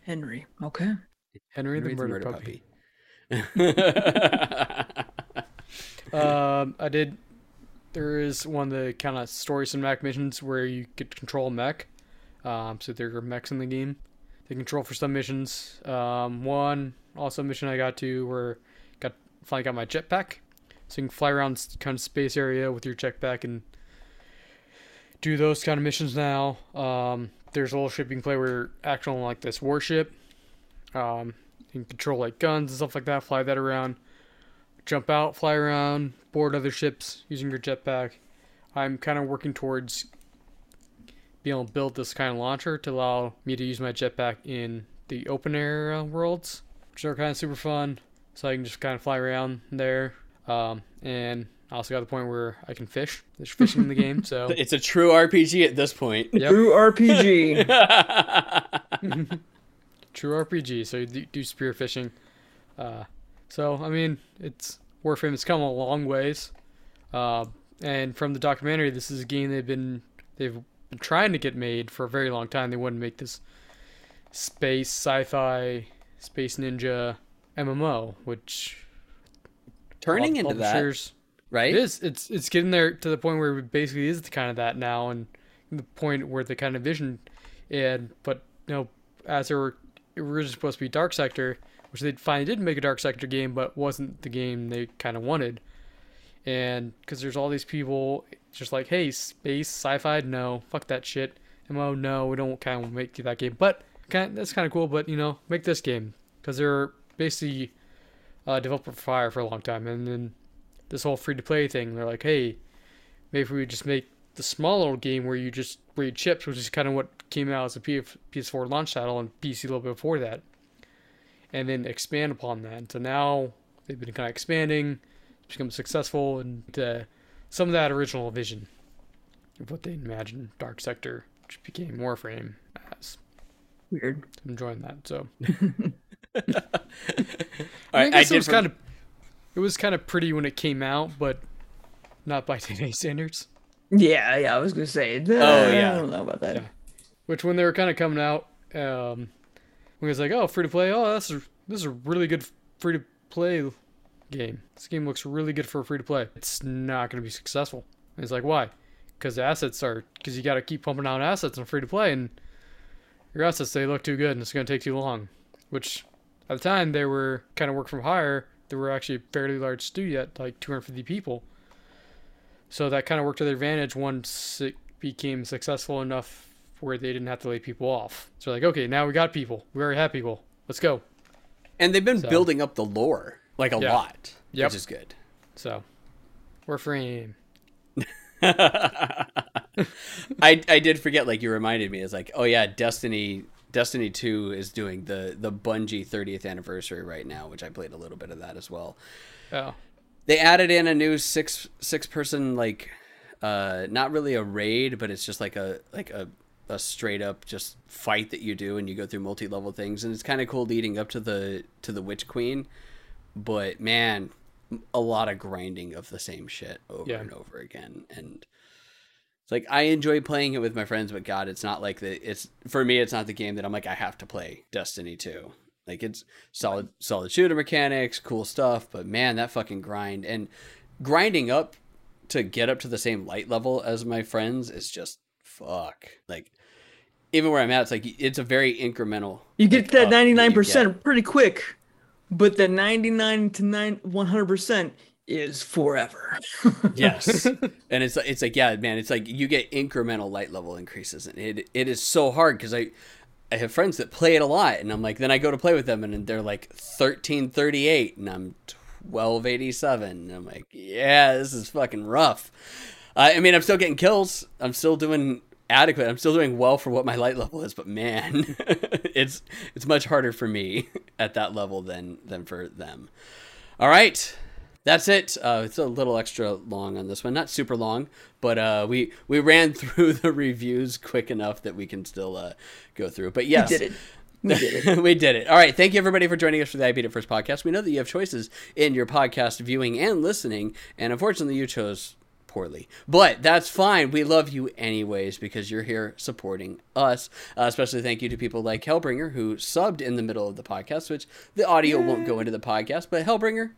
Henry. Okay. Henry the Henry murder, puppy. puppy. Um, I did. There is one of the kind of story mech missions where you get to control a mech. Um, so there are mechs in the game. They control for some missions. Um, one also mission I got to where got finally got my jetpack, so you can fly around kind of space area with your jetpack and do those kind of missions now. Um, there's a little ship you can play where you're actual like this warship. Um, you can control like guns and stuff like that. Fly that around jump out, fly around, board other ships using your jetpack. I'm kind of working towards being able to build this kind of launcher to allow me to use my jetpack in the open air uh, worlds, which are kind of super fun. So I can just kind of fly around there. Um, and I also got the point where I can fish. There's fishing in the game, so it's a true RPG at this point. Yep. True RPG. true RPG. So you do- do spear fishing. Uh, so I mean, it's Warframe has come a long ways. Uh, and from the documentary, this is a game they've been they've been trying to get made for a very long time. They wouldn't make this space sci-fi space ninja MMO, which Turning into that, right? it is. It's it's getting there to the point where it basically is the kind of that now, and the point where the kind of vision, and but you know, as they were originally supposed to be Dark Sector, which they finally did make a Dark Sector game, but wasn't the game they kind of wanted, and because there's all these people just like, hey, space sci-fi, no, fuck that shit. MO, no, we don't kind of make that game, but kind that's kind of cool. But you know, make this game because they're basically uh, developer for Fire for a long time, and then this whole free to play thing. They're like, hey, maybe we just make the small little game where you just read chips, which is kind of what came out as a PS4 launch title and PC a little bit before that, and then expand upon that. And So now they've been kind of expanding, it's become successful, and uh, some of that original vision of what they imagined Dark Sector, which became Warframe, as. Weird. I'm enjoying that. So All I, right, guess I it was did kind of it was kind of pretty when it came out, but not by today's standards. Yeah, yeah. I was gonna say. Oh yeah. I don't know about that. Yeah. Which when they were kind of coming out, um, when it was like, "Oh, free to play! Oh, this is this is a really good free to play game. This game looks really good for free to play. It's not going to be successful." And it's like, why? because assets are because you got to keep pumping out assets on free to play, and your assets they look too good and it's going to take too long. Which at the time they were kind of work from hire. They were actually a fairly large studio, at like 250 people. So that kind of worked to their advantage once it became successful enough where they didn't have to lay people off. So like, okay, now we got people. We already have people. Let's go. And they've been So- building up the lore like a Yeah. lot, Yep. which is good. So Warframe. I I did forget. Like you reminded me. It's like, oh yeah, Destiny Destiny Two is doing the the Bungie 30th anniversary right now, which I played a little bit of that as well. Oh, They added in a new six six person like, uh, not really a raid, but it's just like a like a a straight up just fight that you do, and you go through multi level things, and it's kind of cool leading up to the to the Witch Queen. But man, a lot of grinding of the same shit over Yeah. and over again, and it's like I enjoy playing it with my friends, but God, it's not like the it's for me. It's not the game that I'm like I have to play Destiny two. Like it's solid, solid shooter mechanics, cool stuff. But man, that fucking grind and grinding up to get up to the same light level as my friends is just fuck. Like even where I'm at, it's like it's a very incremental. You get like, that up that you 99% pretty quick, but the 99 to 9 100% is forever. Yes, and it's it's like yeah, man, it's like you get incremental light level increases, and it it is so hard because I I have friends that play it a lot, and I'm like, then I go to play with them, and they're like thirteen thirty eight, and I'm twelve eighty seven, and I'm like, yeah, this is fucking rough. Uh, I mean, I'm still getting kills, I'm still doing adequate, I'm still doing well for what my light level is, but man, it's it's much harder for me at that level than than for them. All right, that's it. Uh, it's a little extra long on this one, not super long, but uh, we we ran through the reviews quick enough that we can still uh, go through. But yes, we did it. We did it. we did it. All right. Thank you, everybody, for joining us for the I Beat It First podcast. We know that you have choices in your podcast viewing and listening, and unfortunately, you chose poorly. But that's fine. We love you anyways because you're here supporting us. Uh, especially thank you to people like Hellbringer who subbed in the middle of the podcast, which the audio won't go into the podcast. But Hellbringer,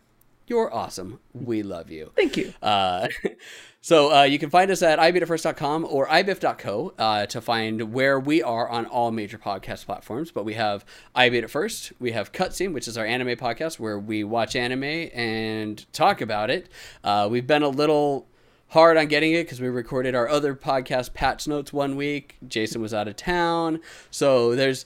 you're awesome. We love you. Thank you. Uh, so uh, you can find us at ibeatitfirst.com or ibiff.co uh, to find where we are on all major podcast platforms. But we have I Beat It First. We have Cutscene, which is our anime podcast where we watch anime and talk about it. Uh, we've been a little hard on getting it because we recorded our other podcast, Patch Notes, one week. Jason was out of town. So there's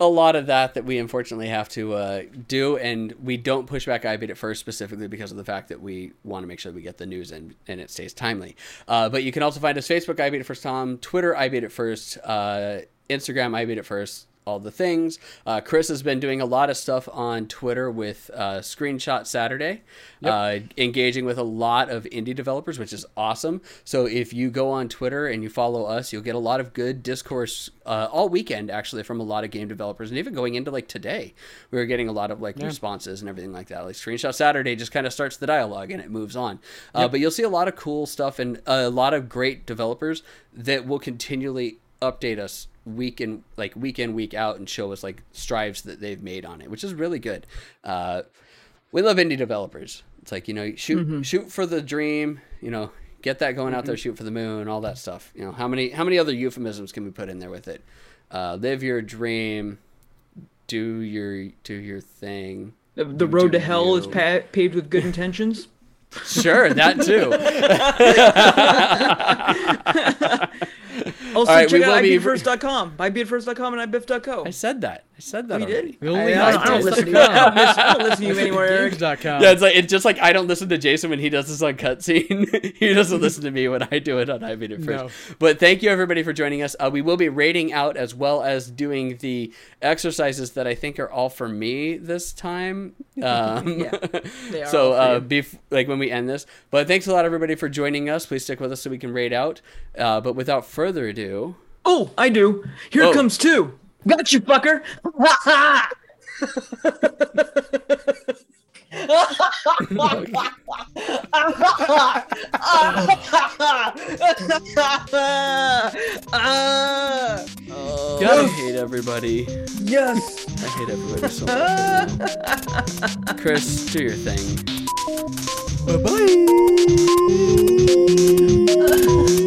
a lot of that that we unfortunately have to uh, do, and we don't push back I Beat It First specifically because of the fact that we want to make sure we get the news and, and it stays timely. Uh, but you can also find us Facebook I Beat It First Tom, Twitter I Beat It First, uh, Instagram I Beat It First. All the things. Uh, Chris has been doing a lot of stuff on Twitter with uh, Screenshot Saturday, uh, engaging with a lot of indie developers, which is awesome. So if you go on Twitter and you follow us, you'll get a lot of good discourse uh, all weekend, actually, from a lot of game developers, and even going into like today, we were getting a lot of like responses and everything like that. Like Screenshot Saturday just kind of starts the dialogue and it moves on. Uh, but you'll see a lot of cool stuff and a lot of great developers that will continually update us week in like week in week out and show us like strives that they've made on it which is really good. Uh we love indie developers. It's like you know shoot shoot for the dream you know get that going out there shoot for the moon all that stuff. You know how many how many other euphemisms can we put in there with it? Uh live your dream do your do your thing The, the You road do to hell is pa- paved with good intentions. sure that too Also, All right, we check out will be- ibeatfirst.com, ibeatfirst.com, and ibiff.co. i said that i said that We already. did? We only I, have I, I don't listen to you. dot I com. don't listen, I don't listen to you anymore, Eric. Yeah, it's like it's just like I don't listen to Jason when he does this on cutscene. he doesn't listen to me when I do it on I Beat It First. No. But thank you everybody for joining us. Uh, we will be rating out as well as doing the exercises that I think are all for me this time. Um, Yeah, they are so all uh, bef- like when we end this. But thanks a lot everybody for joining us. Please stick with us so we can rate out. Uh, but without further ado, Oh, I do. Here Oh. comes two. Got you, fucker. I hate everybody. yes. I hate everybody so much. Chris, do your thing. Bye bye.